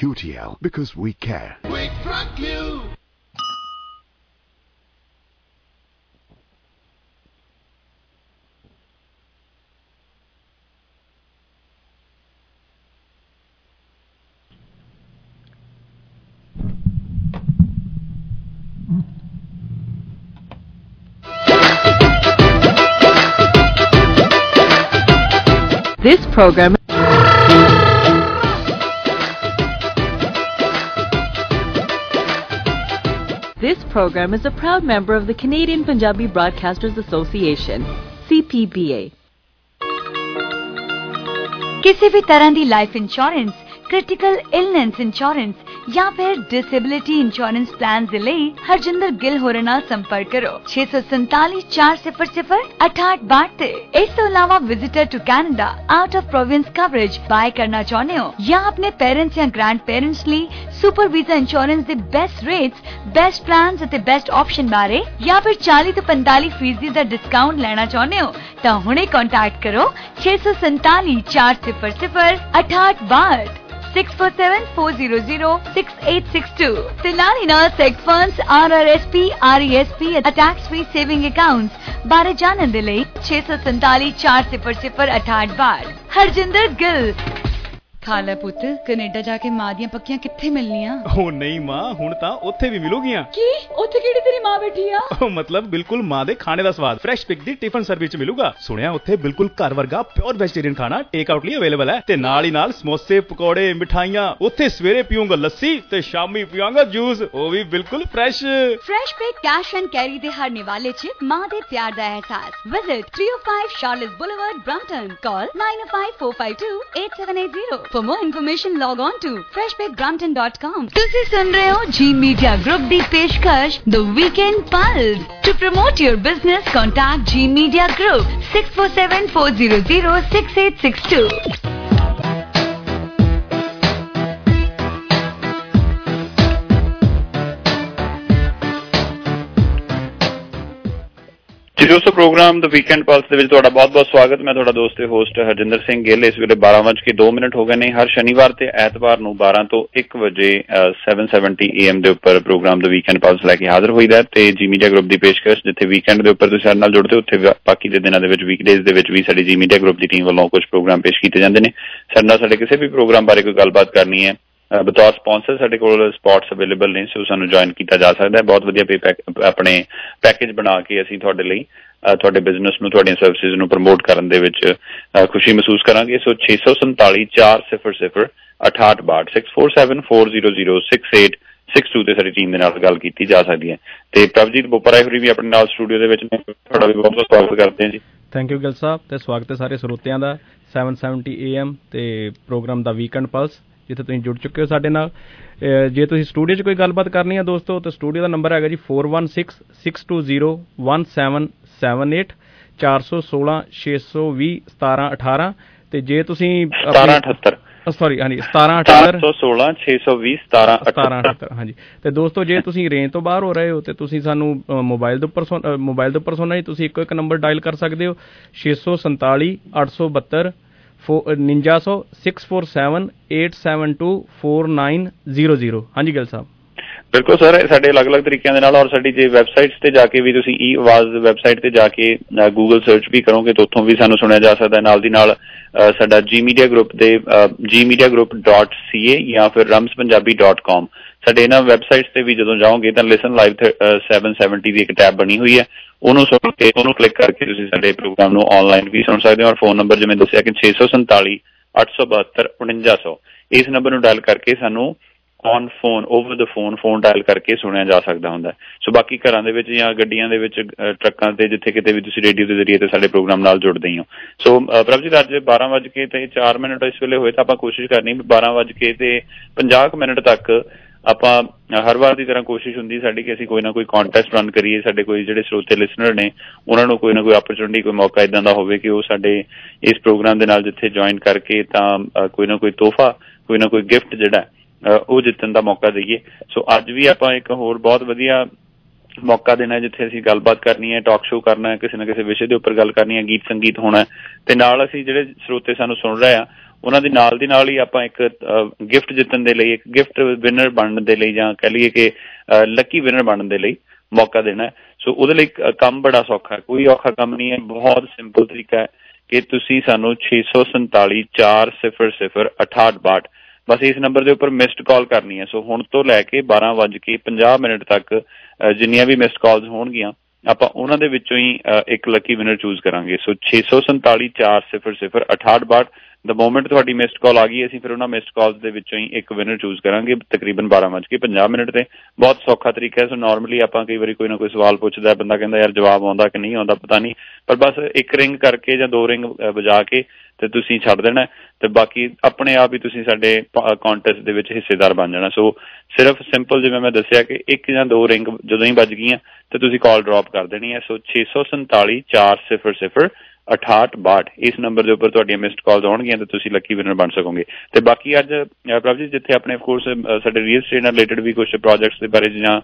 QTL, because we care. We truck you. This program program is a proud member of the Canadian Punjabi Broadcasters Association, CPBA. ਕਿਸੇ ਵੀ ਤਰ੍ਹਾਂ ਦੀ life insurance critical illness insurance ਜਾਂ ਫਿਰ disability insurance plan ਦੇ ਲਈ ਹਰਜਿੰਦਰ ਗਿੱਲ ਹੋਰਾਂ ਨਾਲ ਸੰਪਰਕ ਕਰੋ। 6474006862 ਤੇ। ਇਸ ਤੋਂ ਇਲਾਵਾ visitor to Canada out of province coverage buy ਕਰਨਾ ਚਾਹੁੰਦੇ ਹੋ ਜਾਂ ਆਪਣੇ ਪੇਰੈਂਟਸ ਜਾਂ ਗ੍ਰੈਂਡ ਪੇਰੈਂਟਸ ਲਈ ਸੁਪਰ ਵੀਜ਼ਾ ਇੰਸ਼ੋਰੈਂਸ ਦੇ ਬੈਸਟ ਰੇਟਸ ਬੈਸਟ ਪਲਾਨਸ ਅਤੇ ਬੈਸਟ ਆਪਸ਼ਨ ਬਾਰੇ ਜਾਂ ਫਿਰ 40 ਤੋਂ 45 ਫੀਸਦੀ ਦਾ ਡਿਸਕਾਊਂਟ ਲੈਣਾ ਚਾਹੁੰਦੇ ਹੋ ਤਾਂ ਹੁਣੇ ਕੰਟੈਕਟ ਕਰੋ। 647 400 647-400-6862 ਤੇ ਨਾਲ ਹੀ ਨਾਲ seg funds RRSP RESP tax free saving accounts ਬਾਰੇ ਜਾਣਨ ਦੇ ਲਈ 647 400 6862 ਹਰਜਿੰਦਰ ਖਾ ਲੈ ਪੁੱਤ ਕੈਨੇਡਾ ਜਾ ਕੇ ਮਾਂ ਦੀਆਂ ਪੱਕੀਆਂ ਕਿੱਥੇ ਮਿਲਣੀਆਂ? ਉਹ ਨਹੀਂ ਮਾਂ ਹੁਣ ਤਾਂ ਉੱਥੇ ਵੀ ਮਿਲੂਗੀਆਂ। ਕੀ? ਉੱਥੇ ਕਿਹੜੀ ਤੇਰੀ ਮਾਂ ਬੈਠੀ ਆ? ਉਹ ਮਤਲਬ ਬਿਲਕੁਲ ਮਾਂ ਦੇ ਖਾਣੇ ਦਾ ਸਵਾਦ ਫਰੈਸ਼ ਪਿਕ ਦੀ ਟਿਫਨ ਸਰਵਿਸ ਮਿਲੂਗਾ। ਸੁਣਿਆ ਉੱਥੇ ਬਿਲਕੁਲ ਘਰ ਵਰਗਾ ਪਿਓਰ ਵੈਜੀਟੇਰੀਅਨ ਖਾਣਾ ਟੇਕ ਆਊਟ ਲਈ ਅਵੇਲੇਬਲ ਹੈ। ਤੇ ਨਾਲ ਹੀ ਨਾਲ ਸਮੋਸੇ ਪਕੌੜੇ ਮਿਠਾਈਆਂ ਉੱਥੇ ਸਵੇਰੇ ਪੀਉਂਗਾ ਲੱਸੀ ਤੇ ਸ਼ਾਮੀ ਪੀਵਾਂਗਾ ਜੂਸ ਉਹ ਵੀ ਬਿਲਕੁਲ fresh Fresh Pick cash and carry ਦੇ ਹਰ ਨਿਵਾਲੇ 'ਚ ਮਾਂ ਦੇ ਪਿਆਰ ਦਾ ਅਹਿਸਾਸ। Visit 305 Charolais Boulevard Brampton call 9054528780 for more information log on to freshbakebrampton.com ਤੁਸੀਂ ਸੁਣ ਰਹੇ ਹੋ ਜੀ ਮੀਡੀਆ ਗਰੁੱਪ ਦੀ ਪੇਸ਼ਕਸ਼ The Weekend Pulse to promote your business contact G Media Group 6474006862 ਜੀ ਦੋਸਤੋ ਪ੍ਰੋਗਰਾਮ ਦ ਵੀਕਐਂਡ ਪਲਸ ਦੇ ਵਿੱਚ ਤੁਹਾਡਾ ਬਹੁਤ-ਬਹੁਤ ਸਵਾਗਤ। ਮੈਂ ਤੁਹਾਡਾ ਦੋਸਤ ਤੇ ਹੋਸਟ ਹਰਜਿੰਦਰ ਸਿੰਘ ਗਿੱਲ। ਇਸ ਵੇਲੇ 12:02 ਮਿੰਟ ਹੋ ਗਏ ਨੇ। ਹਰ ਸ਼ਨੀਵਾਰ ਤੇ ਐਤਵਾਰ ਨੂੰ 12 ਤੋਂ 1 ਵਜੇ ਅ, 770 AM ਦੇ ਉੱਪਰ ਪ੍ਰੋਗਰਾਮ ਦ ਵੀਕਐਂਡ ਪਲਸ ਲੈ ਕੇ ਹਾਜ਼ਰ ਹੋਈਦਾ ਹੈ ਤੇ ਜੀ ਮੀਡੀਆ ਗਰੁੱਪ ਦੀ ਪੇਸ਼ਕਸ਼ ਜਿੱਥੇ ਵੀਕਐਂਡ ਦੇ ਉੱਪਰ ਤੁਸੀਂ ਸਾਡੇ ਨਾਲ ਜੁੜਦੇ ਹੋ ਉੱਥੇ ਵਾ- ਬਾਕੀ ਦੇ ਦਿਨਾਂ ਦੇ ਵਿੱਚ ਵੀਕਡੇਜ਼ ਦੇ ਵਿੱਚ ਵੀ ਸਾਡੀ ਜੀ ਮੀਡੀਆ ਗਰੁੱਪ ਦੀ ਟੀਮ ਵੱਲੋਂ ਕੁਝ ਪ੍ਰੋਗਰਾਮ ਪੇਸ਼ ਕੀਤੇ ਜਾਂਦੇ ਨੇ। ਸਾਡੇ ਨਾਲ ਸਾਡੇ ਕਿਸੇ ਵੀ ਪ੍ਰੋਗਰਾਮ ਬਾਰੇ ਕੋਈ ਗੱਲਬਾਤ ਕਰਨੀ ਹੈ ਅ, ਬਤੌਰ ਸਪਾਂਸਰ ਸਾਡੇ ਕੋਲ ਸਪੌਟਸ ਅਵੇਲੇਬਲ ਨੇ ਸੋ ਸਾਨੂੰ ਜੁਆਇਨ ਕੀਤਾ ਜਾ ਸਕਦਾ ਹੈ। ਬਹੁਤ ਵਧੀਆ ਪੇ ਆਪਣੇ ਪੈਕੇਜ ਬਣਾ ਕੇ ਅਸੀਂ ਤੁਹਾਡੇ ਲਈ ਅ, ਤੁਹਾਡੇ ਬਿਜ਼ਨਸ ਨੂੰ ਤੁਹਾਡੀਆਂ ਸਰਵਿਸਿਜ਼ ਨੂੰ ਪ੍ਰਮੋਟ ਕਰਨ ਦੇ ਵਿੱਚ ਅ, ਖੁਸ਼ੀ ਮਹਿਸੂਸ ਕਰਾਂਗੇ। ਸੋ 647 400 6862 6474006862 ਤੇ ਸਾਡੀ ਟੀਮ ਦੇ ਨਾਲ ਗੱਲ ਕੀਤੀ ਜਾ ਸਕਦੀ ਹੈ। ਤੇ ਪ੍ਰਭਜੀਤ ਬੋਪਰਾ ਹੋਰੀ ਵੀ ਆਪਣੇ ਨਾਲ ਸਟੂਡੀਓ ਦੇ ਵਿੱਚ ਨੇ। ਤੁਹਾਡਾ ਵੀ ਬਹੁਤ ਬਹੁਤ ਸਵਾਗਤ ਕਰਦੇ ਹਾਂ ਜੀ। Thank you Gill Sahib. ਤੇ ਸਵਾਗਤ ਹੈ ਸਾਰੇ ਸਰੋਤਿਆਂ ਦਾ। 770 AM ਤੇ ਪ੍ਰੋਗਰਾਮ ਦਾ ਵੀਕਐਂਡ ਪਲਸ ਜਿੱਥੇ ਤੁਸੀਂ ਜੁੜ ਚੁੱਕੇ ਹੋ ਸਾਡੇ ਨਾਲ। ਜੇ ਤੁਸੀਂ ਸਟੂਡੀਓ 'ਚ ਕੋਈ ਗੱਲਬਾਤ ਕਰਨੀ ਹੈ ਦੋਸਤੋ ਤਾਂ ਸਟੂਡੀਓ ਦਾ ਨੰਬਰ ਹੈਗਾ ਜੀ 4166201778 416 620 1718 ਤੇ ਜੇ ਤੁਸੀਂ 1778 ਸੌਰੀ ਹਾਂਜੀ 1778 416 620 1778 1778 ਹਾਂਜੀ। ਤੇ ਦੋਸਤੋ ਜੇ ਤੁਸੀਂ ਰੇਂਜ ਤੋਂ ਬਾਹਰ ਹੋ ਰਹੇ ਹੋ ਤੇ ਤੁਸੀਂ ਸਾਨੂੰ ਮੋਬਾਈਲ ਦੇ ਉੱਪਰ ਮੋਬਾਈਲ ਦੇ ਉੱਪਰ ਸੁਣਨਾ ਜੀ ਤੁਸੀਂ ਇੱਕੋ ਇੱਕ ਨੰਬਰ ਡਾਇਲ ਕਰ ਸਕਦੇ ਹੋ। 647 872 4900 647 872 ਹਾਂਜੀ ਗਿਲ ਸਾਹਿਬ। ਬਿਲਕੁਲ ਸਰ ਸਾਡੇ ਅਲੱਗ-ਅਲੱਗ ਤਰੀਕਿਆਂ ਦੇ ਨਾਲ ਔਰ ਸਾਡੀ ਜੇ ਵੈਬਸਾਈਟਸ ਤੇ ਜਾ ਕੇ ਵੀ ਤੁਸੀਂ ਈ ਆਵਾਜ਼ ਵੈਬਸਾਈਟ ਤੇ ਜਾ ਕੇ ਗੂਗਲ ਸਰਚ ਵੀ ਕਰੋਗੇ ਤਾਂ ਉੱਥੋਂ ਵੀ ਸਾਨੂੰ ਸੁਣਿਆ ਜਾ ਸਕਦਾ ਹੈ। ਨਾਲ ਦੀ ਨਾਲ ਅ, ਸਾਡਾ ਜੀ ਮੀਡੀਆ ਗਰੁੱਪ ਦੇ gmediagroup.ca ਜਾਂ ਫਿਰ ramspunjabi.com ਸਾਡੇ ਇਹਨਾਂ ਵੈਬਸਾਈਟਸ ਤੇ ਵੀ ਜਦੋਂ ਜਾਓਗੇ ਤਾਂ ਲਿਸਨ ਲਾਈਵ 770 ਦੀ ਇੱਕ ਟੈਬ ਬਣੀ ਹੋਈ ਹੈ। ਉਹਨੂੰ ਸੁਣ ਕੇ ਉਹਨੂੰ ਕਲਿੱਕ ਕਰਕੇ ਤੁਸੀਂ ਸਾਡੇ ਪ੍ਰੋਗਰਾਮ ਨੂੰ ਆਨਲਾਈਨ ਵੀ ਸੁਣ ਸਕਦੇ ਹੋ ਔਰ ਫੋਨ ਨੰਬਰ ਜਿਵੇਂ ਦੱਸਿਆ ਕਿ 647 872 4900 ਇਸ ਨੰਬਰ ਨੂੰ ਡਾਇਲ ਕਰਕੇ ਸਾਨੂੰ on phone over the phone phone dial ਕਰਕੇ ਸੁਣਿਆ ਜਾ ਸਕਦਾ ਹੁੰਦਾ ਹੈ। ਸੋ ਬਾਕੀ ਘਰਾਂ ਦੇ ਵਿੱਚ ਜਾਂ ਗੱਡੀਆਂ ਦੇ ਵਿੱਚ ਅ, ਟਰੱਕਾਂ ਤੇ ਜਿੱਥੇ ਕਿਤੇ ਵੀ ਤੁਸੀਂ ਰੇਡੀਓ ਦੇ ਜ਼ਰੀਏ ਤੇ ਸਾਡੇ ਪ੍ਰੋਗਰਾਮ ਨਾਲ ਜੁੜਦੇ ਹੀ। ਹੋ ਸੋ ਅ, ਪ੍ਰਭਜੀਤ ਅੱਜ 12 ਵਜੇ ਕੇ ਤੇ 4 ਮਿੰਟ ਇਸ ਵੇਲੇ ਹੋਏ ਤਾਂ ਆਪਾਂ ਕੋਸ਼ਿਸ਼ ਕਰਨੀ ਵੀ 12 ਵਜੇ ਕੇ ਤੇ 50 ਕੁ ਮਿੰਟ ਤੱਕ ਆਪਾਂ ਅ, ਹਰ ਵਾਰ ਦੀ ਤਰ੍ਹਾਂ ਕੋਸ਼ਿਸ਼ ਹੁੰਦੀ ਸਾਡੀ ਕਿ ਅਸੀਂ ਕੋਈ ਨਾ ਕੋਈ ਕੰਟੈਸਟ ਰਨ ਕਰੀਏ ਸਾਡੇ ਕੋਈ ਜਿਹੜੇ ਸਰੋਤੇ ਲਿਸਨਰ ਨੇ ਉਹਨਾਂ ਨੂੰ ਕੋਈ ਨਾ ਕੋਈ ਓਪਰਚੁਨਿਟੀ ਕੋਈ ਮੌਕਾ ਇਦਾਂ ਦਾ ਹੋਵੇ ਕਿ ਉਹ ਸਾਡੇ ਇਸ ਪ੍ਰੋਗਰਾਮ ਦੇ ਨਾਲ ਜਿੱਥੇ ਜੁਆਇਨ ਕਰਕੇ ਤਾਂ ਅ, ਕੋਈ ਨਾ ਕੋਈ ਤੋਹਫਾ ਕੋਈ ਨਾ ਕੋਈ ਗਿਫਟ ਜਿਹੜਾ ਹੈ, ਅ, ਉਹ ਜਿੱਤਣ ਦਾ ਮੌਕਾ ਦਈਏ। ਸੋ ਅੱਜ ਵੀ ਆਪਾਂ ਇੱਕ ਹੋਰ ਬਹੁਤ ਵਧੀਆ ਮੌਕਾ ਦੇਣਾ ਹੈ ਜਿੱਥੇ ਅਸੀਂ ਗੱਲਬਾਤ ਕਰਨੀ ਹੈ ਟਾਕ ਸ਼ੋਅ ਕਰਨਾ ਹੈ ਕਿਸੇ ਨਾ ਕਿਸੇ ਵਿਸ਼ੇ ਦੇ ਉੱਪਰ ਗੱਲ ਕਰਨੀ ਹੈ ਗੀਤ ਸੰਗੀਤ ਹੋਣਾ ਹੈ। ਤੇ ਨਾਲ ਅਸੀਂ ਜਿਹੜੇ ਸਰੋਤੇ ਸਾਨੂੰ ਸੁਣ ਰਹੇ ਆ ਉਹਨਾਂ ਦੇ ਨਾਲ ਦੀ ਨਾਲ ਹੀ ਆਪਾਂ ਇੱਕ ਗਿਫਟ ਜਿੱਤਣ ਦੇ ਲਈ, ਇੱਕ ਗਿਫਟ ਵਿਨਰ ਬਣਨ ਦੇ ਲਈ ਜਾਂ ਕਹ ਲਈਏ ਕਿ ਲੱਕੀ ਵਿਨਰ ਬਣਨ ਦੇ ਲਈ ਮੌਕਾ ਦੇਣਾ ਸੋ ਉਹਦੇ ਲਈ ਕੰਮ ਬੜਾ ਸੌਖਾ ਹੈ। ਕੋਈ ਔਖਾ ਕੰਮ ਨਹੀਂ ਹੈ। ਬਹੁਤ ਸਿੰਪਲ ਤਰੀਕਾ ਹੈ ਕਿ ਤੁਸੀਂ ਸਾਨੂੰ 647 400 ਬਸ ਇਸ ਨੰਬਰ ਦੇ ਉੱਪਰ ਮਿਸਡ ਕਾਲ ਕਰਨੀ ਹੈ। ਸੋ ਹੁਣ ਤੋਂ ਲੈ ਕੇ 12:50 ਮਿੰਟ ਤੱਕ ਜਿੰਨੀਆਂ ਵੀ ਮਿਸਡ ਕਾਲਸ ਹੋਣਗੀਆਂ, ਆਪਾਂ ਉਹਨਾਂ ਦੇ ਵਿੱਚੋਂ ਹੀ ਇੱਕ ਲੱਕੀ ਵਿਨਰ ਚੂਜ਼ ਕਰਾਂਗੇ। ਸੋ 647 400 ਦ ਮੋਮੈਂਟ ਤੁਹਾਡੀ ਮਿਸਡ ਕਾਲ ਆ ਗਈ, ਅਸੀਂ ਫਿਰ ਉਹਨਾਂ ਮਿਸਡ ਕਾਲਸ ਦੇ ਵਿੱਚੋਂ ਹੀ ਇੱਕ ਵਿਨਰ ਚੂਜ਼ ਕਰਾਂਗੇ, ਤਕਰੀਬਨ 12:50 ਮਿੰਟ ਤੇ। ਬਹੁਤ ਸੌਖਾ ਤਰੀਕਾ ਹੈ ਸੋ ਨਾਰਮਲੀ ਆਪਾਂ ਕਈ ਵਾਰੀ ਕੋਈ ਨਾ ਕੋਈ ਸਵਾਲ ਪੁੱਛਦਾ, ਬੰਦਾ ਕਹਿੰਦਾ, ਯਾਰ, ਜਵਾਬ ਆਉਂਦਾ ਕਿ ਨਹੀਂ, ਆਉਂਦਾ ਪਤਾ ਨਹੀਂ। ਪਰ ਬਸ ਇੱਕ ਰਿੰਗ ਕਰਕੇ ਜਾਂ ਦੋ ਰਿੰਗ ਵਜਾ ਕੇ ਤੇ ਤੁਸੀਂ ਛੱਡ ਦੇਣਾ ਤੇ ਬਾਕੀ ਆਪਣੇ ਆਪ ਹੀ ਤੁਸੀਂ ਸਾਡੇ ਕੰਟੈਸਟ ਦੇ ਵਿੱਚ ਹਿੱਸੇਦਾਰ ਬਣ ਜਾਣਾ। ਸੋ ਸਿਰਫ ਸਿੰਪਲ ਜਿਵੇਂ ਮੈਂ ਦੱਸਿਆ ਕਿ ਇੱਕ ਜਾਂ ਦੋ ਰਿੰਗ ਜਦੋਂ ਹੀ ਵੱਜ ਗਈਆਂ, ਤੇ ਤੁਸੀਂ ਕਾਲ ਡ੍ਰੌਪ ਕਰ ਦੇਣੀ ਹੈ। ਸੋ 647 400 6862 ਇਸ ਨੰਬਰ ਦੇ ਉੱਪਰ ਤੁਹਾਡੀਆਂ ਮਿਸਡ ਕਾਲਸ ਆਉਣਗੀਆਂ ਤੇ ਤੁਸੀਂ ਲੱਕੀ ਵਿਨਰ ਬਣ ਸਕੋਗੇ। ਤੇ ਬਾਕੀ ਅੱਜ ਪ੍ਰਭ ਜੀ, ਜਿੱਥੇ ਆਪਣੇ ਆਫ ਕੋਰਸ ਸਾਡੇ ਰੀਅਲ ਸਟੇਟ ਨਾਲ ਰਿਲੇਟਡ ਵੀ ਕੁਝ ਪ੍ਰੋਜੈਕਟਸ ਦੇ ਬਾਰੇ ਜਾਂ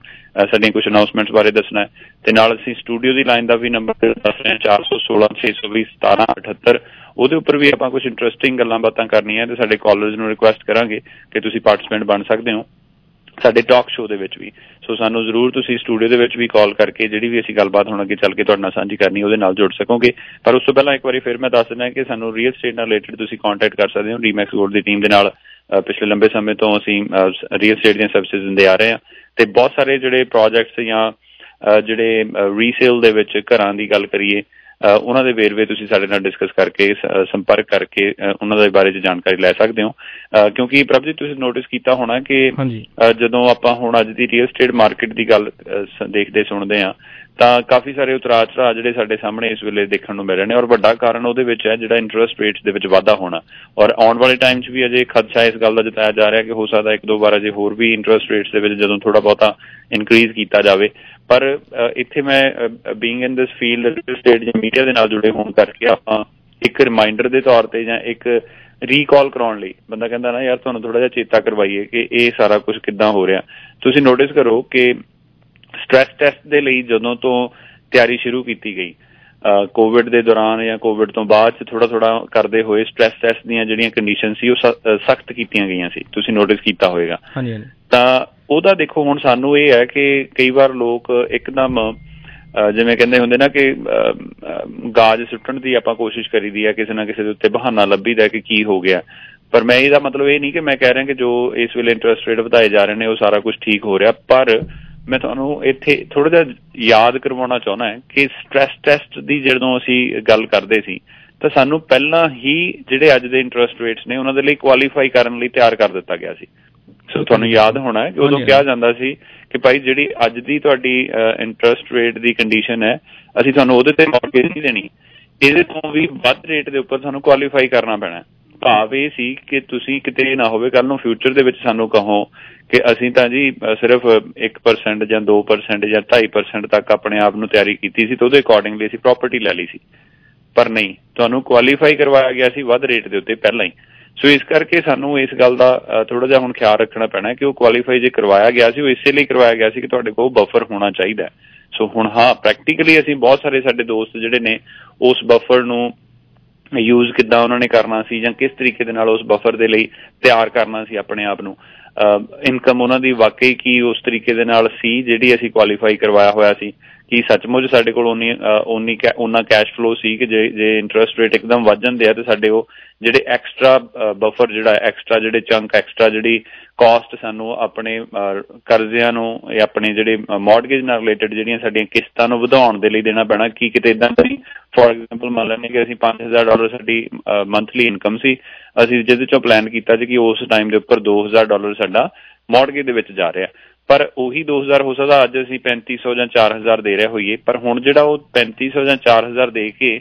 ਸਾਡੀਆਂ ਕੁਝ ਅਨਾਉਂਸਮੈਂਟਸ ਬਾਰੇ ਦੱਸਣਾ ਹੈ। ਤੇ ਨਾਲ ਅਸੀਂ ਸਟੂਡੀਓ ਦੀ ਲਾਈਨ ਦਾ ਵੀ ਨੰਬਰ ਦੱਸ ਰਹੇ ਹਾਂ 416 620 1778 ਉਹਦੇ ਉੱਪਰ ਵੀ ਆਪਾਂ ਕੁਝ ਇੰਟਰਸਟਿੰਗ ਗੱਲਾਂ ਬਾਤਾਂ ਕਰਨੀਆਂ ਤੇ ਸਾਡੇ ਕਾਲਰਸ ਨੂੰ ਰਿਕੁਐਸਟ ਕਰਾਂਗੇ ਕਿ ਤੁਸੀਂ ਪਾਰਟਿਸਪੈਂਟ ਬਣ ਸਕਦੇ ਹੋ। ਸਾਡੇ ਟਾਕ ਸ਼ੋਅ ਦੇ ਵਿੱਚ ਵੀ। ਸੋ ਸਾਨੂੰ ਜ਼ਰੂਰ ਤੁਸੀਂ ਸਟੂਡੀਓ ਦੇ ਵਿੱਚ ਵੀ ਕਾਲ ਕਰਕੇ ਜਿਹੜੀ ਵੀ ਅਸੀਂ ਗੱਲਬਾਤ ਹੁਣ ਅੱਗੇ ਚੱਲ ਕੇ ਤੁਹਾਡੇ ਨਾਲ ਸਾਂਝੀ ਕਰਨੀ, ਉਹਦੇ ਨਾਲ ਜੁੜ ਸਕੋਗੇ। ਪਰ ਉਸ ਤੋਂ ਪਹਿਲਾਂ ਇੱਕ ਵਾਰੀ ਫਿਰ ਮੈਂ ਦੱਸ ਦਿੰਦਾ ਕਿ ਸਾਨੂੰ ਰੀਅਲ ਸਟੇਟ ਨਾਲ ਰਿਲੇਟਡ ਤੁਸੀਂ ਕੰਟੈਕਟ ਕਰ ਸਕਦੇ ਹੋ ਰੀਮੈਕਸ ਗੋਲਡ ਦੀ ਟੀਮ ਦੇ ਨਾਲ। ਪਿਛਲੇ ਲੰਬੇ ਸਮੇਂ ਤੋਂ ਅਸੀਂ ਰੀਅਲ ਸਟੇਟ ਦੀਆਂ ਸਰਵਿਸਿਜ਼ ਦਿੰਦੇ ਆ ਰਹੇ ਹਾਂ। ਤੇ ਬਹੁਤ ਸਾਰੇ ਜਿਹੜੇ ਪ੍ਰੋਜੈਕਟਸ ਜਾਂ ਜਿਹੜੇ ਰੀਸੇਲ ਦੇ ਵਿੱਚ ਘਰਾਂ ਦੀ ਗੱਲ ਕਰੀਏ ਉਹਨਾਂ ਦੇ ਵੇਰਵੇ ਤੁਸੀਂ ਸਾਡੇ ਨਾਲ ਡਿਸਕਸ ਕਰਕੇ ਸੰਪਰਕ ਕਰਕੇ ਉਹਨਾਂ ਦੇ ਬਾਰੇ ਚ ਜਾਣਕਾਰੀ ਲੈ ਸਕਦੇ ਹੋ। ਕਿਉਂਕਿ ਪ੍ਰਭ ਜੀ ਤੁਸੀਂ ਨੋਟਿਸ ਕੀਤਾ ਹੋਣਾ ਕਿ ਜਦੋਂ ਆਪਾਂ ਹੁਣ ਅੱਜ ਦੀ ਰੀਅਲ ਸਟੇਟ ਮਾਰਕੀਟ ਦੀ ਗੱਲ ਦੇਖਦੇ ਸੁਣਦੇ ਆ ਤਾਂ ਕਾਫੀ ਸਾਰੇ ਉਤਰਾਅ ਚੜਾਅ ਜਿਹੜੇ ਸਾਡੇ ਸਾਹਮਣੇ ਇਸ ਵੇਲੇ ਦੇਖਣ ਨੂੰ ਮਿਲ ਰਹੇ ਨੇ ਔਰ ਵੱਡਾ ਕਾਰਨ ਉਹਦੇ ਵਿੱਚ ਹੈ ਜਿਹੜਾ ਇੰਟਰਸਟ ਰੇਟਸ ਦੇ ਵਿੱਚ ਵਾਧਾ ਹੋਣਾ। ਔਰ ਆਉਣ ਵਾਲੇ ਟਾਈਮ 'ਚ ਵੀ ਅਜੇ ਖਦਸ਼ਾ ਇਸ ਗੱਲ ਦਾ ਜਤਾਇਆ ਜਾ ਰਿਹਾ ਕਿ ਹੋ ਸਕਦਾ ਇੱਕ ਦੋ ਵਾਰ ਅਜੇ ਹੋਰ ਵੀ ਇੰਟਰਸਟ ਰੇਟਸ ਦੇ ਵਿੱਚ ਜਦੋਂ ਥੋੜਾ ਬਹੁਤਾ ਇਨਕਰੀਜ਼ ਕੀਤਾ ਜਾਵੇ। ਪਰ ਇੱਥੇ ਮੈਂ being in this field estate ਜਾਂ ਮੀਡੀਆ ਦੇ ਨਾਲ ਜੁੜੇ ਹੋਣ ਕਰਕੇ ਆਪਾਂ ਇੱਕ ਰਿਮਾਈਂਡਰ ਦੇ ਤੌਰ ਤੇ ਜਾਂ ਇੱਕ ਰੀਕਾਲ ਕਰਾਉਣ ਲਈ ਬੰਦਾ ਕਹਿੰਦਾ ਨਾ, ਯਾਰ, ਤੁਹਾਨੂੰ ਥੋੜਾ ਜਿਹਾ ਚੇਤਾ ਕਰਵਾਈਏ ਕਿ ਇਹ ਸਾਰਾ ਕੁਝ ਕਿੱਦਾਂ ਹੋ ਰਿਹਾ? ਤੁਸੀਂ ਨੋਟਿਸ ਕਰੋ ਕਿ ਸਟ੍ਰੈਸ ਟੈਸਟ ਦੇ ਲਈ ਜਦੋਂ ਤੋਂ ਤਿਆਰੀ ਸ਼ੁਰੂ ਕੀਤੀ ਗਈ ਕੋਵਿਡ ਦੇ ਦੌਰਾਨ ਜਾਂ ਕੋਵਿਡ ਤੋਂ ਬਾਅਦ ਚ ਥੋੜਾ ਥੋੜਾ ਕਰਦੇ ਹੋਏ ਸਟ੍ਰੈਸ ਟੈਸਟ ਦੀਆਂ ਜਿਹੜੀਆਂ ਕੰਡੀਸ਼ਨ ਸੀ ਉਹ ਸਖਤ ਕੀਤੀਆਂ ਗਈਆਂ ਸੀ। ਤੁਸੀਂ ਨੋਟਿਸ ਕੀਤਾ ਹੋਵੇਗਾ। ਹਾਂਜੀ ਹਾਂਜੀ। ਤਾਂ ਉਹਦਾ ਦੇਖੋ ਹੁਣ ਸਾਨੂੰ ਇਹ ਹੈ ਕਿ ਕਈ ਵਾਰ ਲੋਕ ਇੱਕਦਮ ਜਿਵੇਂ ਕਹਿੰਦੇ ਹੁੰਦੇ ਨਾ ਕਿ ਗਾਜ ਸੁੱਟਣ ਦੀ ਆਪਾਂ ਕੋਸ਼ਿਸ਼ ਕਰੀਦੀ ਹੈ ਕਿਸੇ ਨਾ ਕਿਸੇ ਦੇ ਉੱਤੇ ਬਹਾਨਾ ਲੱਭੀਦਾ ਕਿ ਕੀ ਹੋ ਗਿਆ। ਪਰ ਮੈਂ ਇਹਦਾ ਮਤਲਬ ਇਹ ਨਹੀਂ ਕਿ ਮੈਂ ਕਹਿ ਰਿਹਾ ਕਿ ਜੋ ਇਸ ਵੇਲੇ ਇੰਟਰਸਟ ਰੇਟ ਵਧਾਏ ਜਾ ਰਹੇ ਨੇ ਉਹ ਸਾਰਾ ਕੁਝ ਠੀਕ ਹੋ ਰਿਹਾ ਪਰ ਮੈਂ ਤੁਹਾਨੂੰ ਇੱਥੇ ਥੋੜਾ ਜਿਹਾ ਯਾਦ ਕਰਵਾਉਣਾ ਚਾਹੁੰਦਾ ਹਾਂ ਕਿ ਸਟ੍ਰੈਸ ਟੈਸਟ ਦੀ ਜਦੋਂ ਅਸੀਂ ਗੱਲ ਕਰਦੇ ਸੀ ਤਾਂ ਸਾਨੂੰ ਪਹਿਲਾਂ ਹੀ ਜਿਹੜੇ ਅੱਜ ਦੇ ਇੰਟਰਸਟ ਰੇਟਸ ਨੇ ਉਹਨਾਂ ਦੇ ਲਈ ਕੁਆਲੀਫਾਈ ਕਰਨ ਲਈ ਤਿਆਰ ਕਰ ਦਿੱਤਾ ਗਿਆ ਸੀ। ਸੋ ਤੁਹਾਨੂੰ ਯਾਦ ਹੋਣਾ ਹੈ ਕਿ ਉਦੋਂ ਕਿਹਾ ਜਾਂਦਾ ਸੀ ਕਿ ਭਾਈ ਜਿਹੜੀ ਅੱਜ ਦੀ ਤੁਹਾਡੀ ਇੰਟਰਸਟ ਰੇਟ ਦੀ ਕੰਡੀਸ਼ਨ ਹੈ ਅਸੀਂ ਤੁਹਾਨੂੰ ਉਹਦੇ ਤੇ ਮਾਰਗੇਜ ਨਹੀਂ ਦੇਣੀ। ਇਹਦੇ ਤੋਂ ਵੀ ਵੱਧ ਰੇਟ ਦੇ ਉੱਪਰ ਤੁਹਾਨੂੰ ਕੁਆਲੀਫਾਈ ਕਰਨਾ ਪੈਣਾ ਭਾਵ ਇਹ ਸੀ ਕਿ ਤੁਸੀਂ ਕਿਤੇ ਨਾ ਹੋਵੇ ਕੱਲ ਨੂੰ ਫਿਊਚਰ ਦੇ ਵਿੱਚ ਸਾਨੂੰ ਕਹੋ ਕਿ ਅਸੀਂ ਤਾਂ ਜੀ ਸਿਰਫ 1% ਜਾਂ 2% ਜਾਂ 2.5% ਤੱਕ ਆਪਣੇ ਆਪ ਨੂੰ ਤਿਆਰੀ ਕੀਤੀ ਸੀ ਤੇ ਉਹਦੇ ਅਕੋਰਡਿੰਗਲੀ ਅਸੀਂ ਪ੍ਰਾਪਰਟੀ ਲੈ ਲਈ ਸੀ। ਪਰ ਨਹੀਂ, ਤੁਹਾਨੂੰ ਕੁਆਲੀਫਾਈ ਕਰਵਾਇਆ ਗਿਆ ਸੀ ਵੱਧ ਰੇਟ ਦੇ ਉੱਤੇ ਪਹਿਲਾਂ ਹੀ। ਸੋ ਇਸ ਕਰਕੇ ਸਾਨੂੰ ਇਸ ਗੱਲ ਦਾ ਥੋੜਾ ਜਿਹਾ ਹੁਣ ਖਿਆਲ ਰੱਖਣਾ ਪੈਣਾ ਕਿ ਉਹ ਕੁਆਲੀਫਾਈ ਜੇ ਕਰਵਾਇਆ ਗਿਆ ਸੀ, ਉਹ ਇਸੇ ਲਈ ਕਰਵਾਇਆ ਗਿਆ ਸੀ ਕਿ ਤੁਹਾਡੇ ਕੋਲ ਬਫਰ ਹੋਣਾ ਚਾਹੀਦਾ ਸੋ ਹੁਣ ਹਾਂ ਪ੍ਰੈਕਟੀਕਲੀ ਅਸੀਂ ਬਹੁਤ ਸਾਰੇ ਸਾਡੇ ਦੋਸਤ ਜਿਹੜੇ ਨੇ, ਉਸ ਬਫਰ ਨੂੰ ਯੂਜ਼ ਕਿੱਦਾਂ ਉਹਨਾਂ ਨੇ ਕਰਨਾ ਸੀ ਜਾਂ ਕਿਸ ਤਰੀਕੇ ਦੇ ਨਾਲ ਉਸ ਬਫਰ ਦੇ ਲਈ ਤਿਆਰ ਕਰਨਾ ਸੀ ਆਪਣੇ ਆਪ ਨੂੰ। ਇਨਕਮ ਉਹਨਾਂ ਦੀ ਵਾਕਈ ਕੀ ਉਸ ਤਰੀਕੇ ਦੇ ਨਾਲ ਸੀ, ਜਿਹੜੀ ਅਸੀਂ ਕੁਆਲੀਫਾਈ ਕਰਵਾਇਆ ਹੋਇਆ ਸੀ। ਕੀ ਸੱਚਮੁੱਚ ਸਾਡੇ ਕੋਲ ਉਨੀ ਉਨੀ ਉਹਨਾਂ ਕੈਸ਼ ਫਲੋ ਸੀ ਕਿ ਜੇ ਜੇ ਇੰਟਰਸਟ ਰੇਟ ਇੱਕਦਮ ਵੱਧ ਜਾਂਦੇ ਆ ਤੇ ਸਾਡੇ ਉਹ ਜਿਹੜੇ ਐਕਸਟਰਾ ਬਫਰ ਜਿਹੜਾ ਐਕਸਟਰਾ ਜਿਹੜੇ ਚੰਕ ਐਕਸਟਰਾ ਜਿਹੜੀ ਕਾਸਟ ਸਾਨੂੰ ਆਪਣੇ ਕਰਜ਼ਿਆਂ ਨੂੰ ਜਾਂ ਆਪਣੇ ਜਿਹੜੇ ਮਾਰਗੇਜ ਨਾਲ ਰਿਲੇਟਡ ਜਿਹੜੀਆਂ ਸਾਡੀਆਂ ਕਿਸ਼ਤਾਂ ਨੂੰ ਵਧਾਉਣ ਦੇ ਲਈ ਦੇਣਾ ਪੈਣਾ, ਕੀ ਕਿਤੇ ਇਦਾਂ ਨਹੀਂ ਫੋਰ ਐਗਜ਼ਾਮਪਲ ਮੰਨ ਲੈਣੇ ਕਿ ਅਸੀਂ 5000 ਡਾਲਰ ਸਾਡੀ ਮੰਥਲੀ ਇਨਕਮ ਸੀ, ਅਸੀਂ ਜਿਹਦੇ ਚੋਂ ਪਲਾਨ ਕੀਤਾ ਸੀ ਕਿ ਉਸ ਟਾਈਮ ਦੇ ਉੱਪਰ 2000 ਡਾਲਰ ਸਾਡਾ ਮਾਰਗੇਜ ਦੇ ਵਿੱਚ ਜਾ ਰਿਹਾ। ਪਰ ਉਹੀ 2000 ਹੋ ਸਕਦਾ, ਅੱਜ ਅਸੀਂ 3500 ਜਾਂ 4000 ਦੇ ਰਹੇ ਹੋਈਏ। ਪਰ ਹੁਣ ਜਿਹੜਾ ਉਹ 3500 ਜਾਂ 4000 ਦੇ ਕੇ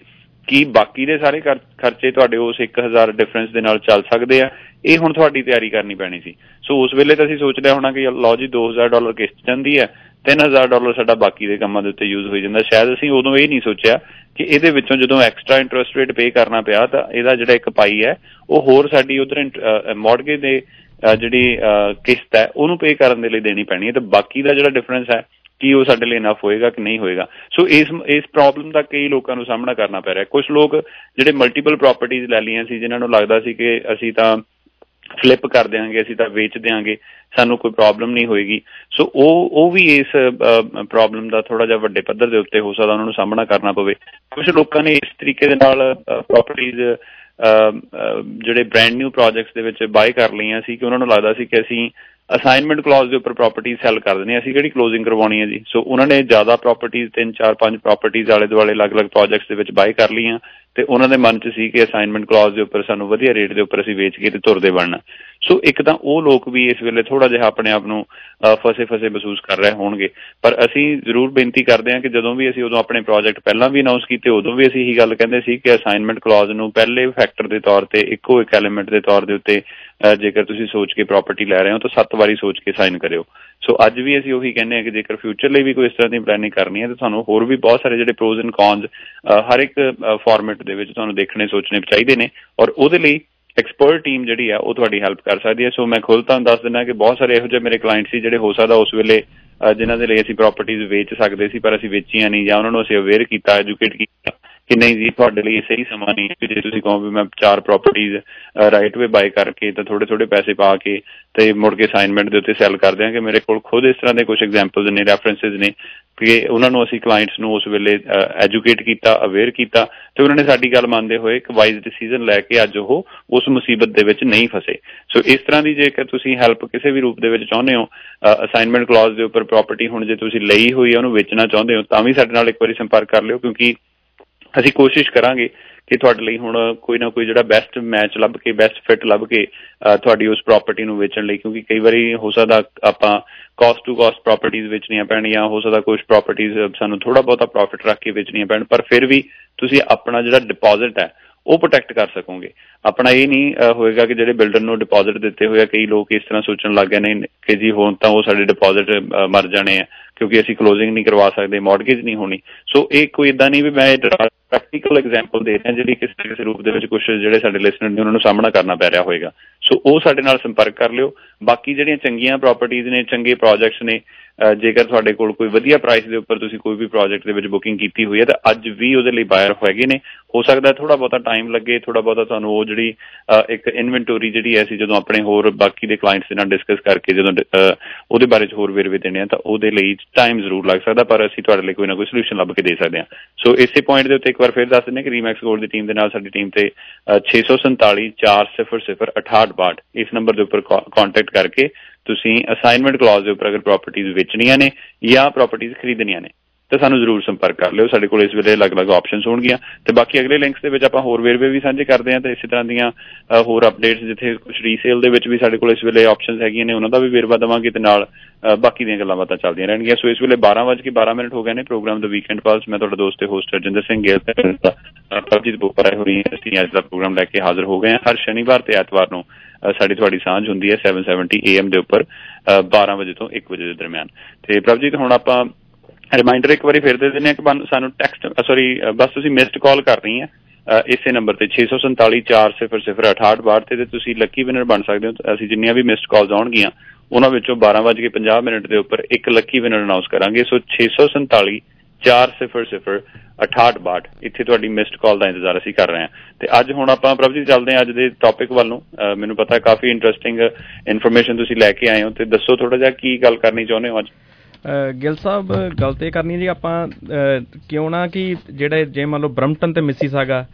ਕੀ ਬਾਕੀ ਦੇ ਸਾਰੇ ਖਰਚੇ ਤੁਹਾਡੇ ਉਸ 1000 ਡਿਫਰੈਂਸ ਦੇ ਨਾਲ ਚੱਲ ਸਕਦੇ ਆ, ਇਹ ਹੁਣ ਤੁਹਾਡੀ ਤਿਆਰੀ ਕਰਨੀ ਪੈਣੀ ਸੀ। ਸੋ ਉਸ ਵੇਲੇ ਤਾਂ ਅਸੀਂ ਸੋਚ ਲਿਆ ਹੋਣਾ ਕਿ ਲਓ ਜੀ 2000 ਡਾਲਰ ਕਿਸ਼ਤ ਜਾਂਦੀ ਹੈ 3000 ਡਾਲਰ ਸਾਡਾ ਬਾਕੀ ਦੇ ਕੰਮਾਂ ਦੇ ਉੱਤੇ ਯੂਜ਼ ਹੋ ਜਾਂਦਾ। ਸ਼ਾਇਦ ਅਸੀਂ ਉਦੋਂ ਇਹ ਨਹੀਂ ਸੋਚਿਆ ਕਿ ਇਹਦੇ ਵਿੱਚੋਂ ਜਦੋਂ ਐਕਸਟਰਾ ਇੰਟਰਸਟ ਰੇਟ ਪੇ ਕਰਨਾ ਪਿਆ ਤਾਂ ਇਹਦਾ ਜਿਹੜਾ ਇੱਕ ਪਾਈ ਹੈ, ਉਹ ਹੋਰ ਸਾਡੀ ਉਧਰ ਮਾਰਗੇਜ ਦੇ ਜਿਹੜੀ ਕਿਸ਼ਤ ਹੈ, ਉਹਨੂੰ ਪੇ ਕਰਨ ਦੇ ਲਈ ਦੇਣੀ ਪੈਣੀ ਹੈ ਤੇ ਬਾਕੀ ਦਾ ਜਿਹੜਾ ਡਿਫਰੈਂਸ ਹੈ ਕੀ ਉਹ ਸਾਡੇ ਲਈ ਇਨਫ ਹੋਏਗਾ ਕਿ ਨਹੀਂ ਹੋਏਗਾ। ਸੋ ਇਸ ਇਸ ਪ੍ਰੋਬਲਮ ਦਾ ਕਈ ਲੋਕਾਂ ਨੂੰ ਸਾਹਮਣਾ ਕਰਨਾ ਪੈ ਰਿਹਾ ਕੁਝ ਲੋਕ ਜਿਹੜੇ ਮਲਟੀਪਲ ਪ੍ਰਾਪਰਟੀਆਂ ਲੈ ਲਈਆਂ ਸੀ, ਜਿਨ੍ਹਾਂ ਨੂੰ ਲੱਗਦਾ ਸੀ ਕਿ ਅਸੀਂ ਤਾਂ ਫਲਿੱਪ ਕਰ ਦੇਾਂਗੇ ਅਸੀਂ ਤਾਂ ਵੇਚ ਦੇਾਂਗੇ ਸਾਨੂੰ ਕੋਈ ਪ੍ਰੋਬਲਮ ਨਹੀਂ ਹੋਏਗੀ। ਸੋ ਉਹ ਉਹ ਵੀ ਇਸ ਪ੍ਰੋਬਲਮ ਦਾ ਥੋੜਾ ਜਿਹਾ ਵੱਡੇ ਪੱਧਰ ਦੇ ਉੱਤੇ ਹੋ ਸਕਦਾ, ਉਹਨਾਂ ਨੂੰ ਸਾਹਮਣਾ ਕਰਨਾ ਪਵੇ। ਕੁਝ ਲੋਕਾਂ ਨੇ ਇਸ ਤਰੀਕੇ ਦੇ ਨਾਲ ਪ੍ਰਾਪਰਟੀਆਂ ਜਿਹੜੇ ਬ੍ਰੈਂਡ ਨਿਊ ਪ੍ਰੋਜੈਕਟਸ ਦੇ ਵਿੱਚ ਬਾਈ ਕਰ ਲਈਆਂ ਸੀ ਕਿ ਉਹਨਾਂ ਨੂੰ ਲੱਗਦਾ ਸੀ ਕਿ ਅਸੀਂ ਅਸਾਈਨਮੈਂਟ ਕਲੌਜ਼ ਦੇ ਉੱਪਰ ਪ੍ਰਾਪਰਟੀ ਸੈਲ ਕਰ ਦਿੰਦੇ ਅਸੀਂ ਕਿਹੜੀ ਕਲੋਜ਼ਿੰਗ ਕਰਵਾਉਣੀ ਹੈ ਜੀ? ਸੋ ਉਹਨਾਂ ਨੇ ਜ਼ਿਆਦਾ ਪ੍ਰਾਪਰਟੀਆਂ 3 4 5 ਪ੍ਰਾਪਰਟੀਆਂ ਵਾਲੇ ਦੁਆਲੇ ਅਲੱਗ-ਅਲੱਗ ਪ੍ਰੋਜੈਕਟਸ ਦੇ ਵਿੱਚ ਬਾਈ ਕਰ ਲਈਆਂ। ਤੇ ਉਹਨਾਂ ਦੇ ਮਨ 'ਚ ਸੀ ਕਿ ਅਸਾਈਨਮੈਂਟ ਕਲੌਜ਼ ਦੇ ਉੱਪਰ ਸਾਨੂੰ ਵਧੀਆ ਰੇਟ ਦੇ ਉੱਪਰ ਅਸੀਂ ਵੇਚ ਕੇ ਤੇ ਤੁਰਦੇ ਬਣਨਾ। ਸੋ ਇੱਕ ਤਾਂ ਉਹ ਲੋਕ ਵੀ ਇਸ ਵੇਲੇ ਥੋੜਾ ਜਿਹਾ ਆਪਣੇ ਆਪ ਨੂੰ ਫਸੇ ਫਸੇ ਮਹਿਸੂਸ ਕਰ ਰਹੇ ਹੋਣਗੇ। ਪਰ ਅਸੀਂ ਜ਼ਰੂਰ ਬੇਨਤੀ ਕਰਦੇ ਹਾਂ ਕਿ ਜਦੋਂ ਵੀ ਅਸੀਂ ਉਦੋਂ ਆਪਣੇ ਪ੍ਰੋਜੈਕਟ ਪਹਿਲਾਂ ਵੀ ਅਨਾਉਂਸ ਕੀਤੇ, ਉਦੋਂ ਵੀ ਅਸੀਂ ਇਹੀ ਗੱਲ ਕਹਿੰਦੇ ਸੀ ਕਿ ਅਸਾਈਨਮੈਂਟ ਕਲੌਜ਼ ਨੂੰ ਪਹਿਲੇ ਫੈਕਟਰ ਦੇ ਤੌਰ ਤੇ, ਇੱਕੋ ਇੱਕ ਐਲੀਮੈਂਟ ਦੇ ਤੌਰ ਦੇ ਉੱਤੇ ਜੇਕਰ ਤੁਸੀਂ ਸੋਚ ਕੇ ਪ੍ਰਾਪਰਟੀ ਲੈ ਰਹੇ ਹੋ ਤਾਂ ਸੱਤ ਵਾਰੀ ਸੋਚ ਕੇ ਸਾਈਨ ਕਰਿਓ। ਸੋ ਅੱਜ ਵੀ ਅਸੀਂ ਉਹੀ ਕਹਿੰਦੇ ਹਾਂ ਕਿ ਜੇਕਰ ਫਿਊਚਰ ਲਈ ਵੀ ਕੋਈ ਇਸ ਤਰ੍ਹਾਂ ਦੀ ਪਲੈਨਿੰਗ ਕਰਨੀ ਹੈ ਤਾਂ ਤੁਹਾਨੂੰ ਹੋਰ ਵੀ ਬਹੁਤ ਸਾਰੇ ਜਿਹੜੇ ਪ੍ਰੋਜ਼ ਐਂਡ ਕੌਨਸ ਹਰ ਇੱਕ ਫਾਰਮੈਟ ਦੇ ਵਿੱਚ ਤੁਹਾਨੂੰ ਦੇਖਣੇ, ਸੋਚਣੇ ਚਾਹੀਦੇ ਨੇ ਔਰ ਉਹਦੇ ਲਈ ਐਕਸਪਰਟ ਟੀਮ ਜਿਹੜੀ ਆ, ਉਹ ਤੁਹਾਡੀ ਹੈਲਪ ਕਰ ਸਕਦੀ ਹੈ। ਸੋ ਮੈਂ ਖੁੱਲ ਤੁਹਾਨੂੰ ਦੱਸ ਦਿੰਦਾ ਕਿ ਬਹੁਤ ਸਾਰੇ ਇਹੋ ਜਿਹੇ ਮੇਰੇ ਕਲਾਇੰਟ ਸੀ ਜਿਹੜੇ ਹੋ ਸਕਦਾ ਉਸ ਵੇਲੇ ਜਿਨ੍ਹਾਂ ਦੇ ਲਈ ਅਸੀਂ ਪ੍ਰਾਪਰਟੀਆਂ ਵੇਚ ਸਕਦੇ ਸੀ, ਪਰ ਅਸੀਂ ਵੇਚੀਆਂ ਨਹੀਂ ਜਾਂ ਉਹਨਾਂ ਨੂੰ ਅਸੀਂ ਅਵੇਅਰ ਕੀਤਾ ਐਜੂਕੇਟ ਕੀਤਾ। ਕਿ ਨਹੀਂ ਜੀ, ਤੁਹਾਡੇ ਲਈ ਸਹੀ ਸਮਾਂ ਨਹੀਂ ਕਿ ਜੇ ਤੁਸੀਂ ਕਹੋ ਵੀ ਮੈਂ ਚਾਰ ਪ੍ਰਾਪਰਟੀਆਂ ਰਾਈਟ ਵੇ ਬਾਈ ਕਰਕੇ ਤਾਂ ਥੋੜੇ ਥੋੜੇ ਪੈਸੇ ਪਾ ਕੇ ਤੇ ਮੁੜ ਕੇ ਅਸਾਈਨਮੈਂਟ ਦੇ ਉੱਤੇ ਸੈਲ ਕਰ ਦਿਆਂਗੇ ਮੇਰੇ ਕੋਲ ਖੁਦ ਇਸ ਤਰ੍ਹਾਂ ਦੇ ਕੁਝ ਐਗਜ਼ਾਮਪਲਸ ਨੇ ਰੈਫਰੈਂਸਸ ਨੇ ਕਿ ਉਹਨਾਂ ਨੂੰ ਅਸੀਂ ਕਲਾਇੰਟਸ ਨੂੰ ਉਸ ਵੇਲੇ ਐਜੂਕੇਟ ਕੀਤਾ ਅਵੇਅਰ ਕੀਤਾ ਤੇ ਉਹਨਾਂ ਨੇ ਸਾਡੀ ਗੱਲ ਮੰਨਦੇ ਹੋਏ ਇੱਕ ਵਾਈਜ਼ ਡਿਸੀਜਨ ਲੈ ਕੇ ਅੱਜ ਉਹ ਉਸ ਮੁਸੀਬਤ ਦੇ ਵਿੱਚ ਨਹੀਂ ਫਸੇ। ਸੋ ਇਸ ਤਰ੍ਹਾਂ ਦੀ ਜੇਕਰ ਤੁਸੀਂ ਹੈਲਪ ਕਿਸੇ ਵੀ ਰੂਪ ਦੇ ਵਿੱਚ ਚਾਹੁੰਦੇ ਹੋ ਅਸਾਈਨਮੈਂਟ ਕਲੌਜ਼ ਦੇ ਉੱਪਰ ਪ੍ਰਾਪਰਟੀ ਹੁਣ ਜੇ ਤੁਸੀਂ ਲਈ ਹੋਈ ਹੈ ਉਹਨੂੰ ਵੇਚਣਾ ਚਾਹੁੰਦੇ ਹੋ, ਤਾਂ ਵੀ ਸਾਡੇ ਨਾਲ ਇੱਕ ਵਾਰੀ ਸੰਪਰਕ ਕਰ ਲਿਓ ਕਿਉਂਕਿ ਅਸੀਂ ਕੋਸ਼ਿਸ਼ ਕਰਾਂਗੇ ਕਿ ਤੁਹਾਡੇ ਲਈ ਹੁਣ ਕੋਈ ਨਾ ਕੋਈ ਜਿਹੜਾ ਬੈਸਟ ਮੈਚ ਲੱਭ ਕੇ ਬੈਸਟ ਫਿਟ ਲੱਭ ਕੇ ਤੁਹਾਡੀ ਉਸ ਪ੍ਰਾਪਰਟੀ ਨੂੰ ਵੇਚਣ ਲਈ, ਕਿਉਂਕਿ ਕਈ ਵਾਰੀ ਹੋ ਸਕਦਾ ਆਪਾਂ ਕਾਸਟ ਟੂ ਕਾਸਟ ਪ੍ਰਾਪਰਟੀਆਂ ਵੇਚਣੀਆਂ ਪੈਣੀਆਂ ਹੋ ਸਕਦਾ ਕੁਝ ਪ੍ਰਾਪਰਟੀਆਂ ਸਾਨੂੰ ਥੋੜਾ ਬਹੁਤਾ ਪ੍ਰੋਫਿਟ ਰੱਖ ਕੇ ਵੇਚਣੀਆਂ ਪੈਣ, ਪਰ ਫਿਰ ਵੀ ਤੁਸੀਂ ਆਪਣਾ ਜਿਹੜਾ ਡਿਪੋਜ਼ਿਟ ਹੈ, ਉਹ ਪ੍ਰੋਟੈਕਟ ਕਰ ਸਕੋਗੇ। ਆਪਣਾ ਇਹ ਨਹੀਂ ਹੋਏਗਾ ਕਿ ਜਿਹੜੇ ਬਿਲਡਰ ਨੂੰ ਡਿਪੋਜ਼ਿਟ ਦਿੱਤੇ ਹੋਏ ਆ, ਕਈ ਲੋਕ ਇਸ ਤਰ੍ਹਾਂ ਸੋਚਣ ਲੱਗ ਗਏ ਨੇ ਕਿ ਜੀ ਹੁਣ ਤਾਂ ਉਹ ਸਾਡੇ ਡਿਪੋਜ਼ਿਟ ਮਰ ਜਾਣੇ ਆ। ਕਿਉਂਕਿ ਅਸੀਂ ਕਲੋਜ਼ਿੰਗ ਨਹੀਂ ਕਰਵਾ ਸਕਦੇ ਮਾਰਗੇਜ ਨਹੀਂ ਹੋਣੀ। ਸੋ ਇਹ ਕੋਈ ਇਦਾਂ ਨਹੀਂ ਵੀ ਮੈਂ ਪ੍ਰੈਕਟੀਕਲ ਐਗਜ਼ਾਮਪਲ ਦੇ ਰਿਹਾ ਜਿਹੜੀ ਕਿਸੇ ਕਿਸੇ ਰੂਪ ਦੇ ਵਿੱਚ ਕੁਝ ਜਿਹੜੇ ਸਾਡੇ ਲਿਸਨਰ ਨੇ ਉਹਨਾਂ ਨੂੰ ਸਾਹਮਣਾ ਕਰਨਾ ਪੈ ਰਿਹਾ ਹੋਵੇਗਾ ਸੋ ਉਹ ਸਾਡੇ ਨਾਲ ਸੰਪਰਕ ਕਰ ਲਿਓ। ਬਾਕੀ ਜਿਹੜੀਆਂ ਚੰਗੀਆਂ ਪ੍ਰਾਪਰਟੀਆਂ ਨੇ, ਚੰਗੇ ਪ੍ਰੋਜੈਕਟਸ ਨੇ ਜੇਕਰ ਤੁਹਾਡੇ ਕੋਲ ਕੋਈ ਵਧੀਆ ਪ੍ਰਾਈਸ ਦੇ ਉੱਪਰ ਤੁਸੀਂ ਕੋਈ ਵੀ ਪ੍ਰੋਜੈਕਟ ਦੇ ਵਿੱਚ ਬੁਕਿੰਗ ਕੀਤੀ ਹੋਈ ਹੈ, ਤਾਂ ਅੱਜ ਵੀ ਉਹਦੇ ਲਈ ਬਾਇਰ ਹੋਏਗੇ ਨੇ। ਹੋ ਸਕਦਾ ਥੋੜਾ ਬਹੁਤਾ ਟਾਈਮ ਲੱਗੇ ਥੋੜਾ ਬਹੁਤਾ ਤੁਹਾਨੂੰ ਉਹ ਜਿਹੜੀ ਇੱਕ ਇਨਵੈਂਟਰੀ ਜਿਹੜੀ ਐ ਸੀ ਜਦੋਂ ਆਪਣੇ ਹੋਰ ਬਾਕੀ ਦੇ ਕਲਾਇੰਟਸ ਦੇ ਨਾਲ ਡਿਸਕਸ ਕਰਕੇ ਜਦੋਂ ਉਹਦੇ ਬਾਰੇ ਚ ਹੋਰ ਵੇਰਵੇ ਦੇਣੇ ਆ, ਤਾਂ ਉਹਦੇ ਲਈ ਟਾਈਮ ਜ਼ਰੂਰ ਲੱਗ ਸਕਦਾ, ਪਰ ਅਸੀਂ ਤੁਹਾਡੇ ਲਈ ਕੋਈ ਨਾ ਕੋਈ ਸੋਲੂਸ਼ਨ ਲੱਭ ਕੇ ਦੇ ਸਕਦੇ ਹਾਂ। ਸੋ ਇਸੇ ਪੁਆਇੰਟ ਦੇ ਉੱਤੇ ਇੱਕ ਵਾਰ ਫਿਰ ਦੱਸ ਦਿੰਦੇ ਕਿ ਰੀਮੈਕਸ ਗੋਲਡ ਦੀ ਟੀਮ ਦੇ ਨਾਲ ਸਾਡੀ ਟੀਮ ਤੇ 647 400 ਇਸ ਨੰਬਰ ਦੇ ਉੱਪਰ ਕੰਟੈਕਟ ਕਰਕੇ ਤੁਸੀਂ ਅਸਾਈਨਮੈਂਟ ਕਲੌਜ਼ ਦੇ ਉੱਪਰ ਅਗਰ ਪ੍ਰਾਪਰਟੀਆਂ ਵੇਚਣੀਆਂ ਨੇ ਜਾਂ ਪ੍ਰਾਪਰਟੀਆਂ ਖਰੀਦਣੀਆਂ ਨੇ ਤਾਂ ਸਾਨੂੰ ਜ਼ਰੂਰ ਸੰਪਰਕ ਕਰ ਲਿਓ। ਸਾਡੇ ਕੋਲ ਇਸ ਵੇਲੇ ਅਲੱਗ-ਅਲੱਗ ਆਪਸ਼ਨਸ ਹੋਣਗੀਆਂ ਤੇ ਬਾਕੀ ਅਗਲੇ ਲਿੰਕਸ ਦੇ ਵਿੱਚ ਆਪਾਂ ਹੋਰ ਵੇਰਵੇ ਵੀ ਸਾਂਝੇ ਕਰਦੇ ਹਾਂ ਤੇ ਇਸੇ ਤਰ੍ਹਾਂ ਦੀਆਂ ਹੋਰ ਅਪਡੇਟਸ ਜਿੱਥੇ ਕੁਝ ਰੀਸੇਲ ਦੇ ਵਿੱਚ ਵੀ ਸਾਡੇ ਕੋਲ ਇਸ ਵੇਲੇ ਆਪਸ਼ਨਸ ਹੈਗੀਆਂ ਨੇ, ਉਹਨਾਂ ਦਾ ਵੀ ਵੇਰਵਾ ਦਵਾਂਗੇ ਤੇ ਨਾਲ ਬਾਕੀ ਦੀਆਂ ਗੱਲਾਂ ਬਾਤਾਂ ਚੱਲਦੀਆਂ ਰਹਿਣਗੀਆਂ। ਸੋ ਇਸ ਵੇਲੇ 12:12 ਮਿੰਟ ਹੋ ਗਏ ਨੇ ਪ੍ਰੋਗਰਾਮ ਦਾ ਵੀਕਐਂਡ ਪਲਸ ਮੈਂ ਤੁਹਾਡਾ ਦੋਸਤ ਤੇ ਹੋਸਟ ਅਰਜਿੰਦਰ ਸਿੰਘ ਗਿੱਲ ਤੇ ਪ੍ਰਭਜੀਤ ਬੋਪਰਾ ਹੋਰੀ ਅਸੀਂ ਅੱਜ ਦਾ ਪ੍ਰੋਗਰਾਮ ਲੈ ਕੇ ਹਾਜ਼ਰ ਹੋ ਗਏ ਹਾਂ। ਹਰ ਸ਼ਨੀਵਾਰ ਤੇ ਐਤਵਾਰ ਨੂੰ ਸਾਡੀ ਤੁਹਾਡੀ ਸਾਂਝ ਹੁੰਦੀ ਹੈ 770 AM ਦੇ ਉੱਪਰ 12 ਵਜੇ ਤੋਂ 1 ਵਜੇ ਦੇ ਦਰਮਿਆਨ। ਤੇ ਪ੍ਰਭਜੀਤ, ਹੁਣ ਆਪਾਂ ਰਿਮਾਈਂਡਰ ਇੱਕ ਵਾਰੀ ਫਿਰ ਦੇ ਦਿੰਦੇ ਆ ਕਿ ਸਾਨੂੰ ਟੈਕਸਟ ਸੌਰੀ ਬਸ ਤੁਸੀਂ ਮਿਸਡ ਕਾਲ ਕਰਨੀ ਹੈ ਇਸੇ ਨੰਬਰ ਤੇ 6474006862 ਤੇ ਤੁਸੀਂ ਲੱਕੀ ਵਿਨਰ ਬਣ ਸਕਦੇ ਹੋ। ਅਸੀਂ ਜਿੰਨੀਆਂ ਵੀ ਮਿਸਡ ਕਾਲਸ ਆਉਣਗੀਆਂ, ਉਹਨਾਂ ਵਿੱਚੋਂ 12:50 ਮਿੰਟ ਦੇ ਉੱਪਰ ਇੱਕ ਲੱਕੀ ਵਿਨਰ ਅਨਾਉਂਸ ਕਰਾਂਗੇ। ਸੋ 647 400 6862 ਇੱਥੇ ਤੁਹਾਡੀ ਮਿਸਡ ਕਾਲ ਦਾ ਇੰਤਜ਼ਾਰ ਅਸੀਂ ਕਰ ਰਹੇ ਹਾਂ। ਤੇ ਅੱਜ ਹੁਣ ਆਪਾਂ ਪ੍ਰਭਜੀਤ ਚੱਲਦੇ ਹਾਂ ਅੱਜ ਦੇ ਟੌਪਿਕ ਵੱਲ ਨੂੰ। ਮੈਨੂੰ ਪਤਾ ਕਾਫੀ ਇੰਟਰਸਟਿੰਗ ਇਨਫੋਰਮੇਸ਼ਨ ਤੁਸੀਂ ਲੈ ਕੇ ਆਏ ਹੋ। ਤੇ ਦੱਸੋ ਥੋੜਾ ਜਿਹਾ ਕੀ ਗੱਲ ਕਰਨੀ ਚਾਹੁੰਦੇ ਹੋ ਅੱਜ? ਗਿਲ ਸਾਹਿਬ, ਗੱਲ ਤੇ ਕਰਨੀ ਜੀ, ਆਪਾਂ ਕਿਉਂ ਨਾ ਕਿ ਜਿਹੜੇ, ਜੇ ਮੰਨ ਲਓ ਬ੍ਰਮਟਨ ਤੇ ਮਿਸੀਸਾਗਾ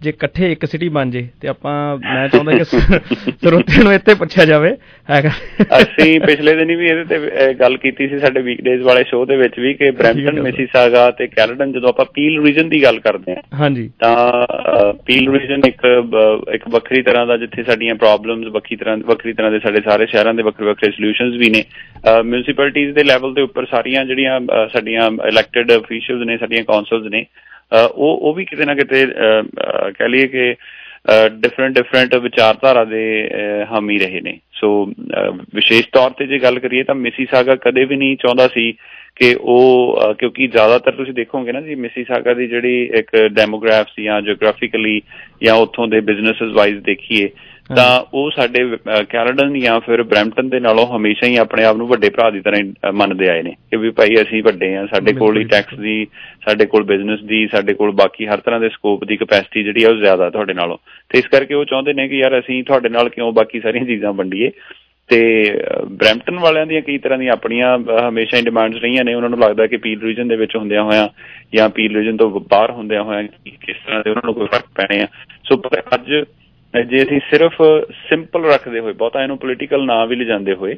ਜੇ ਇਕੱਠੇ ਇੱਕ ਸਿਟੀ ਬਣ ਜੇ ਤੇ ਆਪਾਂ ਮੈਂ ਚਾਹੁੰਦਾ ਕਿ ਸਰੋਤੇ ਨੂੰ ਇੱਥੇ ਪੁੱਛਿਆ ਜਾਵੇ ਹੈਗਾ ਅਸੀਂ ਪਿਛਲੇ ਦਿਨੀ ਵੀ ਇਹਦੇ ਤੇ ਗੱਲ ਕੀਤੀ ਸੀ ਸਾਡੇ ਵੀਕਡੇਜ਼ ਵਾਲੇ ਸ਼ੋਅ ਦੇ ਵਿੱਚ ਵੀ ਕਿ ਬ੍ਰੈਂਟਨ ਮਿਸੀਸਾਗਾ ਤੇ ਕੈਲਡਨ ਜਦੋਂ ਆਪਾਂ ਪੀਲ ਰੀਜਨ ਦੀ ਗੱਲ ਕਰਦੇ ਹਾਂ ਹਾਂਜੀ। ਤਾਂ ਪੀਲ ਰੀਜਨ ਇੱਕ ਇੱਕ ਵੱਖਰੀ ਤਰ੍ਹਾਂ ਦਾ ਜਿੱਥੇ ਸਾਡੀਆਂ ਪ੍ਰੋਬਲਮਸ ਵੱਖਰੀ ਤਰ੍ਹਾਂ ਵੱਖਰੀ ਤਰ੍ਹਾਂ ਦੇ ਸਾਡੇ ਸਾਰੇ ਸ਼ਹਿਰਾਂ ਦੇ ਵੱਖਰੇ ਵੱਖਰੇ ਸੋਲੂਸ਼ਨਸ ਵੀ ਨੇ। ਮਿਊਨਿਸਪੈਲਿਟੀਜ਼ ਦੇ ਲੈਵਲ ਦੇ ਉੱਪਰ ਸਾਰੀਆਂ ਜਿਹੜੀਆਂ ਸਾਡੀਆਂ ਇਲੈਕਟਿਡ ਅਫੀਸ਼ੀਅਲਸ ਨੇ ਸਾਡੀਆਂ ਕਾਉਂਸਲਸ ਨੇ ਉਹ ਉਹ ਵੀ ਕਿਤੇ ਨਾ ਕਿਤੇ ਕਹਿ ਲਈਏ ਕਿ ਡਿਫਰੈਂਟ ਡਿਫਰੈਂਟ ਵਿਚਾਰਧਾਰਾ ਦੇ ਹਾਮੀ ਰਹੇ ਨੇ। ਸੋ ਵਿਸ਼ੇਸ਼ ਤੌਰ ਤੇ ਜੇ ਗੱਲ ਕਰੀਏ ਤਾਂ ਮਿਸੀਸਾਗਾ ਕਦੇ ਵੀ ਨਹੀਂ ਚਾਹੁੰਦਾ ਸੀ ਕਿ ਉਹ ਕਿਉਂਕਿ ਜ਼ਿਆਦਾਤਰ ਤੁਸੀਂ ਦੇਖੋਗੇ ਨਾ ਜੀ ਮਿਸੀਸਾਗਾ ਦੀ ਜਿਹੜੀ ਇੱਕ ਡੈਮੋਗ੍ਰਾਫਸ ਜਾਂ ਜੀਓਗ੍ਰਾਫਿਕਲੀ ਜਾਂ ਉੱਥੋਂ ਦੇ ਬਿਜ਼ਨੈਸਸ ਵਾਈਜ਼ ਦੇਖੀਏ ਤਾਂ ਉਹ ਸਾਡੇ ਕੈਨੇਡਨ ਜਾਂ ਫਿਰ ਬਰੈਂਪਟਨ ਦੇ ਨਾਲੋਂ ਹਮੇਸ਼ਾ ਹੀ ਆਪਣੇ ਆਪ ਨੂੰ ਵੱਡੇ ਭਰਾ ਦੀ ਤਰ੍ਹਾਂ ਮੰਨਦੇ ਆਏ ਨੇ ਕਿ ਵੀ ਭਾਈ ਅਸੀਂ ਵੱਡੇ ਆ ਸਾਡੇ ਕੋਲ ਹੀ। ਟੈਕਸ ਦੀ ਸਾਡੇ ਕੋਲ ਬਿਜ਼ਨਸ ਦੀ ਸਾਡੇ ਕੋਲ ਬਾਕੀ ਹਰ ਤਰ੍ਹਾਂ ਦੇ ਸਕੋਪ ਦੀ ਕਪੈਸਿਟੀ ਜਿਹੜੀ ਆ ਉਹ ਜ਼ਿਆਦਾ ਤੁਹਾਡੇ ਨਾਲੋਂ। ਤੇ ਇਸ ਕਰਕੇ ਉਹ ਚਾਹੁੰਦੇ ਨੇ ਕਿ ਯਾਰ ਅਸੀਂ ਤੁਹਾਡੇ ਨਾਲ ਕਿਉਂ ਬਾਕੀ ਸਾਰੀਆਂ ਚੀਜ਼ਾਂ ਵੰਡੀਏ। ਤੇ ਬਰੈਂਪਟਨ ਵਾਲਿਆਂ ਦੀਆਂ ਕਈ ਤਰ੍ਹਾਂ ਦੀਆਂ ਆਪਣੀਆਂ ਹਮੇਸ਼ਾ ਹੀ ਡਿਮਾਂਡਸ ਰਹੀਆਂ ਨੇ। ਉਹਨਾਂ ਨੂੰ ਲੱਗਦਾ ਕਿ ਪੀਲ ਰੀਜਨ ਦੇ ਵਿੱਚ ਹੁੰਦਿਆਂ ਹੋਇਆਂ ਜਾਂ ਪੀਲ ਰੀਜਨ ਤੋਂ ਬਾਹਰ ਹੁੰਦਿਆਂ ਹੋਇਆਂ ਕਿਸ ਤਰ੍ਹਾਂ ਦੇ ਉਹਨਾਂ ਨੂੰ ਕੋਈ ਫ਼ਰਕ ਪੈਣੇ ਆ। ਸੋ ਪਰ ਅੱਜ ਜੇ ਅਸੀਂ ਸਿਰਫ ਸਿੰਪਲ ਰੱਖਦੇ ਹੋਏ ਬਹੁਤਾ ਇਹਨੂੰ ਪੋਲੀਟੀਕਲ ਨਾ ਵੀ ਲਿਜਾਂਦੇ ਹੋਏ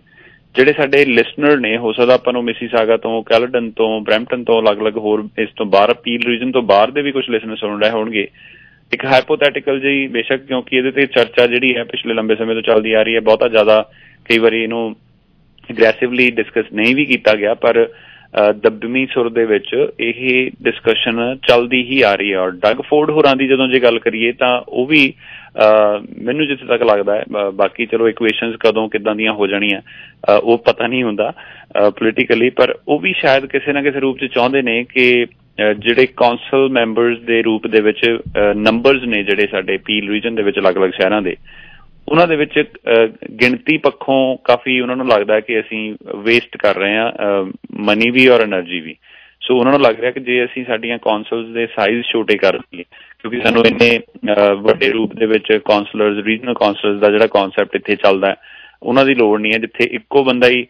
ਜਿਹੜੇ ਸਾਡੇ ਲਿਸਨਰ ਨੇ ਹੋ ਸਕਦਾ ਆਪਾਂ ਨੂੰ ਮਿਸੀਸਾਗਾ ਤੋਂ ਕੈਲਡਨ ਤੋਂ ਬਰੈਂਪਟਨ ਤੋਂ ਅਲੱਗ-ਅਲੱਗ ਹੋਰ ਇਸ ਤੋਂ ਬਾਹਰ ਪੀਲ ਰੀਜਨ ਤੋਂ ਬਾਹਰ ਦੇ ਵੀ ਕੁਝ ਲਿਸਨਰ ਸੁਣ ਰਹੇ ਹੋਣਗੇ। ਇੱਕ ਹਾਈਪੋਥੈਟੀਕਲ ਜਿਹੀ ਬੇਸ਼ੱਕ ਕਿਉਂਕਿ ਇਹਦੇ ਤੇ ਚਰਚਾ ਜਿਹੜੀ ਹੈ ਪਿਛਲੇ ਲੰਬੇ ਸਮੇਂ ਤੋਂ ਚੱਲਦੀ ਆ ਰਹੀ ਹੈ ਬਹੁਤਾ ਜ਼ਿਆਦਾ ਕਈ ਵਾਰੀ ਇਹਨੂੰ ਅਗਰੈਸਿਵਲੀ ਡਿਸਕਸ ਨਹੀਂ ਵੀ ਕੀਤਾ ਗਿਆ ਪਰ ਅਹ, ਦਬਦਮੀ ਸੁਰ ਦੇ ਵਿੱਚ ਇਹ ਡਿਸਕਸ਼ਨ ਚੱਲਦੀ ਹੀ ਆ ਰਹੀ ਹੈ ਔਰ ਡਗ ਫੋਰਡ ਹੋਰਾਂ ਦੀ ਜਦੋਂ ਜੇ ਗੱਲ ਕਰੀਏ ਤਾਂ ਉਹ ਵੀ ਅਹ, ਮੈਨੂੰ ਜਿੱਥੇ ਤੱਕ ਲੱਗਦਾ ਹੈ ਬ- ਬਾਕੀ ਚਲੋ ਇਕੁਏਸ਼ਨਸ ਕਦੋਂ ਕਿਦਾਂ ਦੀਆਂ ਹੋ ਜਾਣੀਆਂ ਅਹ, ਉਹ ਪਤਾ ਨਹੀਂ ਹੁੰਦਾ ਪੋਲੀਟੀਕਲੀ ਪਰ ਉਹ ਵੀ ਸ਼ਾਇਦ ਕਿਸੇ ਨਾ ਕਿਸੇ ਰੂਪ 'ਚ ਚਾਹੁੰਦੇ ਨੇ ਕਿ ਅਹ, ਜਿਹੜੇ ਕੌਂਸਲ ਮੈਂਬਰਸ ਦੇ ਰੂਪ ਦੇ ਵਿੱਚ ਨੰਬਰਸ ਨੇ ਜਿਹੜੇ ਸਾਡੇ ਪੀਲ ਰੀਜਨ ਦੇ ਵਿੱਚ ਅਲੱਗ-ਅਲੱਗ ਸ਼ਹਿਰਾਂ ਦੇ ਉਹਨਾਂ ਦੇ ਵਿੱਚ ਗਿਣਤੀ ਪੱਖੋਂ ਕਾਫੀ ਉਹਨਾਂ ਨੂੰ ਲੱਗਦਾ ਹੈ ਕਿ ਅਸੀਂ ਵੇਸਟ ਕਰ ਰਹੇ ਹਾਂ ਮਨੀ ਵੀ ਔਰ એનર્ਜੀ ਵੀ। ਸੋ ਉਹਨਾਂ ਨੂੰ ਲੱਗ ਰਿਹਾ ਕਿ ਜੇ ਅਸੀਂ ਸਾਡੀਆਂ ਕਾਉਂਸਲਸ ਦੇ ਸਾਈਜ਼ ਛੋਟੇ ਕਰ ਲਈਏ ਕਿਉਂਕਿ ਸਾਨੂੰ ਇੰਨੇ ਵੱਡੇ ਰੂਪ ਦੇ ਵਿੱਚ ਕਾਉਂਸਲਰਸ ਰੀਜਨਲ ਕਾਉਂਸਲਰਸ ਦਾ ਜਿਹੜਾ ਕਨਸੈਪਟ ਇੱਥੇ ਚੱਲਦਾ ਉਹਨਾਂ ਦੀ ਲੋੜ ਨਹੀਂ ਹੈ। ਜਿੱਥੇ ਇੱਕੋ ਬੰਦਾ ਹੀ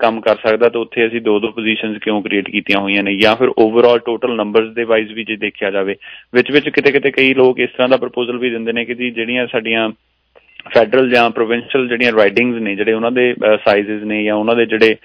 ਕੰਮ ਕਰ ਸਕਦਾ, ਤਾਂ ਉੱਥੇ ਅਸੀਂ ਦੋ ਦੋ ਪੋਜੀਸ਼ਨਸ ਕਿਉਂ ਕ੍ਰੀਏਟ ਕੀਤੀਆਂ ਹੋਈਆਂ ਨੇ? ਜਾਂ ਫਿਰ ਓਵਰਆਲ ਟੋਟਲ ਨੰਬਰਸ ਦੇ ਵਾਈਜ਼ ਵੀ ਜੇ ਦੇਖਿਆ ਜਾਵੇ ਵਿੱਚ ਵਿੱਚ ਕਿਤੇ ਕਿਤੇ ਕਈ ਲੋਕ ਇਸ ਤਰ੍ਹਾਂ ਦਾ ਪ੍ਰਪੋਜ਼ਲ ਵੀ ਦਿੰਦੇ ਨੇ ਕਿ ਜੀ, ਜਿਹੜੀਆਂ ਸਾਡੀਆਂ ਫੈਡਰਲ ਜਾਂ ਪ੍ਰੋਵਿੰਸ਼ੀਅਲ ਜਿਹੜੀਆਂ ਰਾਈਡਿੰਗਸ ਨੇ ਜਿਹੜੇ ਉਹਨਾਂ ਦੇ ਸਾਈਜ਼ਸ ਨੇ ਜਾਂ ਉਹਨਾਂ ਦੇ ਜਿਹੜੇ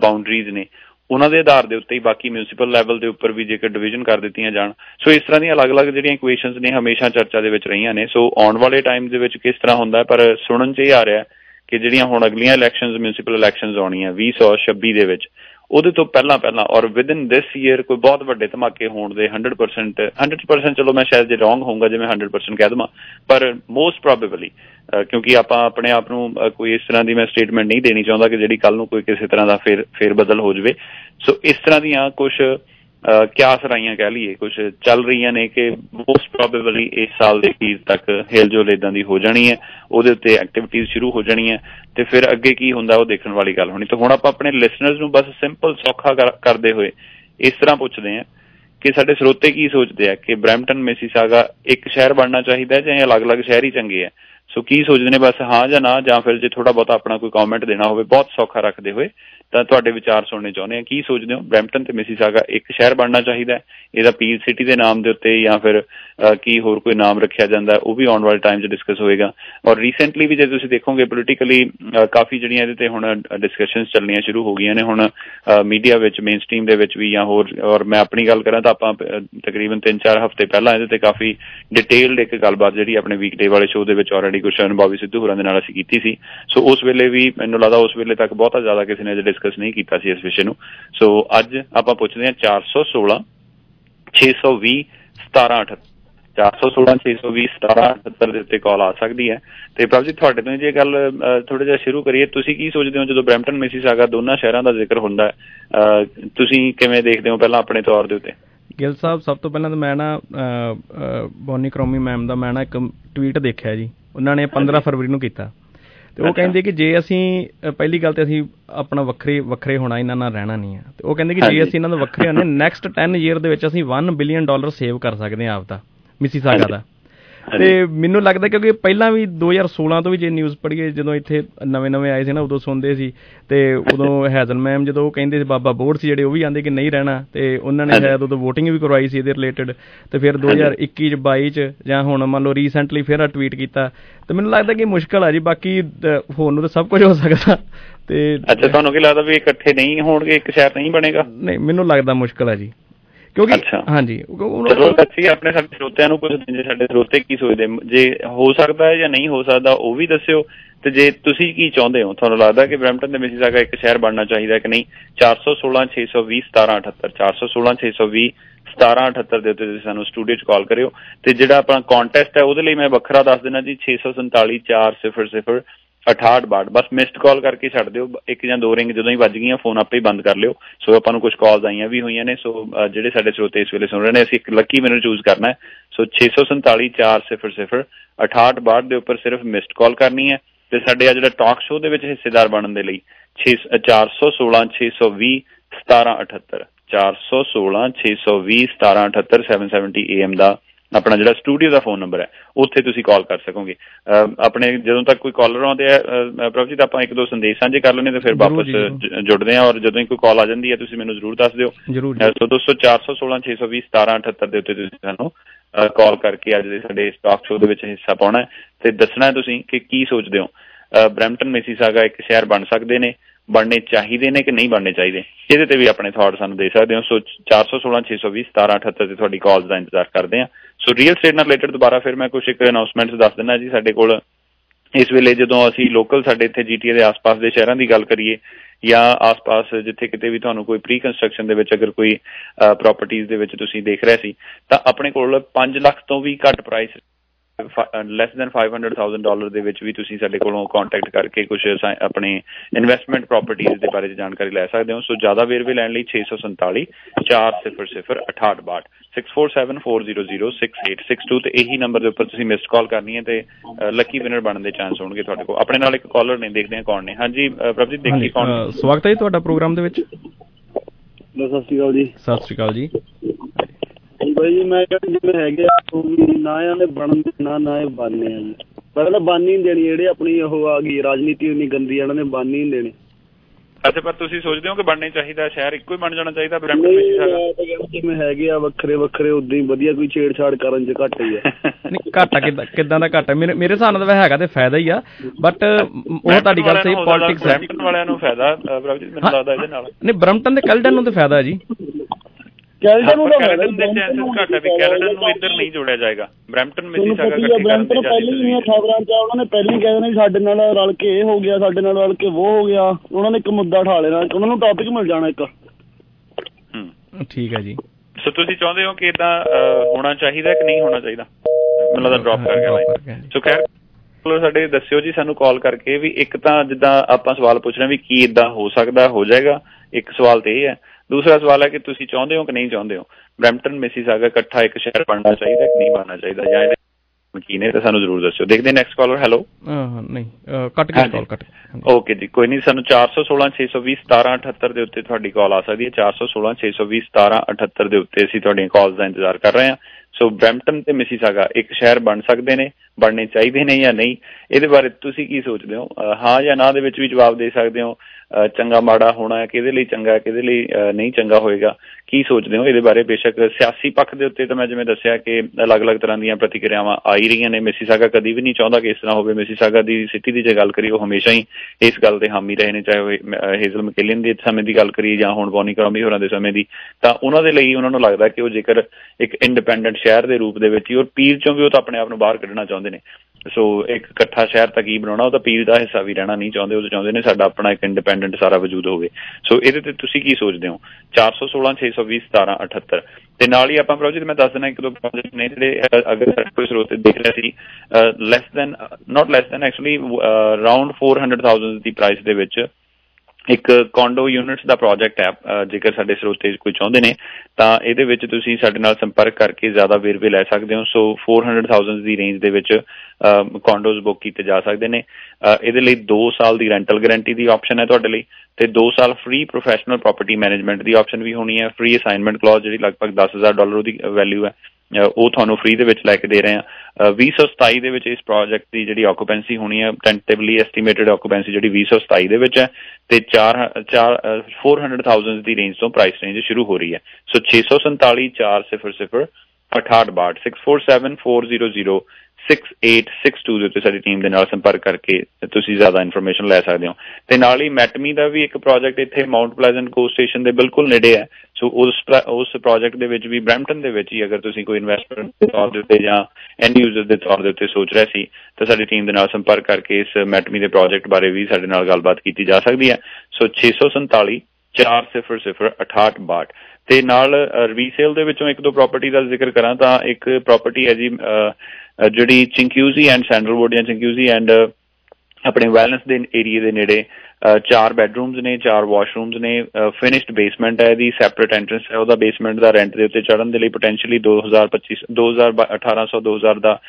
ਬਾਉਂਡਰੀਜ਼ ਨੇ ਉਹਨਾਂ ਦੇ ਆਧਾਰ ਦੇ ਉੱਤੇ ਹੀ ਬਾਕੀ ਮਿਊਨਿਸਪਲ ਲੈਵਲ ਦੇ ਉੱਪਰ ਵੀ ਜੇਕਰ ਡਿਵੀਜ਼ਨ ਕਰ ਦਿੱਤੀਆਂ ਜਾਣ। ਸੋ ਇਸ ਤਰ੍ਹਾਂ ਦੀਆਂ ਅਲੱਗ-ਅਲੱਗ ਜਿਹੜੀਆਂ ਇਕੁਏਸ਼ਨਸ ਨੇ ਹਮੇਸ਼ਾ ਚਰਚਾ ਦੇ ਵਿੱਚ ਰਹੀਆਂ ਨੇ। ਸੋ ਆਉਣ ਵਾਲੇ ਟਾਈਮ ਦੇ ਵਿੱਚ ਕਿਸ ਤਰ੍ਹਾਂ ਹੁੰਦਾ ਹੈ, ਪਰ ਸੁਣਨ 'ਚ ਇਹ ਆ ਰਿਹਾ ਹੈ ਕਿ ਜਿਹੜੀਆਂ ਹੁਣ ਅਗਲੀਆਂ ਇਲੈਕਸ਼ਨਸ ਮਿਊਨਿਸਪਲ ਇਲੈਕਸ਼ਨਸ ਆਉਣੀਆਂ 2026 ਦੇ ਵਿੱਚ ਉਹਦੇ ਤੋਂ ਪਹਿਲਾਂ ਪਹਿਲਾਂ ਔਰ ਵਿਦਿਨ ਦਿਸ ਈਅਰ ਕੋਈ ਬਹੁਤ ਵੱਡੇ ਧਮਾਕੇ ਹੋਣ ਦੇ 100% 100% ਚਲੋ ਮੈਂ ਸ਼ਾਇਦ ਜੇ ਰੋਂਗ ਹੋਊਗਾ ਜੇ ਮੈਂ 100% ਕਹਿ ਦਵਾਂ ਪਰ ਮੋਸਟ ਪ੍ਰੋਬੇਬਲੀ ਕਿਉਂਕਿ ਆਪਾਂ ਆਪਣੇ ਆਪ ਨੂੰ ਅਹ, ਕੋਈ ਇਸ ਤਰ੍ਹਾਂ ਦੀ ਮੈਂ ਸਟੇਟਮੈਂਟ ਨਹੀਂ ਦੇਣੀ ਚਾਹੁੰਦਾ ਕਿ ਜਿਹੜੀ ਕੱਲ ਨੂੰ ਕੋਈ ਕਿਸੇ ਤਰ੍ਹਾਂ ਦਾ ਫੇਰ ਫੇਰ ਬਦਲ ਹੋ ਜਾਵੇ। ਸੋ ਇਸ ਤਰ੍ਹਾਂ ਦੀਆਂ ਕੁਝ ਕਿਆਸ ਰਾਈਆਂ ਕਹਿ ਲਈਏ ਕੁਝ ਚੱਲ ਰਹੀਆਂ ਨੇ ਕਿ ਮੋਸਟ ਪ੍ਰੋਬੇਬਲੀ ਇਸ ਸਾਲ ਦੇ ਅਖੀਰ ਤੱਕ ਹਿਲਜੁਲ ਇਦਾਂ ਦੀ ਹੋ ਜਾਣੀ ਹੈ, ਉਹਦੇ ਉੱਤੇ ਐਕਟੀਵਿਟੀਜ਼ ਸ਼ੁਰੂ ਹੋ ਜਾਣੀਆਂ ਤੇ ਫਿਰ ਅੱਗੇ ਕੀ ਹੁੰਦਾ ਉਹ ਦੇਖਣ ਵਾਲੀ ਗੱਲ ਹੋਣੀ। ਤਾਂ ਹੁਣ ਆਪਾਂ ਆਪਣੇ ਲਿਸਨਰਸ ਨੂੰ ਬਸ ਸਿੰਪਲ ਸੌਖਾ ਕਰ- ਕਰਦੇ ਹੋਏ ਇਸ ਤਰ੍ਹਾਂ ਪੁੱਛਦੇ ਹਾਂ ਕਿ ਸਾਡੇ ਸਰੋਤੇ ਕੀ ਸੋਚਦੇ ਆ ਕਿ ਬ੍ਰੈਂਪਟਨ ਮਿਸੀਸਾਗਾ ਇੱਕ ਸ਼ਹਿਰ ਬਣਨਾ ਚਾਹੀਦਾ ਹੈ ਜਾਂ ਅਲੱਗ-ਅਲੱਗ ਸ਼ਹਿਰ ਹੀ ਚੰਗੇ ਆ? ਸੋ ਕੀ ਸੋਚਦੇ ਨੇ ਬਸ ਹਾਂ ਜਾਂ ਨਾ ਜਾਂ ਫਿਰ ਜੇ ਥੋੜਾ ਬਹੁਤਾ ਆਪਣਾ ਕੋਈ ਕਮੈਂਟ ਦੇਣਾ ਹੋਵੇ ਬਹੁਤ ਸੌਖਾ ਰੱਖਦੇ ਹੋਏ ਤਾਂ ਤੁਹਾਡੇ ਵਿਚਾਰ ਸੁਣਨੇ ਚਾਹੁੰਦੇ ਆ। ਕੀ ਸੋਚਦੇ ਹੋ? ਬ੍ਰੈਂਪਟਨ ਤੇ ਮਿਸੀਸਾਗਾ ਇੱਕ ਸ਼ਹਿਰ ਬਣਨਾ ਚਾਹੀਦਾ ਹੈ ਇਹਦਾ ਪੀਲ ਸਿਟੀ ਦੇ ਨਾਮ ਦੇ ਉੱਤੇ ਜਾਂ ਫਿਰ ਅਹ, ਕੀ ਹੋਰ ਕੋਈ ਨਾਮ ਰੱਖਿਆ ਜਾਂਦਾ ਹੈ, ਉਹ ਵੀ ਆਉਣ ਵਾਲੇ ਟਾਈਮ 'ਚ ਡਿਸਕਸ ਹੋਏਗਾ। ਔਰ ਰੀਸੈਂਟਲੀ ਵੀ ਜੇ ਤੁਸੀਂ ਦੇਖੋਗੇ ਪੋਲੀਟੀਕਲੀ ਕਾਫੀ ਜਿਹੜੀਆਂ ਇਹਦੇ ਤੇ ਹੁਣ ਡਿਸਕਸ਼ਨਸ ਚੱਲਣੀਆਂ ਸ਼ੁਰੂ ਹੋ ਗਈਆਂ ਨੇ। ਹੁਣ ਮੀਡੀਆ ਵਿੱਚ ਮੇਨ ਸਟ੍ਰੀਮ ਦੇ ਵਿੱਚ ਵੀ ਜਾਂ ਹੋਰ ਔਰ ਮੈਂ ਆਪਣੀ ਗੱਲ ਕਰਾਂ ਤਾਂ ਆਪਾਂ ਅਹ, ਤਕਰੀਬਨ 3-4 ਹਫ਼ਤੇ ਪਹਿਲਾਂ ਇਹਦੇ ਤੇ ਕਾਫੀ ਡਿਟੇਲਡ ਇੱਕ ਗੱਲਬਾਤ ਜਿਹੜੀ ਆਪਣੇ ਵੀਕਡੇ ਵਾਲੇ ਸ਼ੋਅ ਦੇ ਵਿੱਚ ਆਲਰੇਡੀ ਗੁਰਸ਼ਨ ਬੌਬੀ ਸਿੱਧੂ ਹੋਰਾਂ ਦੇ ਨਾਲ ਅਸੀਂ ਕੀਤੀ ਸੀ। ਸੋ ਉਸ ਵੇਲੇ ਵੀ ਮੈਨੂੰ ਲੱਗਦਾ ਉਸ ਵੇਲੇ ਤੱਕ ਬਹੁਤਾ ਜ਼ਿਆਦਾ ਕਿਸੇ ਨੇ ਡਿਸਕਸ ਨਹੀਂ ਕੀਤਾ ਸੀ ਇਸ ਵਿਸ਼ੇ ਨੂੰ। ਸੋ ਅੱਜ ਆਪਾਂ ਪੁੱਛਦੇ ਹਾਂ 416 620 1778 416 620 1778 ਦੇ ਉੱਤੇ ਕਾਲ ਆ ਸਕਦੀ ਹੈ। ਤੇ ਪ੍ਰਭ ਜੀ ਤੁਹਾਡੇ ਤੋਂ ਜੇ ਗੱਲ ਥੋੜਾ ਜਿਹਾ ਸ਼ੁਰੂ ਕਰੀਏ ਤੁਸੀਂ ਕੀ ਸੋਚਦੇ ਹੋ ਜਦੋਂ ਬ੍ਰੈਂਪਟਨ ਮਿਸੀਸਾਗਾ ਦੋਨਾਂ ਸ਼ਹਿਰਾਂ ਦਾ ਜ਼ਿਕਰ ਹੁੰਦਾ ਹੈ? ਤੁਸੀਂ ਕਿਵੇਂ ਦੇਖਦੇ ਹੋ ਪਹਿਲਾਂ ਆਪਣੇ ਤੌਰ ਦੇ ਉੱਤੇ? ਗਿੱਲ ਸਾਹਿਬ ਸਭ ਤੋਂ ਪਹਿਲਾਂ ਤਾਂ ਮੈਂ ਨਾ ਬੋਨੀ ਕਰੋਮੀ ਮੈਮ ਦਾ ਮੈਂ ਨਾ ਇੱਕ ਟਵੀਟ ਦੇਖਿਆ ਜੀ। ਉਹਨਾਂ ਨੇ 15 ਫਰਵਰੀ ਨੂੰ ਕੀਤਾ। ਤੇ ਉਹ। ਕਹਿੰਦੇ ਕਿ ਜੇ ਅਸੀਂ ਪਹਿਲੀ ਗੱਲ ਤੇ ਅਸੀਂ ਆਪਣਾ ਵੱਖਰੇ ਵੱਖਰੇ ਹੋਣਾ ਇਹਨਾਂ ਨਾਲ ਰਹਿਣਾ ਨਹੀਂ ਆ ਤੇ ਉਹ ਕਹਿੰਦੇ ਕਿ ਜੇ। ਅਸੀਂ ਇਹਨਾਂ ਤੋਂ ਵੱਖਰੇ ਹੋਣੇ ਨੈਕਸਟ 10 ਈਅਰ ਦੇ ਵਿੱਚ ਅਸੀਂ 1 ਬਿਲੀਅਨ ਡਾਲਰ ਸੇਵ ਕਰ ਸਕਦੇ ਹਾਂ ਆਪ ਦਾ ਮਿਸੀਸਾਗਾ ਦਾ ਤੇ ਮੈਨੂੰ ਲੱਗਦਾ ਕਿਉਂਕਿ ਪਹਿਲਾਂ ਵੀ 2016 ਤੋਂ ਵੀ ਜੇ ਨਿਊਜ਼ ਪੜ੍ਹੀਏ ਜਦੋਂ ਇੱਥੇ ਨਵੇਂ-ਨਵੇਂ ਆਏ ਸੀ ਨਾ ਉਦੋਂ ਸੁਣਦੇ ਸੀ। ਤੇ ਉਦੋਂ ਹੈਜ਼ਲ ਮੈਮ ਜਦੋਂ ਉਹ ਕਹਿੰਦੇ ਸੀ ਬਾਬਾ ਬੋਰਡ ਸੀ ਜਿਹੜੇ ਉਹ ਵੀ ਆਂਦੇ ਕਿ ਨਹੀਂ ਰਹਿਣਾ। ਤੇ ਉਹਨਾਂ ਨੇ। ਸ਼ਾਇਦ ਉਦੋਂ VOTING ਵੀ ਕਰਵਾਈ ਸੀ ਇਹਦੇ ਰਿਲੇਟਡ ਤੇ ਫਿਰ 2021 ਚ 22 ਚ ਜਾਂ ਹੁਣ ਮੰਨ ਲਓ ਰੀਸੈਂਟਲੀ ਫਿਰ ਆ ਟਵੀਟ ਕੀਤਾ। ਤੇ ਮੈਨੂੰ ਲੱਗਦਾ ਕਿ ਮੁਸ਼ਕਲ ਆ ਜੀ ਬਾਕੀ ਹੋਣ ਨੂੰ ਤਾਂ ਸਭ ਕੁਝ ਹੋ ਸਕਦਾ। ਤੇ ਅੱਛਾ ਤੁਹਾਨੂੰ ਕੀ ਲੱਗਦਾ ਵੀ ਇਕੱਠੇ ਨਹੀਂ ਹੋਣਗੇ ਇੱਕ ਸ਼ਹਿਰ ਨਹੀਂ ਬਣੇਗਾ? ਨਹੀਂ ਮੈਨੂੰ ਲੱਗਦਾ ਮੁਸ਼ਕਲ ਆ ਜੀ। ਕਿਉਂਕਿ। ਹਾਂਜੀ। ਚਲੋ ਅਸੀਂ ਆਪਣੇ ਸਾਡੇ ਸਰੋਤਿਆਂ ਨੂੰ ਪੁੱਛਦੇ ਜੇ ਸਾਡੇ ਸਰੋਤੇ ਕੀ ਸੋਚਦੇ ਜੇ ਹੋ ਸਕਦਾ ਹੈ ਜਾਂ ਨਹੀਂ ਹੋ ਸਕਦਾ ਉਹ ਵੀ ਦੱਸਿਓ। ਤੇ ਜੇ ਤੁਸੀਂ ਕੀ ਚਾਹੁੰਦੇ ਹੋ? ਤੁਹਾਨੂੰ ਲੱਗਦਾ ਕਿ ਬ੍ਰੈਂਪਟਨ ਤੇ ਮਿਸੀਸਾਗਾ ਇੱਕ ਸ਼ਹਿਰ ਬਣਨਾ ਚਾਹੀਦਾ ਕਿ ਨਹੀਂ? 416 620 1778 416 620 1778 ਦੇ ਉੱਤੇ ਤੁਸੀਂ ਸਾਨੂੰ ਸਟੂਡੀਓ 'ਚ ਕਾਲ ਕਰਿਓ। ਤੇ ਜਿਹੜਾ ਆਪਣਾ ਕੰਟੈਸਟ ਹੈ ਉਹਦੇ ਲਈ ਮੈਂ ਵੱਖਰਾ ਦੱਸ ਦੇਣਾ ਜੀ। 647 400 6862 ਬਸ ਮਿਸਡ ਕਾਲ ਕਰਕੇ ਛੱਡ ਦਿਓ, ਇੱਕ ਜਾਂ ਦੋ ਰਿੰਗ ਜਦੋਂ ਹੀ ਵੱਜ ਗਈਆਂ ਫੋਨ ਆਪੇ ਹੀ ਬੰਦ ਕਰ ਲਿਓ। ਸੋ ਆਪਾਂ ਨੂੰ ਕੁਝ ਕਾਲਸ ਆਈਆਂ ਵੀ ਹੋਈਆਂ ਨੇ ਸੋ ਜਿਹੜੇ ਸਾਡੇ ਸਰੋਤੇ ਇਸ ਵੇਲੇ ਸੁਣ ਰਹੇ ਨੇ, ਅਸੀਂ ਇੱਕ ਲੱਕੀ ਮਿੰਟ ਚੂਜ਼ ਕਰਨਾ ਹੈ। ਸੋ 647400 6862 ਦੇ ਉੱਪਰ ਸਿਰਫ ਮਿਸਡ ਕਾਲ ਕਰਨੀ ਹੈ। ਤੇ ਸਾਡੇ ਆ ਜਿਹੜਾ ਟਾਕ ਸ਼ੋਅ ਦੇ ਵਿੱਚ ਹਿੱਸੇਦਾਰ ਬਣਨ ਦੇ ਲਈ 416 620 1778 416 620 1778 770 AM ਦਾ ਆਪਣਾ ਜਿਹੜਾ ਸਟੂਡੀਓ ਦਾ ਫੋਨ ਨੰਬਰ ਹੈ ਉੱਥੇ ਤੁਸੀਂ ਕਾਲ ਕਰ ਸਕੋਗੇ। ਆਪਣੇ ਜਦੋਂ ਤੱਕ ਕੋਈ ਕਾਲਰ ਆਉਂਦੇ ਆ ਪ੍ਰਭਜੀਤ ਆਪਾਂ ਇੱਕ ਦੋ ਸੰਦੇਸ਼ ਸਾਂਝੇ ਕਰ ਲੈਣੇ ਤੇ ਫਿਰ ਵਾਪਸ ਜੁੜਦੇ ਆ ਔਰ ਜਦੋਂ ਹੀ ਕੋਈ ਕਾਲ ਆ ਜਾਂਦੀ ਹੈ ਤੁਸੀਂ ਮੈਨੂੰ ਜ਼ਰੂਰ ਦੱਸ ਦਿਓ। ਸੋ ਦੋਸਤੋ 416 620 1778 ਦੇ ਉੱਤੇ ਤੁਸੀਂ ਸਾਨੂੰ ਕਾਲ ਕਰਕੇ ਅੱਜ ਦੇ ਸਾਡੇ ਸਟਾਕ ਸ਼ੋਅ ਦੇ ਵਿੱਚ ਹਿੱਸਾ ਪਾਉਣਾ ਤੇ ਦੱਸਣਾ ਹੈ ਤੁਸੀਂ ਕਿ ਕੀ ਸੋਚਦੇ ਹੋ। ਬ੍ਰੈਂਪਟਨ ਮਿਸੀਸਾਗਾ ਇੱਕ ਸ਼ਹਿਰ ਬਣ ਸਕਦੇ ਨੇ। ਬਣਨੇ ਚਾਹੀਦੇ ਨੇ ਕਿ ਨਹੀਂ ਬਣਨੇ ਚਾਹੀਦੇ? ਇਹਦੇ ਤੇ ਵੀ ਆਪਣੇ ਥਾਟ ਸਾਨੂੰ ਦੇ ਸਕਦੇ ਹੋ। ਸੋ 416 620 1778 ਤੇ ਤੁਹਾਡੀ ਕਾਲਸ ਦਾ ਇੰਤਜ਼ਾਰ ਕਰਦੇ ਆ ਸੋ ਰੀਅਲ ਸਟੇਟ ਨਾਲ ਰਿਲੇਟਡ ਦੁਬਾਰਾ ਫਿਰ ਮੈਂ ਕੁਝ ਇੱਕ ਅਨਾਉਂਸਮੈਂਟਸ ਦੱਸ ਦਿੰਦਾ ਜੀ ਸਾਡੇ ਕੋਲ। ਇਸ ਵੇਲੇ ਜਦੋਂ ਅਸੀਂ ਲੋਕਲ ਸਾਡੇ ਇੱਥੇ ਜੀਟੀਏ ਦੇ ਆਸ-ਪਾਸ ਦੇ ਸ਼ਹਿਰਾਂ ਦੀ ਗੱਲ ਕਰੀਏ ਜਾਂ ਆਸ-ਪਾਸ ਜਿੱਥੇ ਕਿਤੇ ਵੀ ਤੁਹਾਨੂੰ ਕੋਈ ਪ੍ਰੀ ਕੰਸਟਰਕਸ਼ਨ ਦੇ ਵਿੱਚ ਅਗਰ ਕੋਈ ਪ੍ਰਾਪਰਟੀਆਂ ਦੇ ਵਿੱਚ ਤੁਸੀਂ ਦੇਖ ਰਹੇ ਸੀ, ਤਾਂ ਆਪਣੇ ਕੋਲ 5 ਲੱਖ ਤੋਂ ਵੀ ਘੱਟ ਪ੍ਰਾਈਸ ਲੈਸ ਦੈਨ 500000 ਡਾਲਰ ਦੇ ਵਿੱਚ ਵੀ ਤੁਸੀਂ ਸਾਡੇ ਕੋਲੋਂ ਕੰਟੈਕਟ ਕਰਕੇ ਕੁਝ ਆਪਣੇ ਇਨਵੈਸਟਮੈਂਟ ਪ੍ਰਾਪਰਟੀਆਂ ਦੇ ਬਾਰੇ ਜਾਣਕਾਰੀ ਲੈ ਸਕਦੇ ਹੋ। ਸੋ ਜ਼ਿਆਦਾ ਵੇਰਵੇ ਲੈਣ ਲਈ 647 400 6474006862 ਤੇ ਇਹੀ ਨੰਬਰ ਦੇ ਉੱਪਰ ਤੁਸੀਂ ਮਿਸਡ ਕਾਲ ਕਰਨੀ ਹੈ ਤੇ ਲੱਕੀ ਵਿਨਰ ਬਣਨ ਦੇ ਚਾਂਸ ਹੋਣਗੇ ਤੁਹਾਡੇ ਕੋਲ। ਆਪਣੇ ਨਾਲ ਇੱਕ ਕਾਲਰ ਨੇ ਦੇਖਦੇ ਹਾਂ ਕੌਣ ਨੇ। ਹਾਂਜੀ ਪ੍ਰਭਜੀਤ ਦੇਖੀ ਕੌਣ ਸਵਾਗਤ ਹੈ ਤੁਹਾਡਾ ਪ੍ਰੋਗਰਾਮ ਦੇ ਵਿੱਚ। ਸਤਿ ਸ਼੍ਰੀ ਅਕਾਲ ਜੀ। ਸਤਿ ਸ਼੍ਰੀ ਅਕਾਲ ਜੀ। ਬਾਈ ਮੈਂ ਕਹਿੰਦਾ ਜਿਵੇਂ ਹੈਗੇ ਆ ਨਾ ਇਹਨਾਂ ਨੇ ਬਣਨ ਨਾ ਨਾ ਇਹ ਬਣਨੇ ਆ ਜੀ। ਪਹਿਲਾਂ ਬਣ ਨਹੀਂ ਦੇਣੀ ਜਿਹੜੇ ਆਪਣੀ ਉਹ ਆ ਗਈ ਰਾਜਨੀਤੀ ਉਨੀ ਗੰਦੀ ਇਹਨਾਂ ਨੇ ਬਣ ਨਹੀਂ ਦੇਣੀ। ਅੱਛਾ ਪਰ ਤੁਸੀਂ ਸੋਚਦੇ ਹੋ ਕਿ ਬਣਨੇ ਚਾਹੀਦਾ ਸ਼ਹਿਰ ਇੱਕੋ ਹੀ ਬਣ ਜਾਣਾ ਚਾਹੀਦਾ ਬ੍ਰੈਂਪਟਨ ਵਿੱਚ ਸਾਰਾ? ਜਿਵੇਂ ਹੈਗੇ ਆ ਵੱਖਰੇ ਵੱਖਰੇ ਉਦਾਂ ਹੀ ਵਧੀਆ ਕੋਈ ਛੇੜਛਾੜ ਕਰਨ 'ਚ ਘੱਟ ਹੀ ਆ। ਨਹੀਂ ਘਾਟਾ ਕਿਦਾਂ ਕਿਦਾਂ ਦਾ ਘਾਟਾ? ਮੇਰੇ ਮੇਰੇ ਹਿਸਾਬ ਨਾਲ ਤਾਂ ਹੈਗਾ ਤੇ ਫਾਇਦਾ ਹੀ ਆ ਬਟ ਉਹ ਤੁਹਾਡੀ ਗੱਲ ਸਹੀ ਪੋਲਿਟਿਕਸ ਹੈ। ਬ੍ਰੈਂਪਟਨ ਵਾਲਿਆਂ ਨੂੰ ਫਾਇਦਾ ਪ੍ਰਭਜੀਤ ਮੈਨੂੰ ਲੱਗਦਾ ਇਹਦੇ ਨਾਲ। ਨਹੀਂ ਬ੍ਰੈਂਪਟਨ ਤੇ ਕੈਲਡਨ ਨੂੰ ਤੇ ਫਾਇਦਾ ਜੀ। ਕੈਲਡਨ ਨੂੰ ਕੈਲਡਨ ਦੇ ਚਾਂਸਸ ਘੱਟ ਹੈ ਵੀ ਕੈਲਡਨ ਨੂੰ ਇੱਧਰ ਨਹੀਂ ਜੋੜਿਆ ਜਾਏਗਾ। ਬ੍ਰੈਂਪਟਨ ਮਿਸੀਸਾਗਾ ਇਕੱਠੇ ਕਰਨ ਦੇ ਪਹਿਲਾਂ ਹੀ ਖਬਰਾਂ 'ਚ ਉਹਨਾਂ ਨੇ ਪਹਿਲਾਂ ਕਹਿ ਦੇਣਾ ਸਾਡੇ ਨਾਲ ਰਲ ਕੇ ਇਹ ਹੋ ਗਿਆ ਸਾਡੇ ਨਾਲ ਰਲ ਕੇ ਉਹ ਹੋ ਗਿਆ। ਉਹਨਾਂ ਨੇ ਇੱਕ ਮੁੱਦਾ ਉਠਾ ਲੈਣਾ ਉਹਨਾਂ ਨੂੰ ਟੌਪਿਕ ਮਿਲ ਜਾਣਾ ਇੱਕ। ਹੂੰ। ਠੀਕ ਹੈ ਜੀ। ਸੋ ਤੁਸੀਂ ਚਾਹੁੰਦੇ ਹੋ ਕਿ ਇਦਾਂ ਹੋਣਾ ਚਾਹੀਦਾ ਕਿ ਨਹੀਂ ਹੋਣਾ ਚਾਹੀਦਾ? ਮੈਨੂੰ ਲੱਗਦਾ ਡ੍ਰੌਪ ਕਰ ਗਿਆ ਲਾਈਨ ਸੋ ਖੈਰ ਚਲੋ ਸਾਡੇ ਦੱਸਿਓ ਜੀ ਸਾਨੂੰ ਕਾਲ ਕਰਕੇ ਵੀ ਇੱਕ ਤਾਂ ਜਿੱਦਾਂ ਆਪਾਂ ਸਵਾਲ ਪੁੱਛ ਰਹੇ ਵੀ ਕੀ ਇਦਾਂ ਹੋ ਸਕਦਾ ਹੋ ਜਾਏਗਾ। ਇੱਕ ਸਵਾਲ ਤੇ ਇਹ ਹੈ ਦੂਸਰਾ ਸਵਾਲ ਹੈ ਕਿ ਤੁਸੀਂ ਚਾਹੁੰਦੇ ਹੋ ਕਿ ਨਹੀਂ ਚਾਹੁੰਦੇ ਹੋ? ਬ੍ਰੈਂਪਟਨ ਮਿਸੀਸਾਗਾ ਇਕੱਠਾ ਇੱਕ ਸ਼ਹਿਰ ਬਣਨਾ ਚਾਹੀਦਾ ਕਿ ਨਹੀਂ ਬਣਨਾ ਚਾਹੀਦਾ? ਜਾਂ ਇਹਦੇ ਕੀ ਨੇ ਤਾਂ ਸਾਨੂੰ ਜ਼ਰੂਰ ਦੱਸਿਓ। ਦੇਖਦੇ ਨੈਕਸਟ ਕਾਲਰ ਹੈਲੋ ਹਾਂ ਨਹੀਂ ਕੱਟ ਕੇ ਕਾਲ ਕੱਟ ਓਕੇ ਜੀ ਕੋਈ ਨਹੀਂ ਸਾਨੂੰ 416 620 1778 ਦੇ ਉੱਤੇ ਤੁਹਾਡੀ ਕਾਲ ਆ ਸਕਦੀ ਹੈ। 416 620 1778 ਦੇ ਉੱਤੇ ਅਸੀਂ ਤੁਹਾਡੀਆਂ ਕਾਲਸ ਦਾ ਇੰਤਜ਼ਾਰ ਕਰ ਰਹੇ ਹਾਂ। ਸੋ ਬ੍ਰੈਂਪਟਨ ਤੇ ਮਿਸੀਸਾਗਾ ਇੱਕ ਸ਼ਹਿਰ ਬਣ ਸਕਦੇ ਨੇ। ਬਣਨੇ ਚਾਹੀਦੇ ਨੇ ਜਾਂ ਨਹੀਂ, ਇਹਦੇ ਬਾਰੇ ਤੁਸੀਂ ਕੀ ਸੋਚਦੇ ਹੋ? ਹਾਂ ਜਾਂ ਨਾ ਦੇ ਵਿੱਚ ਵੀ ਜਵਾਬ ਦੇ ਸਕਦੇ ਹੋ ਚੰਗਾ ਮਾੜਾ ਹੋਣਾ ਹੈ, ਕਿਹਦੇ ਲਈ ਚੰਗਾ ਕਿਹਦੇ ਲਈ ਨਹੀਂ ਚੰਗਾ ਹੋਏਗਾ, ਕੀ ਸੋਚਦੇ ਹੋ? ਇਹਦੇ ਬਾਰੇ ਬੇਸ਼ੱਕ ਸਿਆਸੀ ਪੱਖ ਦੇ ਉੱਤੇ ਤਾਂ ਮੈਂ ਜਿਵੇਂ ਦੱਸਿਆ ਕਿ ਅਲੱਗ-ਅਲੱਗ ਤਰ੍ਹਾਂ ਦੀਆਂ ਪ੍ਰਤੀਕਿਰਿਆਵਾਂ ਆ ਹੀ ਰਹੀਆਂ ਨੇ। ਮਿਸੀਸਾਗਾ ਕਦੀ ਵੀ ਨਹੀਂ ਚਾਹੁੰਦਾ ਕਿ ਇਸ ਤਰ੍ਹਾਂ ਹੋਵੇ। ਮਿਸੀਸਾਗਾ ਦੀ ਸਿਟੀ ਦੀ ਜੇ ਗੱਲ ਕਰੀਏ, ਉਹ ਹਮੇਸ਼ਾ ਹੀ ਇਸ ਗੱਲ ਦੇ ਹਾਮੀ ਰਹੇ ਨੇ, ਚਾਹੇ ਹੇਜ਼ਲ ਮਕੇਲੀਨ ਦੇ ਸਮੇਂ ਦੀ ਗੱਲ ਕਰੀਏ ਜਾਂ ਹੁਣ ਬੋਨੀ ਕਰੋਮੀ ਹੋਰਾਂ ਦੇ ਸਮੇਂ ਦੀ, ਤਾਂ ਉਹਨਾਂ ਦੇ ਲਈ ਉਹਨਾਂ ਨੂੰ ਲੱਗਦਾ ਕਿ ਉਹ ਜੇਕਰ ਇੱਕ ਇੰਡੀਪੈਂਡੈਂਟ ਸ਼ਹਿਰ ਦੇ ਰੂਪ ਦੇ ਵਿੱਚ ਹੀ ਔਰ ਪੀਰ ਚੋਂ ਵੀ ਉਹ ਤਾਂ ਆਪਣੇ ਆਪ ਨੂੰ ਬਾਹਰ ਕੱਢਣਾ ਚਾਹੁੰਦੇ ਨੇ। ਸੋ ਇੱਕ ਇਕੱਠਾ ਸ਼ਹਿਰ ਤਾਂ ਕੀ ਬਣਾਉਣਾ, ਉਹ ਤਾਂ ਪੀਰ ਦਾ ਹਿੱਸਾ ਵੀ ਰਹਿਣਾ ਨਹੀਂ ਚਾਹੁੰਦੇ, ਉਹ ਚਾਹੁੰਦੇ ਨੇ ਸਾਡਾ ਆਪਣਾ ਇੱਕ ਇੰਡੀਪੈਂਡੈਂਟ ਸਾਰਾ ਵਜੂਦ ਹੋਵੇ। ਸੋ ਇਹਦੇ ਤੇ ਤੁਸੀਂ ਕੀ ਸੋਚਦੇ ਹੋ? 416 620 1778 ਤੇ ਨਾਲ ਹੀ ਆਪਾਂ ਪ੍ਰੋਜੈਕਟ ਮੈਂ ਦੱਸ ਦਿੰਦਾ ਇੱਕ ਦੋ ਪ੍ਰੋਜੈਕਟ ਨੇ ਜਿਹੜੇ ਅਗਰ ਕੋਈ ਸਰੋਤ ਦੇਖ ਰਿਹਾ ਸੀ less than not less than actually around 400000 ਦੀ ਪ੍ਰਾਈਸ ਦੇ ਵਿੱਚ ਇੱਕ ਕੌਂਡੋ ਯੂਨਿਟਸ ਦਾ ਪ੍ਰੋਜੈਕਟ ਹੈ ਜੇਕਰ ਸਾਡੇ ਸਰੋਤੇ ਕੋਈ ਚਾਹੁੰਦੇ ਨੇ, ਤਾਂ ਇਹਦੇ ਵਿੱਚ ਤੁਸੀਂ ਸਾਡੇ ਨਾਲ ਸੰਪਰਕ ਕਰਕੇ ਜ਼ਿਆਦਾ ਵੇਰਵੇ ਲੈ ਸਕਦੇ ਹੋ। ਸੋ 400000 ਦੀ ਰੇਂਜ ਦੇ ਵਿੱਚ ਕੌਂਡੋਜ਼ ਬੁੱਕ ਕੀਤੇ ਜਾ ਸਕਦੇ ਨੇ। ਇਹਦੇ ਲਈ 2 ਸਾਲ ਦੀ ਰੈਂਟਲ ਗਾਰੰਟੀ ਦੀ ਆਪਸ਼ਨ ਹੈ ਤੁਹਾਡੇ ਲਈ ਤੇ 2 ਸਾਲ ਫ੍ਰੀ ਪ੍ਰੋਫੈਸ਼ਨਲ ਪ੍ਰਾਪਰਟੀ ਮੈਨੇਜਮੈਂਟ ਦੀ ਆਪਸ਼ਨ ਵੀ ਹੋਣੀ ਹੈ। ਫ੍ਰੀ ਅਸਾਈਨਮੈਂਟ ਕਲੌਜ਼ ਜਿਹੜੀ ਲਗਭਗ 10000 ਡਾਲਰ ਦੀ ਵੈਲਿਊ ਹੈ। ਉਹ ਤੁਹਾਨੂੰ ਫ੍ਰੀ ਦੇ ਵਿੱਚ ਲੈ ਕੇ ਦੇ ਰਹੇ ਆ 2027 ਦੇ ਵਿੱਚ ਇਸ ਪ੍ਰੋਜੈਕਟ ਦੀ ਜਿਹੜੀ ਆਕੂਪੈਂਸੀ ਹੋਣੀ ਹੈ ਟੈਂਟੇਟਿਵਲੀ ਐਸਟੀਮੇਟਡ ਆਕੂਪੈਂਸੀ ਜਿਹੜੀ 2027 ਦੇ ਵਿੱਚ ਹੈ, ਤੇ 4 4 400000 ਦੀ ਰੇਂਜ ਤੋਂ ਪ੍ਰਾਈਸ ਰੇਂਜ ਸ਼ੁਰੂ ਹੋ ਰਹੀ ਹੈ। ਸੋ 647 400 6862 647400 6862 ਦੇ ਉੱਤੇ ਸਾਡੀ ਟੀਮ ਦੇ ਨਾਲ ਸੰਪਰਕ ਕਰਕੇ ਤੁਸੀਂ ਜ਼ਿਆਦਾ ਇਨਫੋਰਮੇਸ਼ਨ ਲੈ ਸਕਦੇ ਹੋ। ਤੇ ਨਾਲ ਹੀ ਮੈਟਮੀ ਦਾ ਵੀ ਇੱਕ ਪ੍ਰੋਜੈਕਟ ਇੱਥੇ ਮਾਉਂਟ ਪਲੇਜ਼ੈਂਟ ਕੋ ਸਟੇਸ਼ਨ ਦੇ ਬਿਲਕੁਲ ਨੇੜੇ ਹੈ। ਸੋ ਉਸ ਉਸ ਪ੍ਰੋਜੈਕਟ ਦੇ ਵਿੱਚ ਵੀ ਬ੍ਰੈਂਪਟਨ ਦੇ ਵਿੱਚ ਹੀ ਅਗਰ ਤੁਸੀਂ ਕੋਈ ਇਨਵੈਸਟਮੈਂਟ ਦੇ ਤੌਰ ਦੇ ਉੱਤੇ ਜਾਂ ਐਂਡ ਯੂਜ਼ਰ ਦੇ ਤੌਰ ਦੇ ਉੱਤੇ ਸੋਚ ਰਹੇ ਸੀ, ਤਾਂ ਸਾਡੀ ਟੀਮ ਦੇ ਨਾਲ ਸੰਪਰਕ ਕਰਕੇ ਇਸ ਮੈਟਮੀ ਦੇ ਪ੍ਰੋਜੈਕਟ ਬਾਰੇ ਵੀ ਸਾਡੇ ਨਾਲ ਗੱਲਬਾਤ ਕੀਤੀ ਜਾ ਸਕਦੀ ਹੈ। ਸੋ 647 400 ਤੇ ਨਾਲ ਰੀਸੇਲ ਦੇ ਵਿੱਚੋਂ ਇੱਕ ਦੋ ਪ੍ਰਾਪਰਟੀ ਦਾ ਜ਼ਿਕਰ ਕਰਾਂ ਤਾਂ ਇੱਕ ਪ੍ਰਾਪਰਟੀ ਹੈ ਜੀ ਜਿਹੜੀ ਚਿੰਕਿਊਜ਼ੀ ਐਂਡ ਸੈਂਡਲਵੁੱਡ ਜਾਂ ਚਿੰਕਿਊਜ਼ੀ ਐਂਡ ਆਪਣੇ ਵੈਲਨੈਸ ਦੇ ਏਰੀਆ ਦੇ ਨੇੜੇ ਅ, ਚਾਰ ਬੈੱਡਰੂਮਸ ਨੇ ਚਾਰ ਵਾਸ਼ਰੂਮਸ ਨੇ ਫਿਨਿਸ਼ਡ ਬੇਸਮੈਂਟ ਹੈ ਇਹਦੀ ਸੈਪਰੇਟ ਐਂਟਰੈਂਸ ਹੈ ਉਹਦਾ ਬੇਸਮੈਂਟ ਦਾ ਰੈਂਟ ਦੇ ਉੱਤੇ ਚੜਨ ਦੇ ਲਈ ਪੋਟੈਂਸ਼ੀਅਲੀ 2025 2018 ਤੋਂ 2000 ਦਾ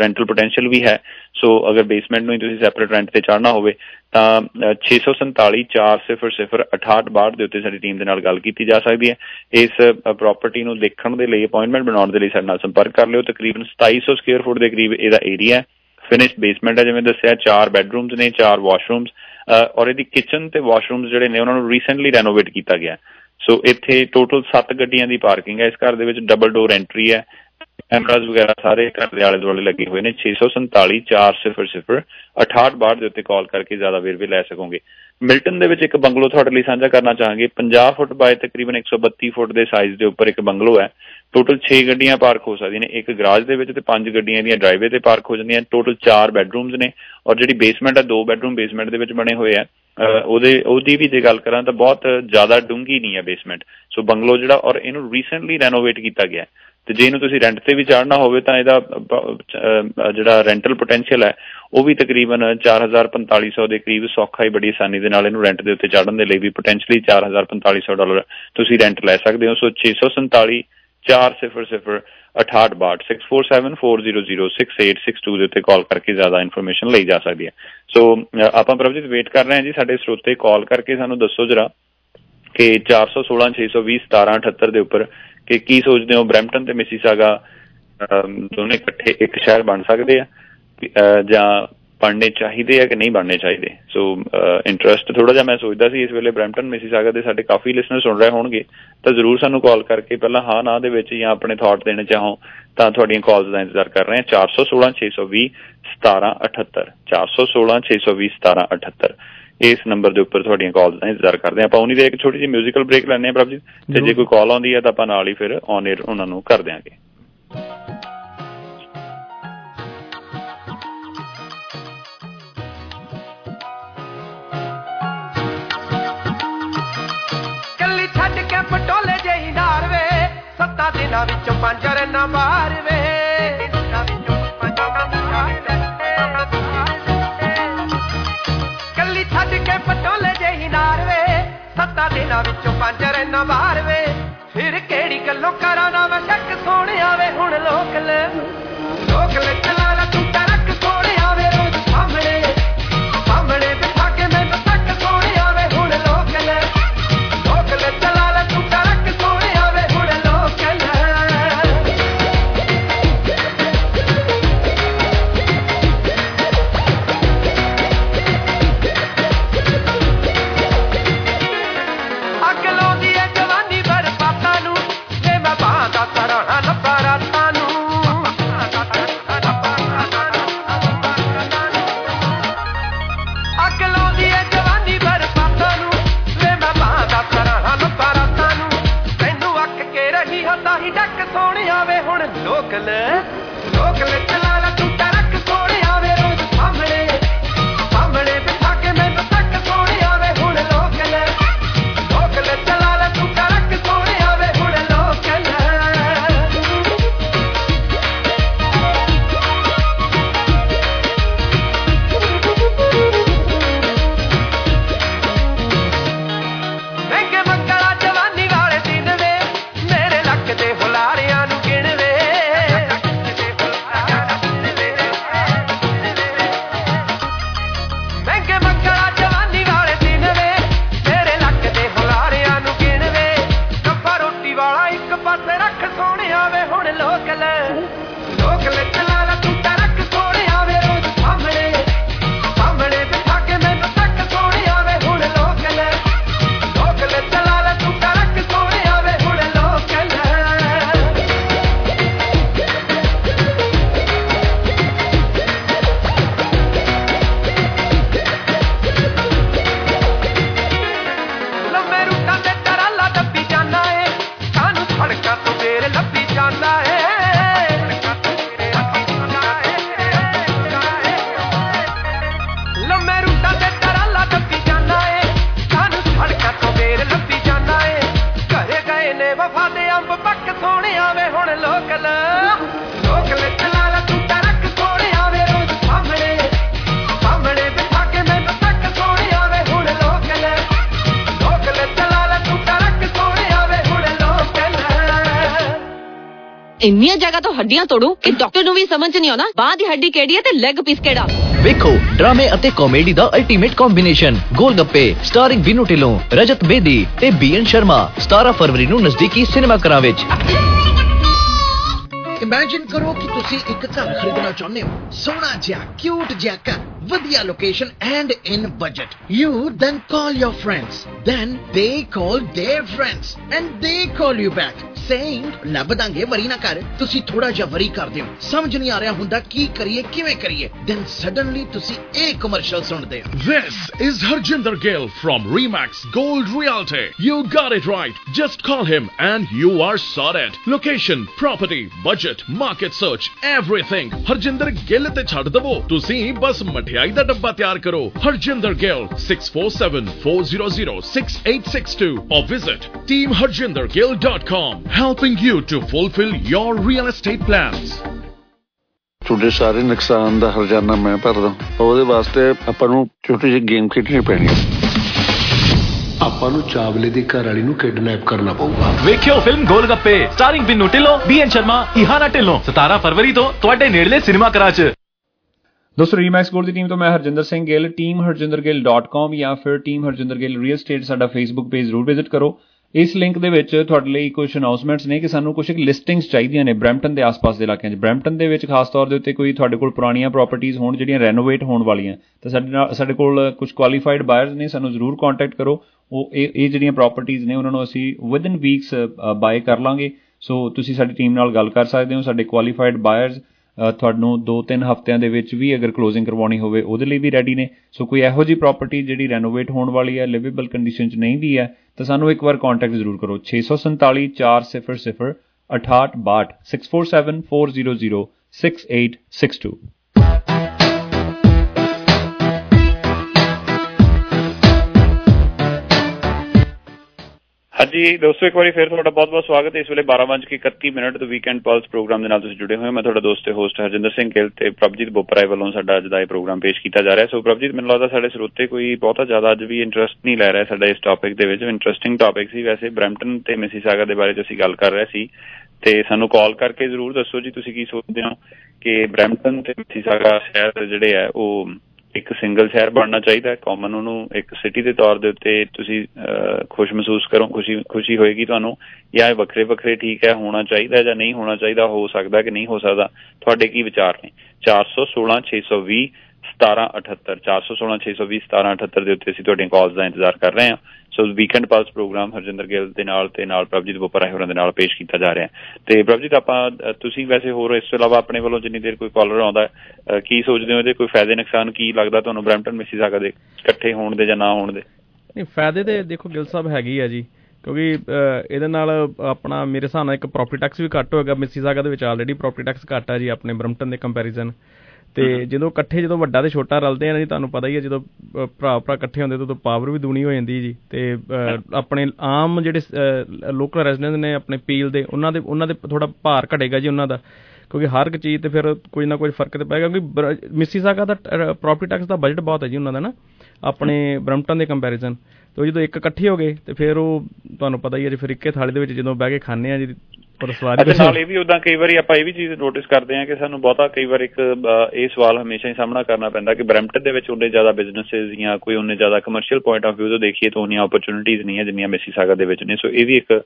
ਰੈਂਟਲ ਪੋਟੈਂਸ਼ੀਅਲ ਵੀ ਹੈ। ਸੋ ਅਗਰ ਬੇਸਮੈਂਟ ਨੂੰ ਹੀ ਤੁਸੀਂ ਸੈਪਰੇਟ ਰੈਂਟ ਤੇ ਚੜਨਾ ਹੋਵੇ ਤਾਂ ਅ, 647 400 6862 ਦੇ ਉੱਤੇ ਸਾਡੀ ਟੀਮ ਦੇ ਨਾਲ ਗੱਲ ਕੀਤੀ ਜਾ ਸਕਦੀ ਹੈ। ਇਸ ਪ੍ਰਾਪਰਟੀ ਨੂੰ ਦੇਖਣ ਦੇ ਲਈ ਅਪਾਇੰਟਮੈਂਟ ਬਣਾਉਣ ਦੇ ਲਈ ਸਾਡੇ ਨਾਲ ਸੰਪਰਕ ਕਰ ਲਿਓ। ਤਕਰੀਬਨ 2700 ਸਕੁਅਰ ਫੁੱਟ ਦੇ ਕਰੀਬ ਇਹਦਾ ਏਰੀਆ ਹੈ। ਫਿਨਿਸ਼ਡ ਬੇਸਮੈਂਟ ਹੈ, ਜਿਵੇਂ ਦੱਸਿਆ, ਚਾਰ ਬੈੱਡਰੂਮਸ ਨੇ, ਚਾਰ ਵਾਸ਼ਰੂਮਸ ਔਰ ਇਹਦੀ ਕਿਚਨ ਤੇ ਵਾਸ਼ਰੂਮਸ ਜਿਹੜੇ ਨੇ, ਉਹਨਾਂ ਨੂੰ ਰੀਸੈਂਟਲੀ ਰੈਨੋਵੇਟ ਕੀਤਾ ਗਿਆ ਸੋ ਇੱਥੇ ਟੋਟਲ 7 ਗੱਡੀਆਂ ਦੀ ਪਾਰਕਿੰਗ ਹੈ। ਇਸ ਘਰ ਦੇ ਵਿੱਚ ਡਬਲ ਡੋਰ ਐਂਟਰੀ ਹੈ। ਕੈਮਰਾਜ਼ ਵਗੈਰਾ ਸਾਰੇ ਘਰ ਦੇ ਆਲੇ ਦੁਆਲੇ ਲੱਗੇ ਹੋਏ ਨੇ। 647 400 6862 ਦੇ ਉੱਤੇ ਕਾਲ ਕਰਕੇ ਜ਼ਿਆਦਾ ਵੇਰਵੇ ਲੈ ਸਕੋਗੇ। ਮਿਲਟਨ ਦੇ ਵਿੱਚ ਇੱਕ ਬੰਗਲੋ ਤੁਹਾਡੇ ਲਈ ਸਾਂਝਾ ਕਰਨਾ ਚਾਹਾਂਗੇ। 50 ਫੁੱਟ ਬਾਏ ਤਕਰੀਬਨ 132 ਫੁੱਟ ਦੇ ਸਾਈਜ਼ ਦੇ ਉੱਪਰ ਇੱਕ ਬੰਗਲੋ ਹੈ। ਟੋਟਲ 6 ਗੱਡੀਆਂ ਪਾਰਕ ਹੋ ਸਕਦੀਆਂ ਨੇ। ਇੱਕ ਗਰਾਜ ਦੇ ਵਿੱਚ ਤੇ 5 ਗੱਡੀਆਂ ਦੀਆਂ ਡਰਾਈਵੇ ਤੇ ਪਾਰਕ ਹੋ ਜਾਂਦੀਆਂ। ਟੋਟਲ 4 ਬੈੱਡਰੂਮਸ ਨੇ ਔਰ ਜਿਹੜੀ ਬੇਸਮੈਂਟ ਹੈ, ਦੋ ਬੈੱਡਰੂਮ ਬੇਸਮੈਂਟ ਦੇ ਵਿੱਚ ਬਣੇ ਹੋਏ ਆ ਅਹ ਉਹਦੇ, ਉਹਦੀ ਵੀ ਜੇ ਗੱਲ ਕਰਾਂ ਤਾਂ ਬਹੁਤ ਜ਼ਿਆਦਾ ਡੂੰਗੀ ਨਹੀਂ ਹੈ ਬੇਸਮੈਂਟ ਸੋ ਬੰਗਲੋ ਜਿਹੜਾ ਔਰ ਇਹਨੂੰ ਰੀਸੈਂਟਲੀ ਰੈਨੋਵੇਟ ਕੀਤਾ ਗਿਆ ਹੈ। ਤੇ ਜੇ ਇਹਨੂੰ ਤੁਸੀਂ ਰੈਂਟ ਤੇ ਵੀ ਚਾੜਨਾ ਹੋਵੇ ਤਾਂ ਇਹਦਾ ਬ- ਅਹ ਜਿਹੜਾ ਰੈਂਟਲ ਪੋਟੈਂਸ਼ੀਅਲ ਹੈ ਉਹ ਵੀ ਤਕਰੀਬਨ 4450 ਦੇ ਕਰੀਬ ਸੌਖਾ ਹੀ ਬੜੀ ਆਸਾਨੀ ਦੇ ਨਾਲ ਇਹਨੂੰ ਰੈਂਟ ਦੇ ਉੱਤੇ ਚਾੜਨ ਦੇ ਲਈ ਵੀ ਪੋਟੈਂਸ਼ੀਅਲੀ 4450 ਡਾਲਰ ਤੁਸੀਂ ਰੈਂਟ ਲੈ ਸਕਦੇ ਹੋ। ਸੋ 647 400 6862 6474006862 ਦੇ ਉੱਤੇ ਕਾਲ ਕਰਕੇ ਜ਼ਿਆਦਾ ਇਨਫੋਰਮੇਸ਼ਨ ਲਈ ਜਾ ਸਕਦੀ ਹੈ। ਸੋ ਅ, ਆਪਾਂ ਪ੍ਰਭਜੀਤ ਵੇਟ ਕਰ ਰਹੇ ਹਾਂ ਜੀ ਸਾਡੇ ਸਰੋਤੇ ਕਾਲ ਕਰਕੇ ਸਾਨੂੰ ਦੱਸੋ ਜਰਾ ਕਿ 416 620 1778 ਦੇ ਉੱਪਰ ਕਿ ਕੀ ਸੋਚਦੇ ਹੋ? ਬ੍ਰੈਂਪਟਨ ਤੇ ਮਿਸੀਸਾਗਾ ਅਮ, ਦੋਨੇ ਇਕੱਠੇ ਇੱਕ ਸ਼ਹਿਰ ਬਣ ਸਕਦੇ ਆ? ਕਿ, ਅ, ਜਾਂ ਬਣਨੇ ਚਾਹੀਦੇ ਆ ਕਿ ਨਹੀਂ ਬਣਨੇ ਚਾਹੀਦੇ? ਸੋ ਇੰਟਰਸਟ ਥੋੜਾ ਜਿਹਾ ਮੈਂ ਸੋਚਦਾ ਸੀ ਇਸ ਵੇਲੇ ਬ੍ਰੈਂਪਟਨ ਮਿਸੀਸਾਗਾ ਦੇ ਸਾਡੇ ਕਾਫੀ ਲਿਸਨਰ ਸੁਣ ਰਹੇ ਹੋਣਗੇ। ਤਾਂ ਜ਼ਰੂਰ ਸਾਨੂੰ ਕਾਲ ਕਰਕੇ ਪਹਿਲਾਂ ਹਾਂ ਨਾ ਦੇ ਵਿੱਚ ਜਾਂ ਆਪਣੇ ਥਾਟ ਦੇਣੇ ਚਾਹੋ ਤਾਂ ਤੁਹਾਡੀਆਂ ਕਾਲਸ ਦਾ ਇੰਤਜ਼ਾਰ ਕਰ ਰਹੇ ਹਾਂ। 416 620 1778 416 620 1778 ਇਸ ਨੰਬਰ ਦੇ ਉੱਪਰ ਤੁਹਾਡੀਆਂ ਕਾਲਸ ਦਾ ਇੰਤਜ਼ਾਰ ਕਰਦੇ ਆਪਾਂ ਉਨੀ ਦੇ ਇੱਕ ਛੋਟੀ ਜਿਹੀ 뮤지컬 ਬ੍ਰੇਕ ਲੈਣੇ ਆ ਪ੍ਰਭਜੀਤ। ਤੇ ਜੇ ਕੋਈ ਕਾਲ ਆਉਂਦੀ ਹੈ ਤਾਂ ਆਪਾਂ ਨਾਲ ਹੀ ਫਿਰ ਔਨ 에ਅਰ ਉਹਨਾਂ ਨੂੰ ਕਰ ਦਿਆਂਗੇ। ਕੱਲੀ ਛੱਡ ਕੇ ਪਟੋਲੇ ਜਿਹੀ ਧਾਰ ਵੇ ਸੱਤਾ ਦਿਨਾਂ ਵਿੱਚੋਂ ਪੰਜਰ ਨਾ ਮਾਰਵੇ ਸੱਤਾ ਦਿਨਾਂ ਵਿੱਚੋਂ ਪੰਜ ਰੰਨਾ ਬਾਹਰ ਵੇ। ਫਿਰ ਕਿਹੜੀ ਗੱਲੋਂ ਕਰਾਂ ਨਾ ਮੈਂ? ਸ਼ੱਕ ਸੋਹਣਿਆ ਵੇ। ਹੁਣ ਲੋਕ ਲੈ ਲੋਕ ਲੈ ਇੰਨੀਆਂ ਜਗ੍ਹਾ ਤੋਂ ਹੱਡੀਆਂ ਤੋੜੂ ਕਿ ਡਾਕਟਰ ਨੂੰ ਵੀ ਸਮਝ ਨਹੀਂ ਆਉਂਦਾ ਬਾਹ ਦੀ ਹੱਡੀ ਕਿਹੜੀ ਹੈ ਤੇ ਲੈਗ ਪੀਸ ਕਿਹੜਾ ਵੇਖੋ ਡਰਾਮੇ ਅਤੇ ਕਾਮੇਡੀ ਦਾ ultimate combination Golgappe starring Vinu Dhillon Rajat Bedi ਤੇ ਬੀਐਨ ਸ਼ਰਮਾ 17 ਫਰਵਰੀ ਨੂੰ ਨਜ਼ਦੀਕੀ ਸਿਨੇਮਾ ਘਰਾਂ ਵਿੱਚ ਇਮੇਜਿਨ ਕਰੋ ਕਿ ਤੁਸੀਂ ਇੱਕ ਘਰ ਖਰੀਦਣਾ ਚਾਹੁੰਦੇ ਹੋ ਸੋਹਣਾ ਜਿਹਾ ਕਿਊਟ ਜਿਹਾ ਘਰ ਵਧੀਆ location and in budget you then call your friends then they call their friends and ਦੇ ਕਾਲ ਯੂ ਬੈਕ ਸੇਇੰਗ ਲੱਭ ਦਾਂਗੇ ਵਰੀ ਨਾ ਕਰ ਤੁਸੀਂ ਥੋੜਾ ਜਿਹਾ ਵਰੀ ਕਰਦੇ ਹੋ ਸਮਝ ਨਹੀਂ ਆ ਰਿਹਾ ਹੁੰਦਾ ਕੀ ਕਰੀਏ ਕਿਵੇਂ ਕਰੀਏ ਦੈਨ ਸਡਨਲੀ ਤੁਸੀਂ ਇਹ ਕਮਰਸ਼ੀਅਲ ਸੁਣਦੇ ਹੋ This is Harjinder Gill from Remax Gold Realty. You got it right. Just call him and you are sorted. Location, property, budget, market search, everything. Harjinder Gill ਤੇ ਛੱਡ ਦਵੋ ਤੁਸੀਂ ਬਸ ਮਠਿਆਈ ਦਾ ਡੱਬਾ ਤਿਆਰ ਕਰੋ Harjinder Gill 6474006862 or visit teamharjindergill.com helping you to fulfill your real estate plans. ਤੁਹਾਡੇ ਸਾਰੇ ਨੁਕਸਾਨ ਦਾ ਹਰਜਾਨਾ ਮੈਂ ਭਰਦਾ। ਉਹਦੇ ਵਾਸਤੇ ਆਪਾਂ ਨੂੰ ਛੋਟੀ ਜਿਹੀ ਗੇਮ ਖੇਡਣੀ ਪੈਣੀ। ਹੈ ਆਪਾਂ ਨੂੰ ਚਾਵਲੇ ਦੀ ਘਰ ਵਾਲੀ ਨੂੰ ਕਿਡਨੈਪ ਕਰਨਾ ਪਊਗਾ। ਵੇਖਿਓ film Golgappe starring Binnu Dhillon B N Sharma Ihana Dhillon. 17 ਫਰਵਰੀ ਤੋਂ ਤੁਹਾਡੇ ਨੇੜਲੇ ਸਿਨੇਮਾ ਘਰਾਂ 'ਚ। ਦੋਸਤੋ ਰੀਮੈਕਸ ਗੋਲਡ ਦੀ ਟੀਮ ਤੋਂ ਮੈਂ ਹਰਜਿੰਦਰ ਸਿੰਘ ਗਿੱਲ teamharjindergill.com ਜਾਂ ਫਿਰ team Harjinder Gill real estate ਸਾਡਾ ਫੇਸਬੁੱਕ ਪੇਜ ਜ਼ਰੂਰ ਵਿਜ਼ਿਟ ਕਰੋ। ਇਸ ਲਿੰਕ ਦੇ ਵਿੱਚ ਤੁਹਾਡੇ ਲਈ ਕੁਝ ਅਨਾਉਂਸਮੈਂਟਸ ਨੇ ਕਿ ਸਾਨੂੰ ਕੁਝ ਲਿਸਟਿੰਗਸ ਚਾਹੀਦੀਆਂ ਨੇ ਬ੍ਰੈਂਪਟਨ ਦੇ ਆਸ-ਪਾਸ ਦੇ ਇਲਾਕਿਆਂ 'ਚ। ਬ੍ਰੈਂਪਟਨ ਦੇ ਵਿੱਚ ਖਾਸ ਤੌਰ ਦੇ ਉੱਤੇ ਕੋਈ ਤੁਹਾਡੇ ਕੋਲ ਪੁਰਾਣੀਆਂ ਪ੍ਰਾਪਰਟੀਆਂ ਹੋਣ ਜਿਹੜੀਆਂ ਰੈਨੋਵੇਟ ਹੋਣ ਵਾਲੀਆਂ। ਤਾਂ ਸਾਡੇ ਨਾਲ ਸਾਡੇ ਕੋਲ ਕੁਝ ਕੁਆਲੀਫਾਈਡ ਬਾਇਰਸ ਨੇ, ਸਾਨੂੰ ਜ਼ਰੂਰ ਕੰਟੈਕਟ ਕਰੋ। ਉਹ ਇਹ ਇਹ ਜਿਹੜੀਆਂ ਪ੍ਰਾਪਰਟੀਆਂ ਨੇ, ਉਹਨਾਂ ਨੂੰ ਅਸੀਂ ਵਿਦਨ ਵੀਕਸ ਬਾਏ ਕਰ ਲਾਂਗੇ। ਸੋ ਤੁਸੀਂ ਸਾਡੀ ਟੀਮ ਨਾਲ ਗੱਲ ਕਰ ਸਕਦੇ ਹੋ, ਸਾਡੇ ਕੁਆਲੀਫਾਈਡ ਬਾਇਰਸ ਤੁਹਾਨੂੰ 2-3 ਹਫ਼ਤਿਆਂ ਦੇ ਵਿੱਚ ਵੀ ਅਗਰ ਕਲੋਜ਼ਿੰਗ ਕਰਵਾਉਣੀ ਹੋਵੇ, ਉਹਦੇ ਲਈ ਵੀ ਰੈਡੀ ਨੇ। ਸੋ ਕੋਈ ਇਹੋ ਜੀ ਪ੍ਰਾਪਰਟੀ ਜਿਹੜੀ ਰੈਨੋਵੇਟ ਹੋਣ ਵਾਲੀ ਹੈ ਲਿਵੇਬਲ ਕੰਡੀਸ਼ਨ 'ਚ ਨਹੀਂ ਵੀ ਹੈ, ਤਾਂ ਸਾਨੂੰ ਇੱਕ ਵਾਰ ਕੰਟੈਕਟ ਜ਼ਰੂਰ ਕਰੋ। 647 400 6862 647 400 6862 ਹਾਂਜੀ, ਦੋਸਤੋ ਇੱਕ ਵਾਰੀ ਫਿਰ ਤੁਹਾਡਾ ਬਹੁਤ-ਬਹੁਤ ਸਵਾਗਤ ਹੈ। ਇਸ ਵੇਲੇ 12:31 ਮਿੰਟ ਤੋਂ ਵੀਕਐਂਡ ਪਲਸ ਪ੍ਰੋਗਰਾਮ ਦੇ ਨਾਲ ਤੁਸੀਂ ਜੁੜੇ ਹੋਏ ਹੋ। ਮੈਂ ਤੁਹਾਡਾ ਦੋਸਤ ਤੇ ਹੋਸਟ ਹਰਜਿੰਦਰ ਸਿੰਘ ਗਿੱਲ ਤੇ ਪ੍ਰਭਜੀਤ ਬੋਪਰਾਏ ਵੱਲੋਂ ਸਾਡਾ ਅੱਜ ਦਾ ਇਹ ਪ੍ਰੋਗਰਾਮ ਪੇਸ਼ ਕੀਤਾ ਜਾ ਰਿਹਾ ਸੋ ਪ੍ਰਭਜੀਤ, ਮੈਨੂੰ ਲੱਗਦਾ ਸਾਡੇ ਸਰੋਤੇ ਕੋਈ ਬਹੁਤਾ ਜ਼ਿਆਦਾ ਅੱਜ ਵੀ ਇੰਟਰਸਟ ਨਹੀਂ ਲੈ ਰਿਹਾ ਸਾਡਾ ਇਸ ਟੌਪਿਕ ਦੇ ਵਿੱਚ। ਇੰਟਰਸਟਿੰਗ ਟੌਪਿਕ ਸੀ ਵੈਸੇ। ਬ੍ਰੈਂਪਟਨ ਤੇ ਮਿਸੀਸਾਗਾ ਦੇ ਬਾਰੇ 'ਚ ਅਸੀਂ ਗੱਲ ਕਰ ਰਹੇ ਸੀ। ਤੇ ਸਾਨੂੰ ਕਾਲ ਕਰਕੇ ਜ਼ਰੂਰ ਦੱਸੋ ਜੀ, ਤੁਸੀਂ ਕੀ ਸੋਚਦੇ ਹੋ ਕਿ ਬ੍ਰੈਂਪਟਨ ਤੇ ਮਿਸੀਸਾਗਾ ਸ਼ਹਿਰ ਜਿਹੜੇ ਆ ਉਹ ਇੱਕ ਸਿੰਗਲ ਸ਼ਹਿਰ ਬਣਨਾ ਚਾਹੀਦਾ ਹੈ ਕਾਮਨ ਉਹਨੂੰ ਇੱਕ ਸਿਟੀ ਦੇ ਤੌਰ ਦੇ ਉੱਤੇ ਤੁਸੀਂ ਖੁਸ਼ ਮਹਿਸੂਸ ਕਰੋ, ਖੁਸ਼ੀ ਖੁਸ਼ੀ ਹੋਏਗੀ ਤੁਹਾਨੂੰ, ਜਾਂ ਇਹ ਵੱਖਰੇ ਵੱਖਰੇ ਠੀਕ ਹੈ, ਹੋਣਾ ਚਾਹੀਦਾ ਜਾਂ ਨਹੀਂ ਹੋਣਾ ਚਾਹੀਦਾ, ਹੋ ਸਕਦਾ ਕਿ ਨਹੀਂ ਹੋ ਸਕਦਾ, ਤੁਹਾਡੇ ਕੀ ਵਿਚਾਰ ਨੇ? 416 620 1778 416 620 1778 ਦੇ ਉੱਤੇ ਅਸੀਂ ਤੁਹਾਡੀਆਂ ਕਾਲਸ ਦਾ ਇੰਤਜ਼ਾਰ ਕਰ ਰਹੇ ਹਾਂ। So weekend plus programme Harjinder Gill ਦੇ ਨਾਲ ਤੇ ਨਾਲ ਪ੍ਰਭਜੀਤ ਬੋਪਰਾ ਹੋਰਾਂ ਦੇ ਨਾਲ ਪੇਸ਼ ਕੀਤਾ ਜਾ ਰਿਹਾ ਹੈ। ਤੇ ਪ੍ਰਭਜੀਤ, ਆਪਾਂ ਤੁਸੀਂ ਵੈਸੇ ਹੋਰ ਇਸ ਤੋਂ ਇਲਾਵਾ ਆਪਣੇ ਵੱਲੋਂ ਜਿੰਨੀ ਦੇਰ ਕੋਈ ਕਾਲਰ ਆਉਂਦਾ ਕੀ ਸੋਚਦੇ ਹੋ ਇਹਦੇ ਕੋਈ ਫਾਇਦੇ, ਨੁਕਸਾਨ ਕੀ ਲੱਗਦਾ ਤੁਹਾਨੂੰ ਬ੍ਰੈਂਪਟਨ ਮਿਸੀਸਾਗਾ ਦੇ ਇਕੱਠੇ ਹੋਣ ਦੇ ਜਾਂ ਨਾ ਹੋਣ ਦੇ? ਨਹੀਂ, ਫਾਇਦੇ ਤੇ ਦੇਖੋ ਗਿੱਲ ਸਾਹਿਬ ਹੈਗੀ ਆ ਜੀ, ਕਿਉਂਕਿ ਇਹਦੇ ਨਾਲ ਆਪਣਾ ਮੇਰੇ ਹਿਸਾਬ ਨਾਲ ਇੱਕ ਪ੍ਰੋਪਰਟੀ ਟੈਕਸ ਵੀ ਘੱਟ ਹੋਏਗਾ ਮਿਸੀਸਾਗਾ ਦੇ ਵਿੱਚ ਆਲਰੇਡੀ ਪ੍ਰੋਪਰਟੀ ਟੈਕਸ ਘੱਟ ਆ ਜੀ ਆਪਣੇ ਬ੍ਰੈਂਪਟਨ ਦੇ ਕੰਪੈਰੀਜ਼ਨ ਤੇ ਜਦੋਂ ਇਕੱਠੇ ਜਦੋਂ ਵੱਡਾ ਤੇ ਛੋਟਾ ਰਲਦੇ ਆ ਜੀ, ਤੁਹਾਨੂੰ ਪਤਾ ਹੀ ਹੈ ਜਦੋਂ ਭਰਾ ਭਰਾ ਇਕੱਠੇ ਹੁੰਦੇ ਤਾਂ ਪਾਵਰ ਵੀ ਦੂਣੀ ਹੋ ਜਾਂਦੀ ਜੀ। ਤੇ ਆਪਣੇ ਆਮ ਜਿਹੜੇ ਲੋਕਲ ਰੈਜ਼ੀਡੈਂਟ ਨੇ ਆਪਣੇ ਪੀਲ ਦੇ, ਉਹਨਾਂ ਦੇ ਉਹਨਾਂ ਦੇ ਥੋੜਾ ਭਾਰ ਘਟੇਗਾ ਜੀ ਉਹਨਾਂ ਦਾ। ਕਿਉਂਕਿ ਹਰ ਇੱਕ ਚੀਜ਼ ਤੇ ਫਿਰ ਕੋਈ ਨਾ ਕੋਈ ਫ਼ਰਕ ਤੇ ਪਏਗਾ ਕਿਉਂਕਿ ਮਿਸੀਸਾਗਾ ਦਾ ਪ੍ਰੋਪਰਟੀ ਟੈਕਸ ਦਾ ਬਜਟ ਬਹੁਤ ਹੈ ਜੀ ਉਹਨਾਂ ਦਾ ਨਾ, ਆਪਣੇ ਬ੍ਰੈਂਪਟਨ ਦੇ ਕੰਪੈਰੀਜ਼ਨ ਤੇ ਜਦੋਂ ਇੱਕ ਇਕੱਠੇ ਹੋ ਗਏ ਤੇ ਫਿਰ ਉਹ, ਤੁਹਾਨੂੰ ਪਤਾ ਹੀ ਹੈ ਜੀ, ਫਿਰ ਇੱਕੇ ਥਾਲੀ ਦੇ ਵਿੱਚ ਜਦੋਂ ਬਹਿ ਕੇ ਖਾਣੇ ਆ ਜੀ ਪਰ ਸਵਾਰੀ ਦੇ ਨਾਲ ਇਹ ਵੀ ਉਦਾਂ ਕਈ ਵਾਰੀ ਆਪਾਂ ਇਹ ਵੀ ਚੀਜ਼ ਨੋਟਿਸ ਕਰਦੇ ਹਾਂ ਕਿ ਸਾਨੂੰ ਬਹੁਤਾ ਕਈ ਵਾਰ ਇੱਕ ਇਹ ਸਵਾਲ ਹਮੇਸ਼ਾ ਹੀ ਸਾਹਮਣਾ ਕਰਨਾ ਪੈਂਦਾ ਕਿ ਬ੍ਰੈਂਪਟਨ ਦੇ ਵਿੱਚ ਉਹਨੇ ਜ਼ਿਆਦਾ ਬਿਜ਼ਨੈਸਸ ਜਾਂ ਕੋਈ ਉਹਨੇ ਜ਼ਿਆਦਾ ਕਮਰਸ਼ੀਅਲ ਪੁਆਇੰਟ ਆਫ View ਤੋਂ ਦੇਖੀਏ ਤਾਂ ਉਹਨੀਆਂ ਓਪਰਚੁਨਿਟੀਆਂ ਨਹੀਂ ਹੈ ਜਿੰਨੀਆਂ ਮਿਸੀਸਾਗਾ ਦੇ ਵਿੱਚ ਨੇ। ਸੋ ਇਹ ਵੀ ਇੱਕ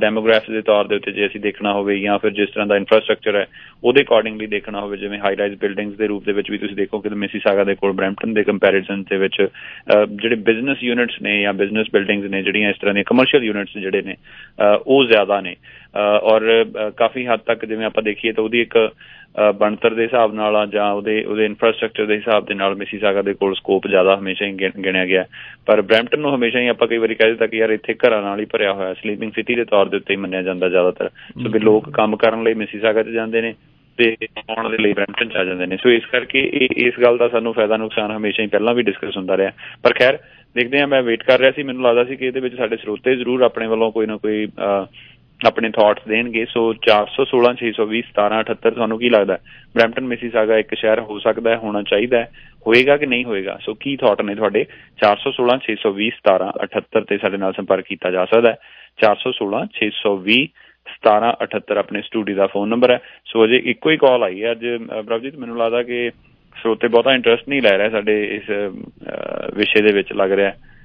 ਡੈਮੋਗ੍ਰਾਫਿਕਸ ਦੇ ਤੌਰ ਦੇ ਉੱਤੇ ਜੇ ਅਸੀਂ ਦੇਖਣਾ ਹੋਵੇ ਜਾਂ ਫਿਰ ਜਿਸ ਤਰ੍ਹਾਂ ਦਾ ਇਨਫਰਾਸਟ੍ਰਕਚਰ ਹੈ ਉਹਦੇ ਅਕੋਰਡਿੰਗਲੀ ਦੇਖਣਾ ਹੋਵੇ ਜਿਵੇਂ ਹਾਈ ਰਾਈਜ਼ ਬਿਲਡਿੰਗਸ ਦੇ ਰੂਪ ਦੇ ਵਿੱਚ ਵੀ ਤੁਸੀਂ ਦੇਖੋ ਕਿ ਮਿਸੀਸਾਗਾ ਦੇ ਕੋਲ ਬ੍ਰੈਂਪਟਨ ਦੇ ਕੰਪੈਰੀਜ਼ਨ ਦੇ ਵਿੱਚ ਜਿਹੜੇ ਬਿਜ਼ਨਸ ਯੂਨਿਟਸ ਨੇ ਜਾਂ ਬਿਜ਼ਨਸ ਬਿਲਡਿੰਗਸ ਨੇ ਜਿਹੜੀਆਂ ਇਸ ਤਰ੍ਹਾਂ ਦੀਆਂ ਕਮਰਸ਼ੀਅਲ ਯੂਨਿਟਸ ਜਿਹੜੇ ਨੇ ਉਹ ਜ਼ਿਆਦਾ ਨੇ। ਔਰ ਕਾਫੀ ਹੱਦ ਤੱਕ ਜਿਵੇਂ ਆਪਾਂ ਦੇਖੀਏ ਤਾਂ ਉਹਦੀ ਇੱਕ ਬਣਤਰ ਦੇ ਹਿਸਾਬ ਨਾਲ ਜਾਂ ਉਹਦੇ ਉਹਦੇ ਇਨਫਰਾਸਟ੍ਰਕਚਰ ਦੇ ਹਿਸਾਬ ਦੇ ਨਾਲ ਮਿਸੀਸਾਗਾ ਦੇ ਕੋਲ ਸਕੋਪ ਜ਼ਿਆਦਾ ਹਮੇਸ਼ਾ ਹੀ ਗਿਣਿਆ ਗਿਆ। ਪਰ ਬ੍ਰੈਂਪਟਨ ਨੂੰ ਹਮੇਸ਼ਾ ਹੀ ਆਪਾਂ ਕਈ ਵਾਰੀ ਕਹਿ ਦਿੱਤਾ ਕਿ ਯਾਰ ਇੱਥੇ ਘਰਾਂ ਨਾਲ ਹੀ ਭਰਿਆ ਹੋਇਆ ਸਲੀਪਿੰਗ ਸਿਟੀ ਦੇ ਤੌਰ ਦੇ ਉੱਤੇ ਹੀ ਮੰਨਿਆ ਜਾਂਦਾ ਜ਼ਿਆਦਾਤਰ। ਸੋ ਵੀ ਲੋਕ ਕੰਮ ਕਰਨ ਲਈ ਮਿਸੀਸਾਗਾ 'ਚ ਜਾਂਦੇ ਨੇ ਤੇ ਆਉਣ ਦੇ ਲਈ ਬ੍ਰੈਂਪਟਨ ਚ ਆ ਜਾਂਦੇ ਨੇ। ਸੋ ਇਸ ਕਰਕੇ ਇਸ ਗੱਲ ਦਾ ਸਾਨੂੰ ਫਾਇਦਾ ਨੁਕਸਾਨ ਹਮੇਸ਼ਾ ਹੀ ਪਹਿਲਾਂ ਵੀ ਡਿਸਕਸ ਹੁੰਦਾ ਰਿਹਾ। ਪਰ ਖੈਰ ਦੇਖਦੇ ਆ ਮੈਂ ਵੇਟ ਕਰ ਰਿਹਾ ਸੀ। ਮੈਨੂੰ ਲੱਗਦਾ ਸੀ ਕਿ ਇਹਦੇ ਵਿੱਚ ਸਾਡੇ ਸਰੋਤੇ ਜ਼ਰੂਰ ਆਪਣੇ ਵੱਲੋਂ ਕੋਈ ਨਾ ਕੋਈ ਆਪਣੇ ਥਾਟਸ ਦੇਣਗੇ। ਸੋ 416 620 1778 ਤੁਹਾਨੂੰ ਕੀ ਲੱਗਦਾ? ਬ੍ਰੈਂਪਟਨ ਮਿਸੀਸਾਗਾ ਇੱਕ ਸ਼ਹਿਰ ਹੋ ਸਕਦਾ ਹੈ ਹੋਣਾ ਚਾਹੀਦਾ ਹੈ। ਹੋਏਗਾ ਕਿ ਨਹੀਂ ਹੋਏਗਾ? ਸੋ ਕੀ ਥਾਟ ਨੇ ਤੁਹਾਡੇ? 416 620 1778 ਤੇ ਸਾਡੇ ਨਾਲ ਸੰਪਰਕ ਕੀਤਾ ਜਾ ਸਕਦਾ ਹੈ। 416 620 1778 ਆਪਣੇ ਸਟੂਡੀਓ ਦਾ ਫੋਨ ਨੰਬਰ ਹੈ। ਸੋ ਅਜੇ ਇੱਕੋ ਹੀ ਕਾਲ ਆਈ ਹੈ। ਅੱਜ ਅ, ਪ੍ਰਭਜੀਤ ਮੈਨੂੰ ਲੱਗਦਾ ਕਿ ਸਰੋਤੇ ਬਹੁਤਾ ਇੰਟਰਸਟ ਨਹੀਂ ਲੈ ਰਿਹਾ ਸਾਡੇ ਇਸ ਅ, ਵਿਸ਼ੇ ਦੇ ਵਿੱਚ ਲੱਗ ਰਿਹਾ ਕਿਉਂਕਿ ਨਾ- ਕਿ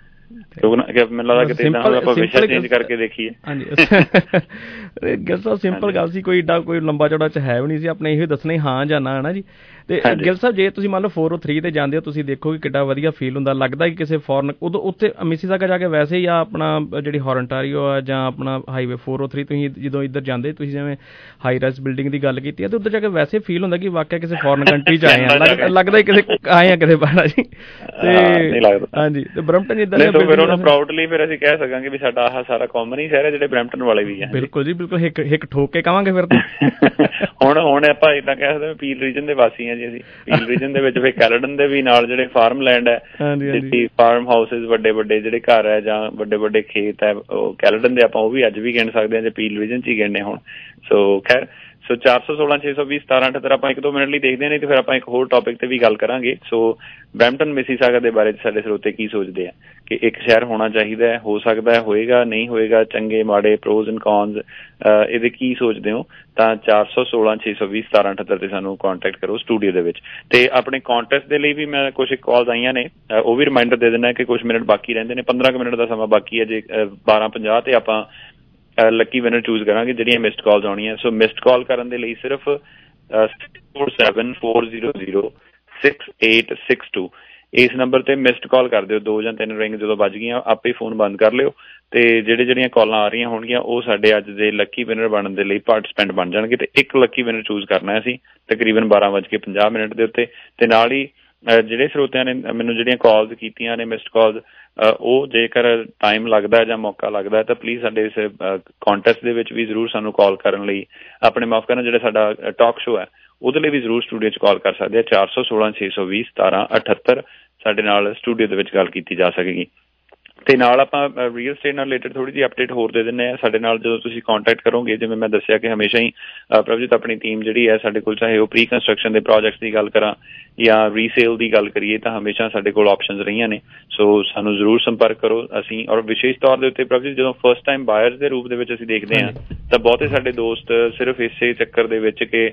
ਮੈਨੂੰ ਲੱਗਦਾ ਕਿ Simple- ਆਪਾਂ ਵਿਸ਼ਾ ਚੇਂਜ ਕਰਕੇ ਦੇਖੀਏ। ਹਾਂਜੀ। ਸਾਹਿਬ ਸਿੰਪਲ ਗੱਲ ਸੀ ਕੋਈ ਏਡਾ ਕੋਈ ਲੰਬਾ ਚੌੜਾ ਚ ਹੈ ਵੀ ਨਹੀਂ ਸੀ ਆਪਣੇ ਇਹੋ ਦੱਸਣਾ ਹਾਂ ਜਾਂ ਨਾ ਹੈ ਨਾ ਜੀ? ਤੇ। ਗਿਲ ਸਾਹਿਬ ਜੇ ਤੁਸੀਂ ਮੰਨ ਲਓ 403 ਤੇ ਜਾਂਦੇ ਹੋ ਤੁਸੀਂ ਦੇਖੋਗੇ ਕਿੱਡਾ ਵਧੀਆ ਫੀਲ ਹੁੰਦਾ। ਲੱਗਦਾ ਕਿ ਕਿਸੇ ਫੋਰਨ ਉਦੋਂ ਉੱਥੇ ਮਿਸੀਸਾਗਾ ਜਾ ਕੇ ਵੈਸੇ ਹੀ ਆ ਆਪਣਾ ਜਿਹੜੀ ਹੌਰਨਟਾਰੀਓ ਆ ਜਾਂ ਆਪਣਾ ਹਾਈਵੇ 403 ਤੁਸੀਂ ਜਦੋਂ ਇੱਧਰ ਜਾਂਦੇ ਤੁਸੀਂ ਜਿਵੇਂ ਹਾਈ ਰਾਈਜ਼ ਬਿਲਡਿੰਗ ਦੀ ਗੱਲ ਕੀਤੀ ਹੈ ਤੇ ਉੱਧਰ ਜਾ ਕੇ ਵੈਸੇ ਫੀਲ ਹੁੰਦਾ ਕਿ ਵਾਕਿਆ ਕਿਸੇ ਫੋਰਨ ਕੰਟਰੀ ਚ ਆਏ ਆ। ਲੱਗ- ਲੱਗਦਾ ਹੀ ਕਿਸੇ ਆਏ ਆ ਕਿਤੇ ਬਾਹਰ ਜੀ। ਲੱਗਦਾ। ਹਾਂਜੀ ਤੇ ਨਹੀਂ ਦੀਆਂ ਤਾਂ ਫਿਰ ਉਹਨੂੰ ਪ੍ਰਾਊਡਲੀ ਫਿਰ ਅਸੀਂ ਕਹਿ ਸਕਾਂਗੇ ਵੀ ਸਾਡਾ ਆਹ ਸਾਰਾ ਕਾਮਨ ਹੀ ਸ਼ਹਿਰ ਹੈ ਜਿਹੜੇ ਬ੍ਰੈਂਪਟਨ ਵਾਲੇ ਵੀ ਆ। ਬਿਲਕੁਲ ਜੀ ਬਿਲਕੁਲ ਇੱਕ ਇੱਕ ਠੋਕ ਕੇ ਕਵਾਂਗੇ ਫਿਰ ਤਾਂ। ਹੁਣ ਹੁਣ ਆਪਾਂ ਇਦਾਂ ਕਹਿ ਸਕਦੇ ਹਾਂ ਪੀਲ ਰੀਜਨ ਦੇ ਵਾਸੀ ਆ ਜੀ ਅਸੀਂ ਪੀਲ ਰੀਜਨ ਦੇ ਵਿੱਚ ਫਿਰ ਕੈਲਡਨ ਦੇ ਵੀ ਨਾਲ ਜਿਹੜੇ ਫਾਰਮ ਲੈਂਡ ਹੈ। ਜਿੱਤੀ ਫਾਰਮ ਹਾਊਸਸ ਵੱਡੇ ਵੱਡੇ ਜਿਹੜੇ ਘਰ ਹੈ ਜਾਂ ਵੱਡੇ ਵੱਡੇ ਖੇਤ ਹੈ ਉਹ ਕੈਲਡਨ ਦੇ ਆਪਾਂ ਉਹ ਵੀ ਅੱਜ ਵੀ ਗਿਣ ਸਕਦੇ ਹਾਂ ਜੇ ਪੀਲ ਰੀਜਨ ਚ ਹੀ ਗਿਣਨੇ ਹੁਣ ਸੋ ਖੈਰ ਸੋ 416 620 1778 ਆਪਾਂ ਇੱਕ ਦੋ ਮਿੰਟ ਲਈ ਦੇਖਦੇ ਨਹੀਂ ਤੇ ਫਿਰ ਆਪਾਂ ਇੱਕ ਹੋਰ ਟੌਪਿਕ ਤੇ ਵੀ ਗੱਲ ਕਰਾਂਗੇ। ਸੋ ਬ੍ਰੈਂਪਟਨ ਮਿਸੀਸਾਗਾ ਦੇ ਬਾਰੇ 'ਚ ਸਾਡੇ ਸਰੋਤੇ ਕੀ ਸੋਚਦੇ ਆ? ਕਿ ਇੱਕ ਸ਼ਹਿਰ ਹੋਣਾ ਚਾਹੀਦਾ ਹੈ ਹੋ ਸਕਦਾ ਹੈ ਹੋਏਗਾ ਨਹੀਂ ਹੋਏਗਾ ਚੰਗੇ ਮਾੜੇ ਪ੍ਰੋਜ਼ ਐਂਡ ਕੌਨਸ ਇਹਦੇ ਕੀ ਸੋਚਦੇ ਹੋ? ਤਾਂ 416 620 1778 ਤੇ ਸਾਨੂੰ ਕੰਟੈਕਟ ਕਰੋ ਸਟੂਡੀਓ ਦੇ ਵਿੱਚ। ਤੇ ਆਪਣੇ ਕੰਟੈਸਟ ਦੇ ਲਈ ਵੀ ਮੈਂ ਕੁਝ ਕਾਲਸ ਆਈਆਂ ਨੇ। ਅ, ਉਹ ਵੀ ਰਿਮਾਈਂਡਰ ਦੇ ਦੇਣਾ ਕਿ ਕੁਝ ਮਿੰਟ ਬਾਕੀ ਰਹਿੰਦੇ ਨੇ। 15 ਕੁ ਮਿੰਟ ਦਾ ਸਮਾਂ ਬਾਕੀ ਹੈ ਜੇ ਅ, 12:50 ਤੇ ਆਪਾਂ ਲੱਕੀ ਵਿਨਰ ਚੂਜ਼ ਕਰਾਂਗੇ ਜਿਹੜੀਆਂ ਮਿਸਡ ਕਾਲਸ ਆਉਣੀਆਂ। ਸੋ ਮਿਸਡ ਕਾਲ ਕਰਨ ਦੇ ਲਈ ਸਿਰਫ 6474006862 ਇਸ ਨੰਬਰ ਤੇ ਮਿਸਡ ਕਾਲ ਕਰ ਦਿਓ। ਦੋ ਜਾਂ ਤਿੰਨ ਰਿੰਗ ਜਦੋਂ ਵੱਜ ਗਈਆਂ, ਆਪੇ ਫੋਨ ਬੰਦ ਕਰ ਲਿਓ। ਤੇ ਜਿਹੜੇ ਜਿਹੜੀਆਂ ਕਾਲਾਂ ਆ ਰਹੀਆਂ ਹੋਣਗੀਆਂ, ਉਹ ਸਾਡੇ ਅੱਜ ਦੇ ਲੱਕੀ ਵਿਨਰ ਬਣਨ ਦੇ ਲਈ ਪਾਰਟਿਸਪੈਂਟ ਬਣ ਜਾਣਗੇ। ਤੇ ਇੱਕ ਲੱਕੀ ਵਿਨਰ ਚੂਜ਼ ਕਰਨਾ ਹੈ ਅਸੀਂ, ਤਕਰੀਬਨ 12:50 ਮਿੰਟ ਦੇ ਉੱਤੇ। ਤੇ ਨਾਲ ਹੀ ਅਹ ਜਿਹੜੇ ਸਰੋਤਿਆਂ ਨੇ ਮੈਨੂੰ ਜਿਹੜੀਆਂ ਕਾਲਸ ਕੀਤੀਆਂ ਨੇ ਮਿਸਡ ਕਾਲਸ ਉਹ ਜੇਕਰ ਟਾਈਮ ਲੱਗਦਾ ਹੈ ਜਾਂ ਮੌਕਾ ਲੱਗਦਾ ਹੈ ਤਾਂ ਪਲੀਜ਼ ਸਾਡੇ ਇਸ ਕੰਟੈਸਟ ਦੇ ਵਿੱਚ ਵੀ ਜ਼ਰੂਰ ਸਾਨੂੰ ਕਾਲ ਕਰਨ ਲਈ, ਆਪਣੇ ਮਾਫ ਕਰਨਾ ਜਿਹੜਾ ਸਾਡਾ ਟਾਕ ਸ਼ੋ ਹੈ, ਉਹਦੇ ਲਈ ਵੀ ਜ਼ਰੂਰ ਸਟੂਡੀਓ 'ਚ ਕਾਲ ਕਰ ਸਕਦੇ ਆ। 416 620 1778 ਸਾਡੇ ਨਾਲ ਸਟੂਡੀਓ ਦੇ ਵਿੱਚ ਗੱਲ ਕੀਤੀ ਜਾ ਸਕੇਗੀ। ਤੇ ਨਾਲ ਆਪਾਂ ਰੀਅਲ ਸਟੇਟ ਨਾਲ ਰਿਲੇਟਡ ਥੋੜੀ ਜਿਹੀ ਅਪਡੇਟ ਹੋਰ ਦੇ ਦਿੰਨੇ ਆ ਸਾਡੇ ਨਾਲ ਜਦੋਂ ਤੁਸੀਂ ਕੰਟੈਕਟ ਕਰੋਗੇ ਜਿਵੇਂ ਮੈਂ ਦੱਸਿਆ ਕਿ ਹਮੇਸ਼ਾ ਹੀ ਪ੍ਰਭਜੀਤ ਆਪਣੀ ਟੀਮ ਜਿਹੜੀ ਹੈ ਸਾਡੇ ਕੋਲ ਚਾਹੇ ਉਹ ਪ੍ਰੀ ਕੰਸਟਰਕਸ਼ਨ ਦੇ ਪ੍ਰੋਜੈਕਟਸ ਦੀ ਗੱਲ ਕਰਾਂ ਜਾਂ ਰੀਸੇਲ ਦੀ ਗੱਲ ਕਰੀਏ ਤਾਂ ਹਮੇਸ਼ਾ ਸਾਡੇ ਕੋਲ ਆਪਸ਼ਨਸ ਰਹੀਆਂ ਨੇ। ਸੋ ਸਾਨੂੰ ਜ਼ਰੂਰ ਸੰਪਰਕ ਕਰੋ ਅਸੀਂ। ਔਰ ਵਿਸ਼ੇਸ਼ ਤੌਰ ਦੇ ਉੱਤੇ ਪ੍ਰਭਜੀਤ ਜਦੋਂ ਫਰਸਟ ਟਾਈਮ ਬਾਇਰਸ ਦੇ ਰੂਪ ਦੇ ਵਿੱਚ ਅਸੀਂ ਦੇਖਦੇ ਹਾਂ ਤਾਂ ਬਹੁਤੇ ਸਾਡੇ ਦੋਸਤ ਸਿਰਫ ਇਸੇ ਚੱਕਰ ਦੇ ਵਿੱਚ ਕਿ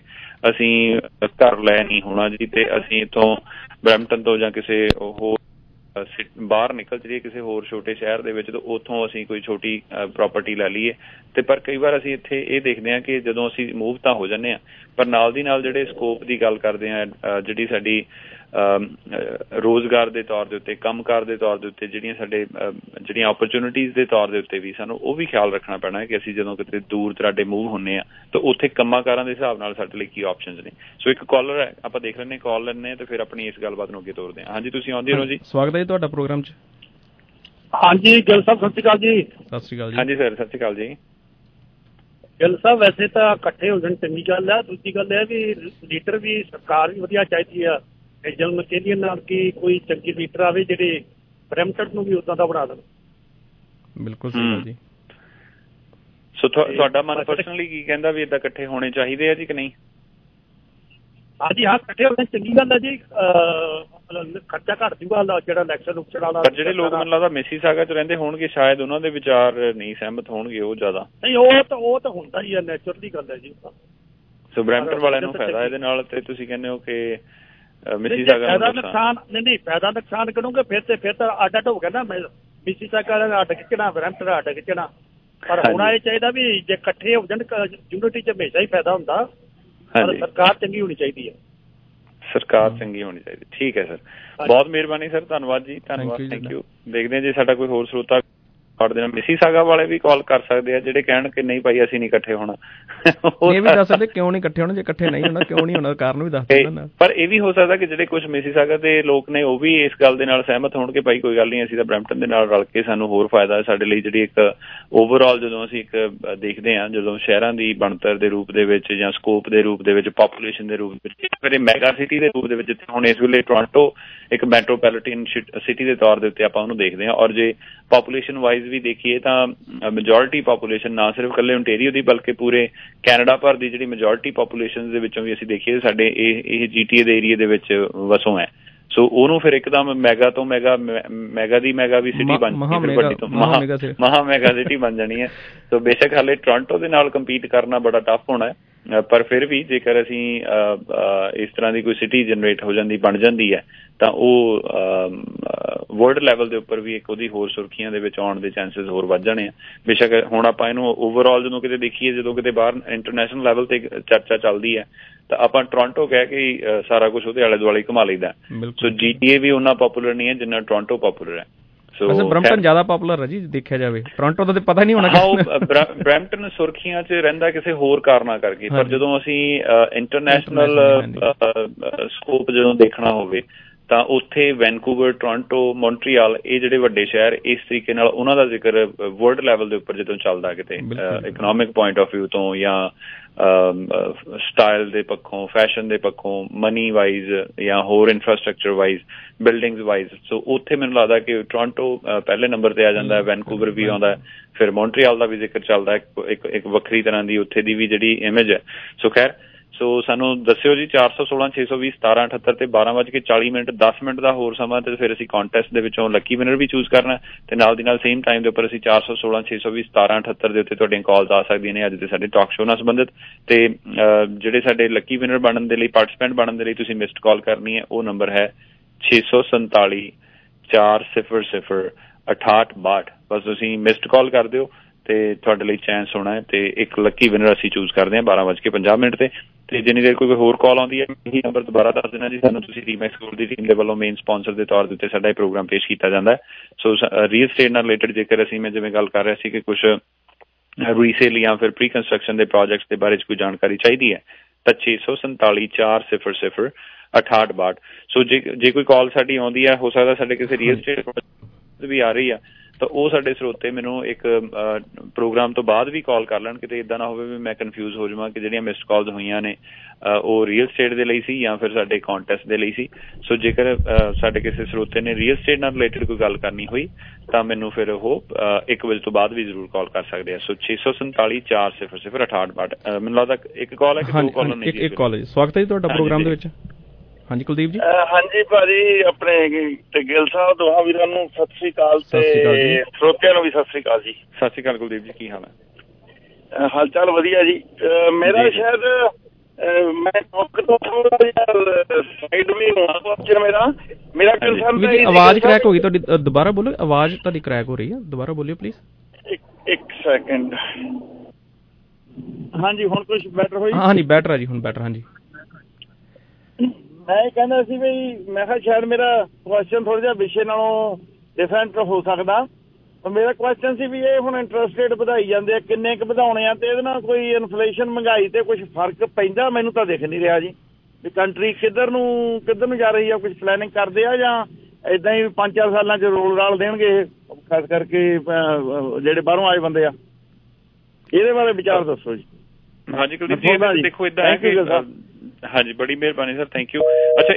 ਅਸੀਂ ਘਰ ਲੈ ਨਹੀਂ ਹੋਣਾ ਜੀ ਤੇ ਅਸੀਂ ਇਥੋਂ ਬ੍ਰੈਂਪਟਨ ਤੋਂ ਜਾਂ ਕਿਸੇ ਹੋਰ ਬਾਹਰ ਨਿਕਲ ਚਲੀਏ ਕਿਸੇ ਹੋਰ ਛੋਟੇ ਸ਼ਹਿਰ ਦੇ ਵਿੱਚ ਤੇ ਉੱਥੋਂ ਅਸੀਂ ਕੋਈ ਛੋਟੀ ਪ੍ਰਾਪਰਟੀ ਲੈ ਲਈਏ। ਤੇ ਪਰ ਕਈ ਵਾਰ ਅਸੀਂ ਇੱਥੇ ਇਹ ਦੇਖਦੇ ਹਾਂ ਕਿ ਜਦੋਂ ਅਸੀਂ ਮੂਵ ਤਾਂ ਹੋ ਜੰਨੇ ਆ ਪਰ ਨਾਲ ਦੀ ਨਾਲ ਜਿਹੜੇ ਸਕੋਪ ਦੀ ਗੱਲ ਕਰਦੇ ਆ ਅ, ਜਿਹੜੀ ਸਾਡੀ ਅਮ, ਅ, ਰੋਜ਼ਗਾਰ ਦੇ ਤੌਰ ਦੇ ਉੱਤੇ ਕੰਮਕਾਰ ਦੇ ਤੌਰ ਦੇ ਉੱਤੇ ਜਿਹੜੀਆਂ ਸਾਡੇ ਜਿਹੜੀਆਂ ਓਪਰਚੁਨਿਟੀਆਂ ਦੇ ਤੌਰ ਦੇ ਉੱਤੇ ਵੀ ਸਾਨੂੰ ਉਹ ਵੀ ਖਿਆਲ ਰੱਖਣਾ ਪੈਣਾ ਹੈ ਕਿ ਅਸੀਂ ਜਦੋਂ ਕਿਤੇ ਦੂਰ ਦਰਾਡੇ ਮੂਵ ਹੁੰਨੇ ਆ ਤਾਂ ਉੱਥੇ ਕੰਮਾਂਕਾਰਾਂ ਦੇ ਹਿਸਾਬ ਨਾਲ ਸਾਡੇ ਲਈ ਕੀ ਆਪਸ਼ਨਸ ਨੇ। ਸੋ ਇੱਕ ਕਾਲਰ ਹੈ ਆਪਾਂ ਦੇਖ ਲੈਂਦੇ ਕਾਲ ਲੈਣੇ ਤੇ ਫਿਰ ਆਪਣੀ ਇਸ ਗੱਲਬਾਤ ਨੂੰ ਅੱਗੇ ਤੋਰਦੇ ਹਾਂ। ਹਾਂਜੀ ਤੁਸੀਂ ਆਉਂਦੇ ਰਹੋ ਜੀ? ਸਵਾਗਤ ਹੈ ਤੁਹਾਡਾ ਪ੍ਰੋਗਰਾਮ 'ਚ। ਹਾਂਜੀ ਗਿੱਲ ਸਾਹਿਬ ਸਤਿ ਸ਼੍ਰੀ ਅਕਾਲ ਜੀ। ਸਤਿ ਸ਼੍ਰੀ ਅਕਾਲ ਜੀ। ਹਾਂਜੀ ਸਰ ਸਤਿ ਸ਼੍ਰੀ ਅਕਾਲ ਜੀ। ਗਿੱਲ ਸਾਹਿਬ ਵੈਸੇ ਤਾਂ ਇਕੱਠੇ ਹੋ ਜਾਣ ਚੰਗੀ ਗੱਲ ਹੈ। ਦੂਜੀ ਗੱਲ ਇਹ ਵੀ ਲੀਡਰ ਵੀ ਸਰਕਾਰ ਵੀ ਵਧੀਆ ਚਾਹੀਦੀ ਆ ਇਹ ਜਨਮ ਚਾਹੀਦੀ ਨਾਲ ਕਿ ਕੋਈ ਚੰਗੀ ਲੀਡਰ ਆਵੇ ਜਿਹੜੇ ਬ੍ਰੈਂਪਟਨ ਨੂੰ ਵੀ ਉਦਾਂ ਦਾ ਬਣਾ ਦੇਣ? ਬਿਲਕੁਲ ਸਹੀ ਗੱਲ ਜੀ। ਸੋ ਤੁਹਾ- ਤੁਹਾਡਾ ਮਨ ਪਰਸਨਲੀ ਕੀ ਕਹਿੰਦਾ ਵੀ ਇਦਾਂ ਇਕੱਠੇ ਹੋਣੇ ਚਾਹੀਦੇ ਆ ਜੀ ਕਿ ਨਹੀਂ? ਹਾਂਜੀ ਹਾਂ ਇਕੱਠੇ ਹੋ ਜਾਣ ਚੰਗੀ ਗੱਲ ਹੈ ਜੀ। ਖਰਚਾ ਘੱਟ ਜੂਗਾ ਜਿਹੜਾ ਇਲੈਕਸ਼ਨ ਉਕਸ਼ਨ ਵਾਲਾ ਪਰ ਜਿਹੜੇ ਲੋਕ ਮੈਨੂੰ ਲੱਗਦਾ ਮਿਸੀ ਸਾਗਾ ਚ ਰਹਿੰਦੇ ਹੋਣਗੇ ਸ਼ਾਇਦ ਉਹਨਾਂ ਦੇ ਵਿਚਾਰ ਨਹੀਂ ਸਹਿਮਤ ਹੋਣਗੇ ਉਹ ਜ਼ਿਆਦਾ। ਨਹੀਂ ਉਹ ਤਾਂ ਉਹ ਤਾਂ ਹੁੰਦਾ ਹੀ ਹੈ ਨੈਚੁਰਲੀ ਗੱਲ ਹੈ ਜੀ। ਸੋ ਬ੍ਰੈਂਪਟਨ ਪਰ ਵਾਲਿਆਂ ਨੂੰ ਫਾਇਦਾ ਇਹਦੇ ਨਾਲ ਤੇ ਤੁਸੀਂ ਕਹਿੰਦੇ ਹੋ ਕਿ ਮਿਸੀ ਨਹੀਂ, ਜੇ ਸਾਗਾ ਫਾਇਦਾ ਨੂੰ ਨੁਕਸਾਨ ਨਹੀਂ ਨਹੀਂ ਫਾਇਦਾ ਨੁਕਸਾਨ ਕਰੋਗੇ ਫਿਰ ਤੇ ਫਿਰ ਤਾਂ ਅੱਡ ਅੱਡ ਹੋ ਗਿਆ ਨਾ ਤੱਕ ਵਾਲਾ ਅੱਡ ਖਿੱਚਣਾ ਬ੍ਰੈਂਪਟਨ ਅੱਡ ਖਿੱਚਣਾ। ਪਰ। ਹੋਣਾ ਇਹ ਚਾਹੀਦਾ ਵੀ ਜੇ ਇਕੱਠੇ ਹੋ ਜਾਣ ਯੂਨਿਟੀ 'ਚ ਹਮੇਸ਼ਾ ਹੀ ਫਾਇਦਾ ਹੁੰਦਾ। ਪਰ ਹਾਂਜੀ। ਸਰਕਾਰ ਚੰਗੀ ਹੋਣੀ ਚਾਹੀਦੀ ਹੈ। ਸਰਕਾਰ ਚੰਗੀ ਹੋਣੀ ਚਾਹੀਦੀ। ਠੀਕ ਹੈ ਸਰ। ਬਹੁਤ ਮਿਹਰਬਾਨੀ ਸਰ। ਧੰਨਵਾਦ ਜੀ। ਧੰਨਵਾਦ। ਥੈਂਕ ਯੂ ਦੇਖਦੇ ਹਾਂ ਜੇ ਸਾਡਾ ਕੋਈ ਹੋਰ ਸਰੋਤਾ ਕਾਰਡ ਦੇਣਾ। ਮਿਸੀ ਸਾਗਾ ਵਾਲੇ ਵੀ ਕਾਲ ਕਰ ਸਕਦੇ ਆ ਜਿਹੜੇ ਕਹਿਣ ਕਿ ਨਹੀਂ ਭਾਈ ਅਸੀਂ ਨਹੀਂ ਇਕੱਠੇ ਹੋਣਾ। ਇਹ ਵੀ ਦੱਸ ਸਕਦੇ ਕਿਉਂ ਨਹੀਂ ਇਕੱਠੇ ਹੋਣਾ ਜੇ ਇਕੱਠੇ ਨਹੀਂ ਹੋਣਾ ਕਿਉਂ ਨਹੀਂ ਹੋਣਾ ਕਾਰਨ ਵੀ ਦੱਸ ਨਾ ਪਰ ਇਹ ਵੀ ਹੋ ਸਕਦਾ ਕਿ ਜਿਹੜੇ ਕੁਝ ਮਿਸੀਸਾਗਾ ਦੇ ਲੋਕ ਨੇ ਉਹ ਵੀ ਇਸ ਗੱਲ ਦੇ ਨਾਲ ਸਹਿਮਤ ਹੋਣ ਕਿ ਭਾਈ ਕੋਈ ਗੱਲ ਨਹੀਂ ਅਸੀਂ ਤਾਂ ਬ੍ਰੈਂਪਟਨ ਦੇ ਨਾਲ ਰਲ ਕੇ ਸਾਨੂੰ ਹੋਰ ਫਾਇਦਾ ਹੈ। ਸਾਡੇ ਲਈ ਜਿਹੜੀ ਇੱਕ ਓਵਰਆਲ ਜਦੋਂ ਅਸੀਂ ਇੱਕ ਦੇਖਦੇ ਹਾਂ ਜਦੋਂ ਸ਼ਹਿਰਾਂ ਦੀ ਬਣਤਰ ਦੇ ਰੂਪ ਦੇ ਵਿੱਚ ਜਾਂ ਸਕੋਪ ਦੇ ਰੂਪ ਦੇ ਵਿੱਚ ਪੋਪੂਲੇਸ਼ਨ ਦੇ ਰੂਪ ਵਿੱਚ ਫਿਰ ਮੈਗਾ ਸਿਟੀ ਦੇ ਰੂਪ ਦੇ ਵਿੱਚ ਜਿੱਥੇ ਹੁਣ ਇਸ ਵੇਲੇ ਟੋਰਾਂਟੋ ਇੱਕ ਮੈਟਰੋਪੋਲੀਟਨ ਸਿਟੀ ਦੇ ਤੌਰ ਦੇ ਉੱਤੇ ਆਪਾਂ ਉਹਨੂੰ ਦੇਖਦੇ ਹਾਂ। ਔਰ ਜੇ ਪੋਪੂਲੇਸ਼ਨ ਵਾਈਜ਼ ਵੀ ਦੇਖੀਏ ਤਾਂ ਮੈਜੋਰਿਟੀ ਪੋਪੂਲੇਸ਼ਨ ਨਾ ਸਿਰਫ ਕੱਲੇ ਓਨਟਾਰੀਓ ਦੀ ਬਲਕਿ ਪੂਰੇ ਕੈਨੇਡਾ ਭਰ ਦੀ ਜਿਹੜੀ ਮੈਜੋਰਿਟੀ ਪੋਪੂਲੇਸ਼ਨ ਦੇ ਵਿੱਚੋਂ ਵੀ ਅਸੀਂ ਦੇਖੀਏ ਸਾਡੇ ਇਹ ਇਹ ਜੀਟੀਏ ਦੇ ਏਰੀਆ ਦੇ ਵਿੱਚ ਵਸੋਂ ਹੈ। ਸੋ ਉਹਨੂੰ ਫਿਰ ਇੱਕਦਮ ਮੈਗਾ ਤੋਂ ਮੈਗਾ ਮੈਗਾ ਦੀ ਮੈਗਾ ਵੀ ਸਿਟੀ ਬਣ ਗਈ ਵੱਡੀ ਤੋਂ। ਮਹਾ ਮੈਗਾ ਸਿਟੀ ਬਣ ਜਾਣੀ ਹੈ। ਸੋ ਬੇਸ਼ੱਕ ਹਾਲੇ ਟੋਰਾਂਟੋ ਦੇ ਨਾਲ ਕੰਪੀਟ ਕਰਨਾ ਬੜਾ ਟਫ ਹੋਣਾ ਹੈ। ਪਰ ਫਿਰ ਵੀ ਜੇਕਰ ਅਸੀਂ ਇਸ ਤਰ੍ਹਾਂ ਦੀ ਕੋਈ ਸਿਟੀ ਜਨਰੇਟ ਹੋ ਜਾਂਦੀ ਬਣ ਜਾਂਦੀ ਹੈ ਤਾਂ ਉਹ ਵਰਲਡ ਲੈਵਲ ਦੇ ਉੱਪਰ ਵੀ ਇੱਕ ਉਹਦੀ ਹੋਰ ਸੁਰਖੀਆਂ ਦੇ ਵਿੱਚ ਆਉਣ ਦੇ ਚਾਂਸਸ ਹੋਰ ਵੱਧ ਜਾਣੇ ਆ। ਬੇਸ਼ੱਕ ਹੁਣ ਆਪਾਂ ਇਹਨੂੰ ਓਵਰਆਲ ਜਦੋਂ ਕਿਤੇ ਦੇਖੀਏ ਜਦੋਂ ਕਿਤੇ ਬਾਹਰ ਇੰਟਰਨੈਸ਼ਨਲ ਲੈਵਲ ਤੇ ਚਰਚਾ ਚੱਲਦੀ ਹੈ ਤਾਂ ਆਪਾਂ ਟੋਰਾਂਟੋ ਕਹਿ ਕੇ ਸਾਰਾ ਕੁਝ ਉਹਦੇ ਆਲੇ ਦੁਆਲੇ ਘੁਮਾ ਲਈਦਾ। ਸੋ ਜੀਟੀਏ ਵੀ ਉਹਨਾਂ ਪਪੂਲਰ ਨਹੀਂ ਹੈ ਜਿੰਨਾ ਟੋਰਾਂਟੋ ਪਪੂਲਰ ਹੈ। ਵੈਸੇ ਬ੍ਰਮਟਨ ਜ਼ਿਆਦਾ ਪਪੂਲਰ ਹੈ ਜੀ ਦੇਖਿਆ ਜਾਵੇ। ਟੋਰਾਂਟੋ ਦਾ ਤੇ ਪਤਾ ਨਹੀਂ ਹੋਣਾ ਕਿਸੇ ਬ੍ਰੈਂਪਟਨ ਸੁਰਖੀਆਂ 'ਚ ਰਹਿੰਦਾ ਕਿਸੇ ਹੋਰ ਕਾਰਨਾਂ ਕਰਕੇ। ਪਰ। ਜਦੋਂ ਅਸੀਂ ਇੰਟਰਨੈਸ਼ਨਲ ਸਕੋਪ ਜਦੋਂ ਦੇਖਣਾ ਹੋਵੇ ਤਾਂ ਉੱਥੇ ਵੈਨਕੂਵਰ ਟੋਰਾਂਟੋ ਮੌਂਟਰੀਅਲ ਇਹ ਜਿਹੜੇ ਵੱਡੇ ਸ਼ਹਿਰ ਇਸ ਤਰੀਕੇ ਨਾਲ ਉਹਨਾਂ ਦਾ ਜ਼ਿਕਰ ਵਰਲਡ ਲੈਵਲ ਦੇ ਉੱਪਰ ਜਦੋਂ ਚੱਲਦਾ ਕਿਤੇ ਇਕਨੋਮਿਕ ਪੁਆਇੰਟ ਆਫ View ਤੋਂ ਜਾਂ ਸਟਾਈਲ ਦੇ ਪੱਖੋਂ ਫੈਸ਼ਨ ਦੇ ਪੱਖੋਂ ਮਨੀ ਵਾਈਜ਼ ਜਾਂ ਹੋਰ infrastructure wise buildings wise so ਉੱਥੇ ਮੈਨੂੰ ਲੱਗਦਾ ਕਿ ਟੋਰਾਂਟੋ ਪਹਿਲੇ ਨੰਬਰ ਤੇ ਆ ਜਾਂਦਾ ਹੈ ਵੈਨਕੂਵਰ ਵੀ ਆਉਂਦਾ ਹੈ ਫਿਰ ਮੌਂਟਰੀਅਲ ਦਾ ਵੀ ਜ਼ਿਕਰ ਚੱਲਦਾ ਹੈ ਇੱਕ ਇੱਕ ਵੱਖਰੀ ਤਰ੍ਹਾਂ ਦੀ ਉੱਥੇ ਦੀ ਵੀ ਜਿਹੜੀ ਇਮੇਜ ਹੈ। ਸੋ ਖੈਰ ਸੋ ਸਾਨੂੰ ਦੱਸਿਓ ਜੀ 416 620 1778 ਤੇ 12:40 ਮਿੰਟ 10 ਮਿੰਟ ਦਾ ਹੋਰ ਸਮਾਂ ਤੇ ਫਿਰ ਅਸੀਂ ਕੰਟੈਸਟ ਦੇ ਵਿੱਚੋਂ ਲੱਕੀ ਵਿਨਰ ਵੀ ਚੂਜ਼ ਕਰਨਾ ਹੈ ਤੇ ਨਾਲ ਦੀ ਨਾਲ ਸੇਮ ਟਾਈਮ ਦੇ ਉੱਪਰ ਅਸੀਂ 416 620 1778 ਦੇ ਉੱਤੇ ਤੁਹਾਡੀਆਂ ਕਾਲਸ ਆ ਸਕਦੀਆਂ ਨੇ ਅੱਜ ਦੇ ਸਾਡੇ ਟਾਕ ਸ਼ੋਅ ਨਾਲ ਸੰਬੰਧਿਤ ਤੇ ਅਹ, ਜਿਹੜੇ ਸਾਡੇ ਲੱਕੀ ਵਿਨਰ ਬਣਨ ਦੇ ਲਈ ਪਾਰਟਿਸਪੈਂਟ ਬਣਨ ਦੇ ਲਈ ਤੁਸੀਂ ਮਿਸਡ ਕਾਲ ਕਰਨੀ ਹੈ ਉਹ ਨੰਬਰ ਹੈ 647 400 6862 ਬਸ ਤੁਸੀਂ ਮਿਸਡ ਕਾਲ ਕਰ ਦਿਓ। ਤੇ ਤੁਹਾਡੇ ਲਈ ਚਾਂਸ ਹੋਣਾ ਹੈ ਤੇ ਇੱਕ ਲੱਕੀ ਵਿਨਰ ਅਸੀਂ ਚੂਜ਼ ਕਰਦੇ ਹਾਂ 12:50 ਮਿੰਟ ਤੇ। ਤੇ ਜਿੰਨੀ ਦੇਰ ਕੋਈ ਹੋਰ ਕਾਲ ਆਉਂਦੀ ਹੈ, ਇਹੀ ਨੰਬਰ ਦੁਬਾਰਾ ਦੱਸ ਦੇਣਾ ਜੀ। ਸਾਨੂੰ ਤੁਸੀਂ ਰੀਮੈਕਸ ਸਕੂਲ ਦੀ ਟੀਮ ਦੇ ਵੱਲੋਂ ਮੇਨ ਸਪਾਂਸਰ ਦੇ ਤੌਰ ਦੇ ਉੱਤੇ ਸਾਡਾ ਇਹ ਪ੍ਰੋਗਰਾਮ ਪੇਸ਼ ਕੀਤਾ ਜਾਂਦਾ ਹੈ। ਸੋ ਰੀਅਲ ਸਟੇਟ ਨਾਲ ਰਿਲੇਟਡ ਜੇਕਰ ਅਸੀਂ ਮੈਂ ਜਿਵੇਂ ਗੱਲ ਕਰ ਰਿਹਾ ਸੀ ਕਿ ਕੁਝ ਰੀਸੇਲ ਜਾਂ ਫਿਰ ਪ੍ਰੀ ਕੰਸਟਰਕਸ਼ਨ ਦੇ ਪ੍ਰੋਜੈਕਟਸ ਦੇ ਬਾਰੇ 'ਚ ਕੋਈ ਜਾਣਕਾਰੀ ਚਾਹੀਦੀ ਹੈ, ਤਾਂ 647 400 6862 ਸੋ ਜੇ ਜੇ ਕੋਈ ਕਾਲ ਸਾਡੀ ਆਉਂਦੀ ਹੈ, ਹੋ ਸਕਦਾ ਸਾਡੇ ਕਿਸੇ ਰੀਅਲ ਸਟੇਟ ਵੀ ਆ ਰਹੀ ਆ ਤਾਂ ਉਹ ਸਾਡੇ ਸਰੋਤੇ ਮੈਨੂੰ ਇੱਕ ਪ੍ਰੋਗਰਾਮ ਤੋਂ ਬਾਅਦ ਵੀ ਕਾਲ ਕਰ ਲੈਣ ਕਿਤੇ ਇਦਾਂ ਨਾ ਹੋਵੇ ਵੀ ਮੈਂ ਕਨਫਿਊਜ਼ ਹੋ ਜਾਵਾਂ ਕਿ ਜਿਹੜੀਆਂ ਮਿਸਡ ਕਾਲਸ ਹੋਈਆਂ ਨੇ ਉਹ ਰੀਅਲ ਸਟੇਟ ਦੇ ਲਈ ਸੀ ਜਾਂ ਫਿਰ ਸਾਡੇ ਕੰਟੈਸਟ ਦੇ ਲਈ ਸੀ ਸੋ ਜੇਕਰ ਸਾਡੇ ਕਿਸੇ ਸਰੋਤੇ ਨੇ ਰੀਅਲ ਸਟੇਟ ਨਾਲ ਰਿਲੇਟਡ ਕੋਈ ਗੱਲ ਕਰਨੀ ਹੋਈ ਤਾਂ ਮੈਨੂੰ ਫਿਰ ਉਹ 1 ਵਜੇ ਤੋਂ ਬਾਅਦ ਵੀ ਜ਼ਰੂਰ ਕਾਲ ਕਰ ਸਕਦੇ ਆ ਸੋ 647 400 6862 ਮੈਨੂੰ ਲੱਗਦਾ ਇੱਕ ਕਾਲ ਹੈ ਕਿ ਦੋ ਕਾਲ ਹਾਂਜੀ, ਨੇ ਇੱਕ ਕਾਲ ਹੈ। ਸਵਾਗਤ ਹੈ ਜੀ ਤੁਹਾਡਾ ਪ੍ਰੋਗਰਾਮ ਦੇ। ਵਿੱਚ ਹਾਂਜੀ ਕੁਲਦੀਪ ਜੀ? ਅਹ ਹਾਂਜੀ ਭਾਜੀ ਆਪਣੇ ਤੇ ਗਿੱਲ ਸਾਹਿਬ ਦੋਹਾਂ ਵੀਰਾਂ ਨੂੰ ਸਤਿ ਸ੍ਰੀ ਅਕਾਲ ਸਤਿ ਸ੍ਰੀ ਅਕਾਲ ਤੇ ਜੀ। ਸਰੋਤਿਆਂ ਨੂੰ ਵੀ ਸਤਿ ਸ੍ਰੀ ਅਕਾਲ ਜੀ। ਸਤਿ ਸ਼੍ਰੀ ਅਕਾਲ ਕੁਲਦੀਪ ਜੀ ਕੀ ਹਾਲ ਹੈ? ਅਹ ਹਾਲ ਚਾਲ ਵਧੀਆ ਜੀ। ਅਹ ਮੇਰਾ ਜੀ। ਸ਼ਾਇਦ ਅਹ ਮੈਂ ਟੌਕ ਤੋਂ ਥੋੜਾ ਜਿਹਾ ਸਾਈਡ ਵੀ ਹੋਣਾ ਕੁਐਸਚਨ ਮੇਰਾ। ਮੇਰਾ ਕੰਸਰਨ ਵੀ ਤਾਂ ਜੀ ਆਵਾਜ਼ ਕ੍ਰੈਕ ਹੋ ਗਈ ਤੁਹਾਡੀ ਅ, ਦੁਬਾਰਾ ਬੋਲੋ ਆਵਾਜ਼ ਤੁਹਾਡੀ ਕ੍ਰੈਕ ਹੋ ਰਹੀ ਹੈ। ਦੁਬਾਰਾ ਬੋਲਿਓ ਪਲੀਜ਼ ਇੱਕ- ਇੱਕ ਸੈਕਿੰਡ ਹਾਂਜੀ ਹੁਣ ਕੁਝ ਬੈਟਰ ਹੋਈ? ਹਾਂ ਹਾਂਜੀ ਬੈਟਰ ਹੈ ਜੀ ਹੁਣ ਬੈਟਰ ਹਾਂਜੀ। ਮੈਂ ਇਹ ਕਹਿੰਦਾ ਸੀ ਵੀ ਮੈਂ ਕਿਹਾ ਸ਼ਾਇਦ ਮੇਰਾ ਕੁਐਸਚਨ ਥੋੜਾ ਜਿਹਾ ਵਿਸ਼ੇ ਨਾਲੋਂ ਡਿਫਰੈਂਟ ਹੋ ਸਕਦਾ। ਪਰ ਮੇਰਾ ਕੁਐਸਚਨ ਸੀ ਵੀ ਇਹ ਹੁਣ ਇੰਟਰਸਟ ਰੇਟ ਵਧਾਈ ਜਾਂਦੇ ਆ ਕਿੰਨੇ ਕੁ ਵਧਾਉਣੇ ਆ ਤੇ ਇਹਦੇ ਨਾਲ ਕੋਈ ਇਨਫਲੇਸ਼ਨ ਮਹਿੰਗਾਈ ਤੇ ਕੁਝ ਫ਼ਰਕ ਪੈਂਦਾ? ਮੈਨੂੰ ਤਾਂ ਦਿਖ ਨਹੀਂ ਰਿਹਾ ਜੀ। ਵੀ ਕੰਟਰੀ ਕਿੱਧਰ ਨੂੰ ਕਿੱਧਰ ਨੂੰ ਜਾ ਰਹੀ ਆ? ਕੁਝ ਪਲੈਨਿੰਗ ਕਰਦੇ ਆ ਜਾਂ ਇਦਾਂ ਹੀ 5-4 ਸਾਲਾਂ ਚ ਰੋਲ ਰਾਲ ਦੇਣਗੇ ਖਾਸ ਕਰਕੇ ਜਿਹੜੇ ਬਾਹਰੋਂ ਆਏ ਬੰਦੇ ਆ। ਇਹਦੇ ਬਾਰੇ ਵਿਚਾਰ ਦੱਸੋ ਜੀ। ਹਾਂਜੀ ਕੁਲਦੀਪ ਜੀ ਦੇਖੋ ਇਦਾਂ ਹੈ ਕਿ. ਹਾਂਜੀ, ਬੜੀ ਮਿਹਰਬਾਨੀ ਸਰ ਥੈਂਕ ਯੂ ਅੱਛਾ,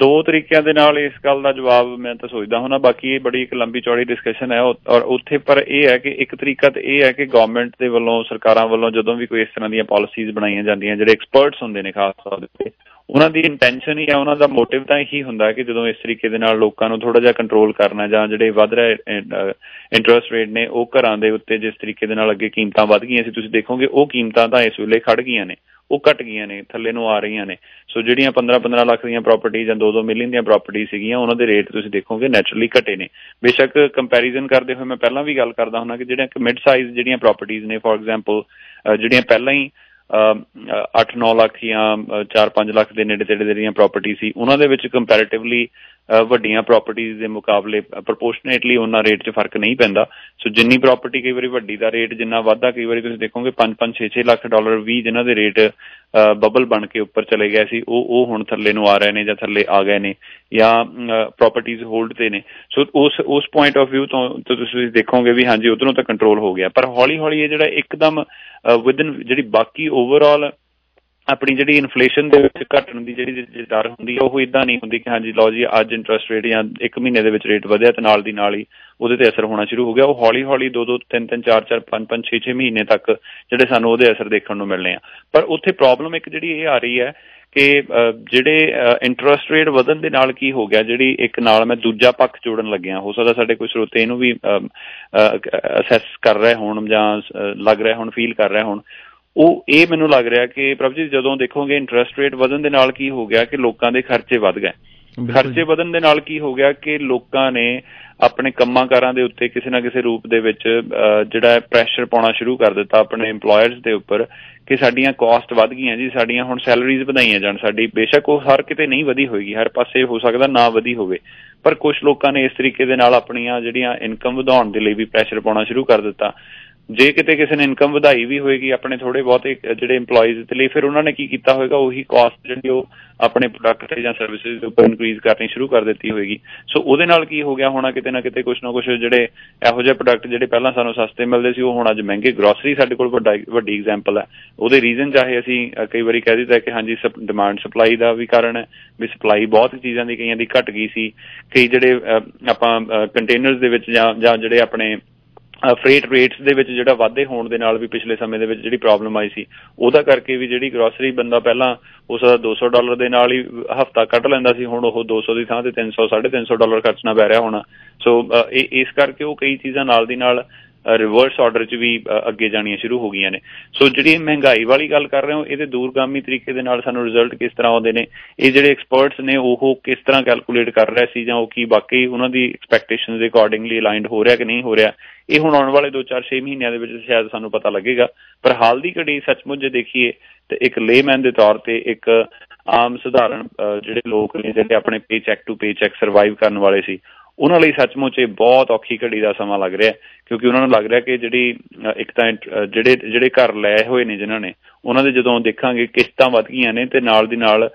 ਦੋ ਤਰੀਕਿਆਂ ਦੇ ਨਾਲ ਇਸ ਗੱਲ ਦਾ ਜਵਾਬ ਮੈਂ ਤਾਂ ਸੋਚਦਾ ਹਾਂ ਬਾਕੀ ਇਹ ਬੜੀ ਇੱਕ ਲੰਬੀ ਚੌੜੀ ਡਿਸਕਸ਼ਨ ਹੈ, ਉਹ- ਔਰ ਉੱਥੇ ਪਰ ਇਹ ਹੈ ਕਿ ਇੱਕ ਤਰੀਕਾ ਤੇ ਇਹ ਹੈ ਕਿ ਗਵਰਨਮੈਂਟ ਦੇ ਵੱਲੋਂ, ਸਰਕਾਰਾਂ ਵੱਲੋਂ ਜਦੋਂ ਵੀ ਕੋਈ ਇਸ ਤਰ੍ਹਾਂ ਦੀਆਂ ਪਾਲਿਸੀਜ਼ ਬਣਾਈਆਂ ਜਾਂਦੀਆਂ, ਜਿਹੜੇ ਐਕਸਪਰਟਸ ਹੁੰਦੇ ਨੇ ਖਾਸ ਤੌਰ ਤੇ ਉਹਨਾਂ ਦੀ ਇੰਟੈਂਸ਼ਨ ਹੀ ਹੈ, ਉਹਨਾਂ ਦਾ ਮੋਟਿਵ ਤਾਂ ਇਹੀ ਹੁੰਦਾ ਕਿ ਜਦੋਂ ਇਸ ਤਰੀਕੇ ਦੇ ਨਾਲ ਲੋਕਾਂ ਨੂੰ ਥੋੜਾ ਜਿਹਾ ਕੰਟਰੋਲ ਕਰਨਾ ਜਾਂ ਜਿਹੜੇ ਵੱਧ ਰਹੇ ਇੰਟਰਸਟ ਰੇਟ ਨੇ, ਉਹ ਘਰਾਂ ਦੇ ਉੱਤੇ ਜਿਸ ਤਰੀਕੇ ਦੇ ਨਾਲ ਅੱਗੇ ਕੀਮਤਾਂ ਵੱਧ ਗਈਆਂ ਸੀ, ਤੁਸੀਂ ਦੇਖੋਗੇ ਉਹ ਕੀਮਤਾਂ ਤਾਂ ਇਸ ਵੇਲੇ ਖੜ ਗਈਆਂ ਨੇ। ਉਹ ਘਟ ਗਈਆਂ ਨੇ, ਥੱਲੇ ਨੂੰ ਆ ਰਹੀਆਂ ਨੇ। ਸੋ ਜਿਹੜੀਆਂ 15-15 ਲੱਖ ਦੀਆਂ ਪ੍ਰਾਪਰਟੀ ਜਾਂ 2-2 ਮਿਲੀਅਨ ਦੀਆਂ ਪ੍ਰਾਪਰਟੀ ਸੀਗੀਆਂ, ਉਹਨਾਂ ਦੇ ਰੇਟ ਤੁਸੀਂ ਦੇਖੋਗੇ ਨੈਚੁਰਲੀ ਘਟੇ ਨੇ। ਬੇਸ਼ੱਕ ਕੰਪੈਰੀਜ਼ਨ ਕਰਦੇ ਹੋਏ ਮੈਂ ਪਹਿਲਾਂ ਵੀ ਗੱਲ ਕਰਦਾ ਹੁੰਦਾ ਕਿ ਜਿਹੜੀਆਂ ਮਿਡ ਸਾਈਜ਼ ਜਿਹੜੀਆਂ ਪ੍ਰਾਪਰਟੀਆਂ ਨੇ ਫੋਰ ਐਗਜ਼ਾਮਪਲ ਜਿਹੜੀਆਂ ਪਹਿਲਾਂ ਹੀ 8-9 ਲੱਖ ਜਾਂ 4-5 ਲੱਖ ਦੇ ਨੇੜੇ ਤੇੜੇ ਜਿਹੜੀਆਂ ਪ੍ਰਾਪਰਟੀ ਸੀ, ਉਹਨਾਂ ਦੇ ਵਿੱਚ ਕੰਪੈਰੀਟਿਵਲੀ ਵੱਡੀਆਂ ਪ੍ਰਾਪਰਟੀਆਂ ਦੇ ਮੁਕਾਬਲੇ ਪ੍ਰੋਪੋਰਸ਼ਨੇਟਲੀ ਉਹਨਾਂ ਰੇਟ 'ਚ ਫ਼ਰਕ ਨਹੀਂ ਪੈਂਦਾ। ਸੋ ਜਿੰਨੀ ਪ੍ਰਾਪਰਟੀ ਕਈ ਵਾਰੀ ਵੱਡੀ ਦਾ ਰੇਟ ਜਿੰਨਾ ਵੱਧਦਾ, ਕਈ ਵਾਰੀ ਤੁਸੀਂ ਦੇਖੋਗੇ 5-5 6-6 ਲੱਖ ਡਾਲਰ ਵੀ ਜਿਨ੍ਹਾਂ ਦੇ ਰੇਟ ਬਬਲ ਬਣ ਕੇ ਉੱਪਰ ਚਲੇ ਗਏ ਸੀ, ਉਹ ਉਹ ਹੁਣ ਥੱਲੇ ਨੂੰ ਆ ਰਹੇ ਨੇ ਜਾਂ ਥੱਲੇ ਆ ਗਏ ਨੇ ਜਾਂ ਪ੍ਰਾਪਰਟੀਆਂ ਹੋਲਡ ਤੇ ਨੇ। ਸੋ ਉਸ ਉਸ ਪੁਆਇੰਟ ਆਫ View ਤੋਂ ਤੋਂ ਤੁਸੀਂ ਦੇਖੋਗੇ ਵੀ ਹਾਂਜੀ, ਉਧਰੋਂ ਤਾਂ ਕੰਟਰੋਲ ਹੋ ਗਿਆ। ਪਰ ਹੌਲੀ ਹੌਲੀ ਇਹ ਜਿਹੜਾ ਇੱਕਦਮ ਵਿਦਨ ਜਿਹੜੀ ਬਾਕੀ ਓਵਰਆਲ ਆਪਣੀ ਜਿਹੜੀ ਇਨਫਲੇਸ਼ਨ ਦੇ ਵਿੱਚ ਘਟਣ ਦੀ ਜਿਹੜੀ ਜਿਹੜੀ ਦਰ ਹੁੰਦੀ ਹੈ ਉਹ ਇਦਾਂ ਨਹੀਂ ਹੁੰਦੀ ਕਿ ਹਾਂਜੀ ਲਓ ਜੀ ਅੱਜ ਇੰਟਰਸਟ ਰੇਟ ਜਾਂ 1 ਮਹੀਨੇ ਦੇ ਵਿੱਚ ਰੇਟ ਵਧਿਆ ਤੇ ਨਾਲ ਦੀ ਨਾਲ ਹੀ ਉਹਦੇ ਤੇ ਅਸਰ ਹੋਣਾ ਸ਼ੁਰੂ ਹੋ ਗਿਆ। ਉਹ ਹੌਲੀ ਹੌਲੀ 2 2 3 3 4 4 5 5 6 6 ਮਹੀਨੇ ਤੱਕ ਜਿਹੜੇ ਸਾਨੂੰ ਉਹਦੇ ਅਸਰ ਦੇਖਣ ਨੂੰ ਮਿਲਣੇ ਆ। ਪਰ ਉੱਥੇ ਪ੍ਰੋਬਲਮ ਇੱਕ ਜਿਹੜੀ ਇਹ ਆ ਰਹੀ ਹੈ ਕਿ ਅਹ, ਜਿਹੜੇ ਇੰਟਰਸਟ ਰੇਟ ਵਧਣ ਦੇ ਨਾਲ ਕੀ ਹੋ ਗਿਆ? ਜਿਹੜੀ ਇੱਕ ਨਾਲ ਮੈਂ ਦੂਜਾ ਪੱਖ ਜੋੜਨ ਲੱਗਿਆ। ਹੋ ਸਕਦਾ ਸਾਡੇ ਕੋਈ ਸਰੋਤੇ ਇਹਨੂੰ ਵੀ ਅਸੈਸ ਕਰ ਰਹੇ ਹੋਣ ਜਾਂ ਅਹ, ਲੱਗ ਰਿਹਾ ਹੁਣ ਫੀਲ ਕਰ ਰਹੇ ਹੋਣ। ਉਹ ਇਹ ਮੈਨੂੰ ਲੱਗ ਰਿਹਾ ਕਿ ਪ੍ਰਭਜੀਤ ਜਦੋਂ ਦੇਖੋਗੇ ਇੰਟਰਸਟ ਰੇਟ ਵਧਣ ਦੇ ਨਾਲ ਕੀ ਹੋ ਗਿਆ ਕਿ ਲੋਕਾਂ ਦੇ ਖਰਚੇ ਵੱਧ ਗਏ? ਖਰਚੇ ਵਧਣ ਦੇ ਨਾਲ ਕੀ ਹੋ ਗਿਆ ਕਿ ਲੋਕਾਂ ਨੇ ਆਪਣੇ ਕੰਮਾਂ ਕਾਰਾਂ ਦੇ ਉੱਤੇ ਕਿਸੇ ਨਾ ਕਿਸੇ ਰੂਪ ਦੇ ਵਿੱਚ ਜਿਹੜਾ ਪ੍ਰੈਸ਼ਰ ਪਾਉਣਾ ਸ਼ੁਰੂ ਕਰ ਦਿੱਤਾ ਆਪਣੇ EMPLOYERS ਦੇ ਉੱਪਰ ਕਿ ਸਾਡੀਆਂ ਕਾਸਟ ਵੱਧ ਗਈਆਂ ਜੀ ਸਾਡੀਆਂ ਹੁਣ ਸੈਲਰੀਜ਼ ਵਧਾਈਆਂ ਜਾਣ। ਸਾਡੀ ਬੇਸ਼ੱਕ ਉਹ ਹਰ ਕਿਤੇ ਨਹੀਂ ਵਧੀ ਹੋਏਗੀ ਹਰ ਪਾਸੇ ਹੋ ਸਕਦਾ ਨਾ ਵਧੀ ਹੋਵੇ। ਪਰ ਕੁਝ ਲੋਕਾਂ ਨੇ ਇਸ ਤਰੀਕੇ ਦੇ ਨਾਲ ਆਪਣੀਆਂ ਜਿਹੜੀਆਂ ਇਨਕਮ ਵਧਾਉਣ ਦੇ ਲਈ ਵੀ ਪ੍ਰੈਸ਼ਰ ਪਾਉਣਾ ਸ਼ੁਰੂ ਕਰ ਦਿੱਤਾ। ਜੇ ਕਿਤੇ ਕਿਸੇ ਨੇ ਇਨਕਮ ਵਧਾਈ ਵੀ ਹੋਏਗੀ ਆਪਣੇ ਥੋੜੇ ਬਹੁਤੇ ਜਿਹੜੇ EMPLOYEES ਦੇ ਲਈ ਫਿਰ ਉਹਨਾਂ ਨੇ ਕੀ ਕੀਤਾ ਹੋਏਗਾ ਉਹੀ ਕਾਸਟ ਜਿਹੜੀ ਉਹ ਆਪਣੇ ਪ੍ਰੋਡਕਟ ਤੇ ਜਾਂ ਸਰਵਿਸਿਜ਼ ਦੇ ਉੱਪਰ ਇਨਕਰੀਜ਼ ਕਰਨੀ ਸ਼ੁਰੂ ਕਰ ਦਿੱਤੀ ਹੋਏਗੀ। ਸੋ ਉਹਦੇ ਨਾਲ ਕੀ ਹੋ ਗਿਆ ਹੋਣਾ ਕਿਤੇ ਨਾ ਕਿਤੇ ਕੁਝ ਨਾ ਕੁਝ ਜਿਹੜੇ ਇਹੋ ਜਿਹੇ ਪ੍ਰੋਡਕਟ ਜਿਹੜੇ ਪਹਿਲਾਂ ਸਾਨੂੰ ਸਸਤੇ ਮਿਲਦੇ ਸੀ ਉਹ ਹੁਣ ਅੱਜ ਮਹਿੰਗੇ ਗਰੋਸਰੀ ਸਾਡੇ ਕੋਲ ਵੱਡਾ ਵੱਡੀ ਐਗਜ਼ਾਮਪਲ ਹੈ। ਉਹਦੇ ਰੀਜ਼ਨ ਚਾਹੇ ਅਸੀਂ ਅ, ਕਈ ਵਾਰੀ ਕਹਿ ਦਿੱਤਾ ਕਿ ਹਾਂਜੀ ਡਿਮਾਂਡ ਸਪਲਾਈ ਦਾ ਵੀ ਕਾਰਨ ਹੈ ਵੀ ਸਪਲਾਈ ਬਹੁਤ ਚੀਜ਼ਾਂ ਦੀ ਕਈਆਂ ਦੀ ਘਟ ਗਈ ਸੀ। ਕਈ ਜਿਹੜੇ ਅ, ਆਪਾਂ ਕੰਟੇਨਰਸ ਦੇ ਵਿੱਚ ਜਾਂ ਜਾਂ ਜਿਹੜੇ ਆਪਣੇ ਫਰੇਟ ਰੇਟਸ ਦੇ ਵਿੱਚ ਜਿਹੜਾ ਵਾਧੇ ਹੋਣ ਦੇ ਨਾਲ ਵੀ ਪਿਛਲੇ ਸਮੇਂ ਦੇ ਵਿੱਚ ਜਿਹੜੀ ਪ੍ਰੋਬਲਮ ਆਈ ਸੀ ਉਹਦਾ ਕਰਕੇ ਵੀ ਜਿਹੜੀ ਗਰੋਸਰੀ ਬੰਦਾ ਪਹਿਲਾਂ ਉਸ ਦਾ 200 ਡਾਲਰ ਦੇ ਨਾਲ ਹੀ ਹਫਤਾ ਕੱਢ ਲੈਂਦਾ ਸੀ ਹੁਣ ਉਹ 200 ਦੀ ਥਾਂ ਤੇ 300 350 ਡਾਲਰ ਖਰਚਣਾ ਪੈ ਰਿਹਾ ਹੋਣਾ। ਸੋ ਅ, ਇਹ ਇਸ ਕਰਕੇ ਉਹ ਕਈ ਚੀਜ਼ਾਂ ਨਾਲ ਦੀ ਨਾਲ ਰਿਵਰਸ ਆਰਡਰ 'ਚ ਵੀ ਅ, ਅੱਗੇ ਜਾਣੀਆਂ ਸ਼ੁਰੂ ਹੋ ਗਈਆਂ ਨੇ। ਸੋ ਜਿਹੜੀ ਇਹ ਮਹਿੰਗਾਈ ਵਾਲੀ ਗੱਲ ਕਰ ਰਹੇ ਹੋ ਇਹਦੇ ਦੂਰਗਾਮੀ ਤਰੀਕੇ ਦੇ ਨਾਲ ਸਾਨੂੰ ਰਿਜ਼ਲਟ ਕਿਸ ਤਰ੍ਹਾਂ ਆਉਂਦੇ ਨੇ ਇਹ ਜਿਹੜੇ ਐਕਸਪਰਟਸ ਨੇ ਉਹ ਕਿਸ ਤਰ੍ਹਾਂ ਕੈਲਕੂਲੇਟ ਕਰ ਰਹੇ ਸੀ ਜਾਂ ਉਹ ਕੀ ਵਾਕਈ ਉਹਨਾਂ ਦੀ ਐਕਸਪੈਕਟੇਸ਼ਨਸ ਦੇ ਅਕੋਰਡਿੰਗਲੀ ਅਲਾਈਨਡ ਹੋ ਰਿਹਾ ਕਿ ਨਹੀਂ ਹੋ ਰਿਹਾ ਇਹ ਹੁਣ ਆਉਣ ਵਾਲੇ 2-4-6 ਮਹੀਨਿਆਂ ਦੇ ਵਿੱਚ ਸ਼ਾਇਦ ਸਾਨੂੰ ਪਤਾ ਲੱਗੇਗਾ। ਪਰ ਹਾਲ ਦੀ ਘੜੀ ਸੱਚਮੁੱਚ ਜੇ ਦੇਖੀਏ ਤੇ ਇੱਕ ਲੇਮੈਨ ਦੇ ਤੌਰ ਤੇ ਇੱਕ ਆਮ ਸਧਾਰਨ ਅ, ਜਿਹੜੇ ਲੋਕ ਨੇ ਜਿਹੜੇ ਆਪਣੇ pay cheque to pay cheque survive ਕਰਨ ਵਾਲੇ ਸੀ ਉਹਨਾਂ ਲਈ ਸੱਚਮੁੱਚ ਇਹ ਬਹੁਤ ਔਖੀ ਘੜੀ ਦਾ ਸਮਾਂ ਲੱਗ ਰਿਹਾ ਕਿਉਂਕਿ ਉਹਨਾਂ ਨੂੰ ਲੱਗ ਰਿਹਾ ਕਿ ਜਿਹੜੀ ਇੱਕ ਤਾਂ ਜਿਹੜੇ ਜਿਹੜੇ ਘਰ ਲਏ ਹੋਏ ਨੇ ਜਿਨ੍ਹਾਂ ਨੇ ਉਹਨਾਂ ਦੇ ਜਦੋਂ ਦੇਖਾਂਗੇ ਕਿਸ਼ਤਾਂ ਵੱਧ ਗਈਆਂ ਨੇ ਤੇ ਨਾਲ ਦੀ ਨਾਲ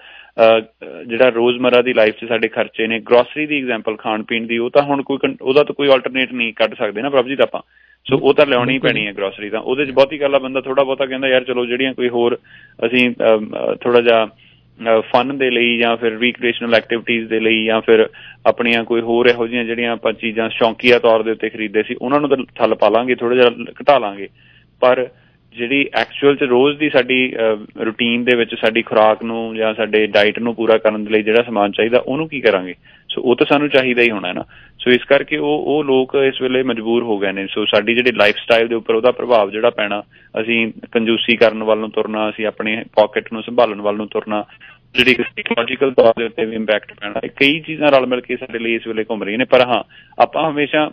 ਜਿਹੜਾ ਰੋਜ਼ਮਰਾ ਦੀ ਲਾਈਫ 'ਚ ਸਾਡੇ ਖਰਚੇ ਨੇ ਗਰੋਸਰੀ ਦੀ ਐਗਜ਼ਾਮਪਲ ਖਾਣ ਪੀਣ ਦੀ ਉਹ ਤਾਂ ਹੁਣ ਕੋਈ ਉਹਦਾ ਤਾਂ ਕੋਈ ਆਲਟਰਨੇਟ ਨਹੀਂ ਕੱਢ ਸਕਦੇ ਨਾ ਪ੍ਰਭਜੀਤ ਆਪਾਂ। ਸੋ ਉਹ ਤਾਂ ਲਿਆਉਣੀ ਪੈਣੀ ਹੈ ਗਰੋਸਰੀ ਤਾਂ। ਉਹਦੇ 'ਚ ਬਹੁਤੀ ਗੱਲ ਆ ਬੰਦਾ ਥੋੜਾ ਬਹੁਤਾ ਕਹਿੰਦਾ ਯਾਰ ਚਲੋ ਜਿਹੜੀਆਂ ਕੋਈ ਹੋਰ ਅਸੀਂ ਥੋੜਾ ਜਿਹਾ ਫਨ ਦੇ ਲਈ ਜਾਂ ਫਿਰ ਰੀਕ੍ਰੀਏਸ਼ਨਲ ਐਕਟੀਵਿਟੀਜ਼ ਦੇ ਲਈ ਜਾਂ ਫਿਰ ਆਪਣੀਆਂ ਕੋਈ ਹੋਰ ਇਹੋ ਜਿਹੀਆਂ ਜਿਹੜੀਆਂ ਆਪਾਂ ਚੀਜ਼ਾਂ ਸ਼ੌਂਕੀਆ ਤੌਰ ਦੇ ਉੱਤੇ ਖਰੀਦਦੇ ਸੀ, ਉਹਨਾਂ ਨੂੰ ਤਾਂ ਥੱਲ ਪਾ ਲਾਂਗੇ ਥੋੜਾ ਜਿਹਾ ਘਟਾ ਲਾਂਗੇ। ਪਰ ਜਿਹੜੀ ਐਕਚੁਅਲ ਚ ਰੋਜ਼ ਦੀ ਸਾਡੀ ਰੂਟੀਨ ਦੇ ਵਿੱਚ ਸਾਡੀ ਖੁਰਾਕ ਨੂੰ ਜਾਂ ਸਾਡੇ ਡਾਈਟ ਨੂੰ ਪੂਰਾ ਕਰਨ ਦੇ ਲਈ ਜਿਹੜਾ ਸਮਾਨ ਚਾਹੀਦਾ, ਉਹਨੂੰ ਕੀ ਕਰਾਂਗੇ? ਸੋ ਉਹ ਤਾਂ ਸਾਨੂੰ ਚਾਹੀਦਾ ਹੀ ਹੋਣਾ ਹੈ ਨਾ। ਸੋ ਇਸ ਕਰਕੇ ਉਹ ਉਹ ਲੋਕ ਇਸ ਵੇਲੇ ਮਜਬੂਰ ਹੋ ਗਏ ਨੇ। ਸੋ ਸਾਡੀ ਜਿਹੜੀ ਲਾਈਫ ਸਟਾਈਲ ਦੇ ਉੱਪਰ ਉਹਦਾ ਪ੍ਰਭਾਵ ਜਿਹੜਾ ਪੈਣਾ, ਅਸੀਂ ਕੰਜੂਸੀ ਕਰਨ ਵੱਲ ਨੂੰ ਤੁਰਨਾ, ਅਸੀਂ ਆਪਣੇ ਪਾਕਟ ਨੂੰ ਸੰਭਾਲਣ ਵੱਲ ਨੂੰ ਤੁਰਨਾ, ਜਿਹੜੀ ਸਾਈਕੋਲੋਜੀਕਲ ਤੌਰ ਦੇ ਉੱਤੇ ਵੀ ਇੰਪੈਕਟ ਪੈਣਾ, ਇਹ ਕਈ ਚੀਜ਼ਾਂ ਰਲ ਮਿਲ ਕੇ ਸਾਡੇ ਲਈ ਇਸ ਵੇਲੇ ਘੁੰਮ ਰਹੀਆਂ ਨੇ। ਪਰ ਹਾਂ, ਆਪਾਂ ਹਮੇਸ਼ਾ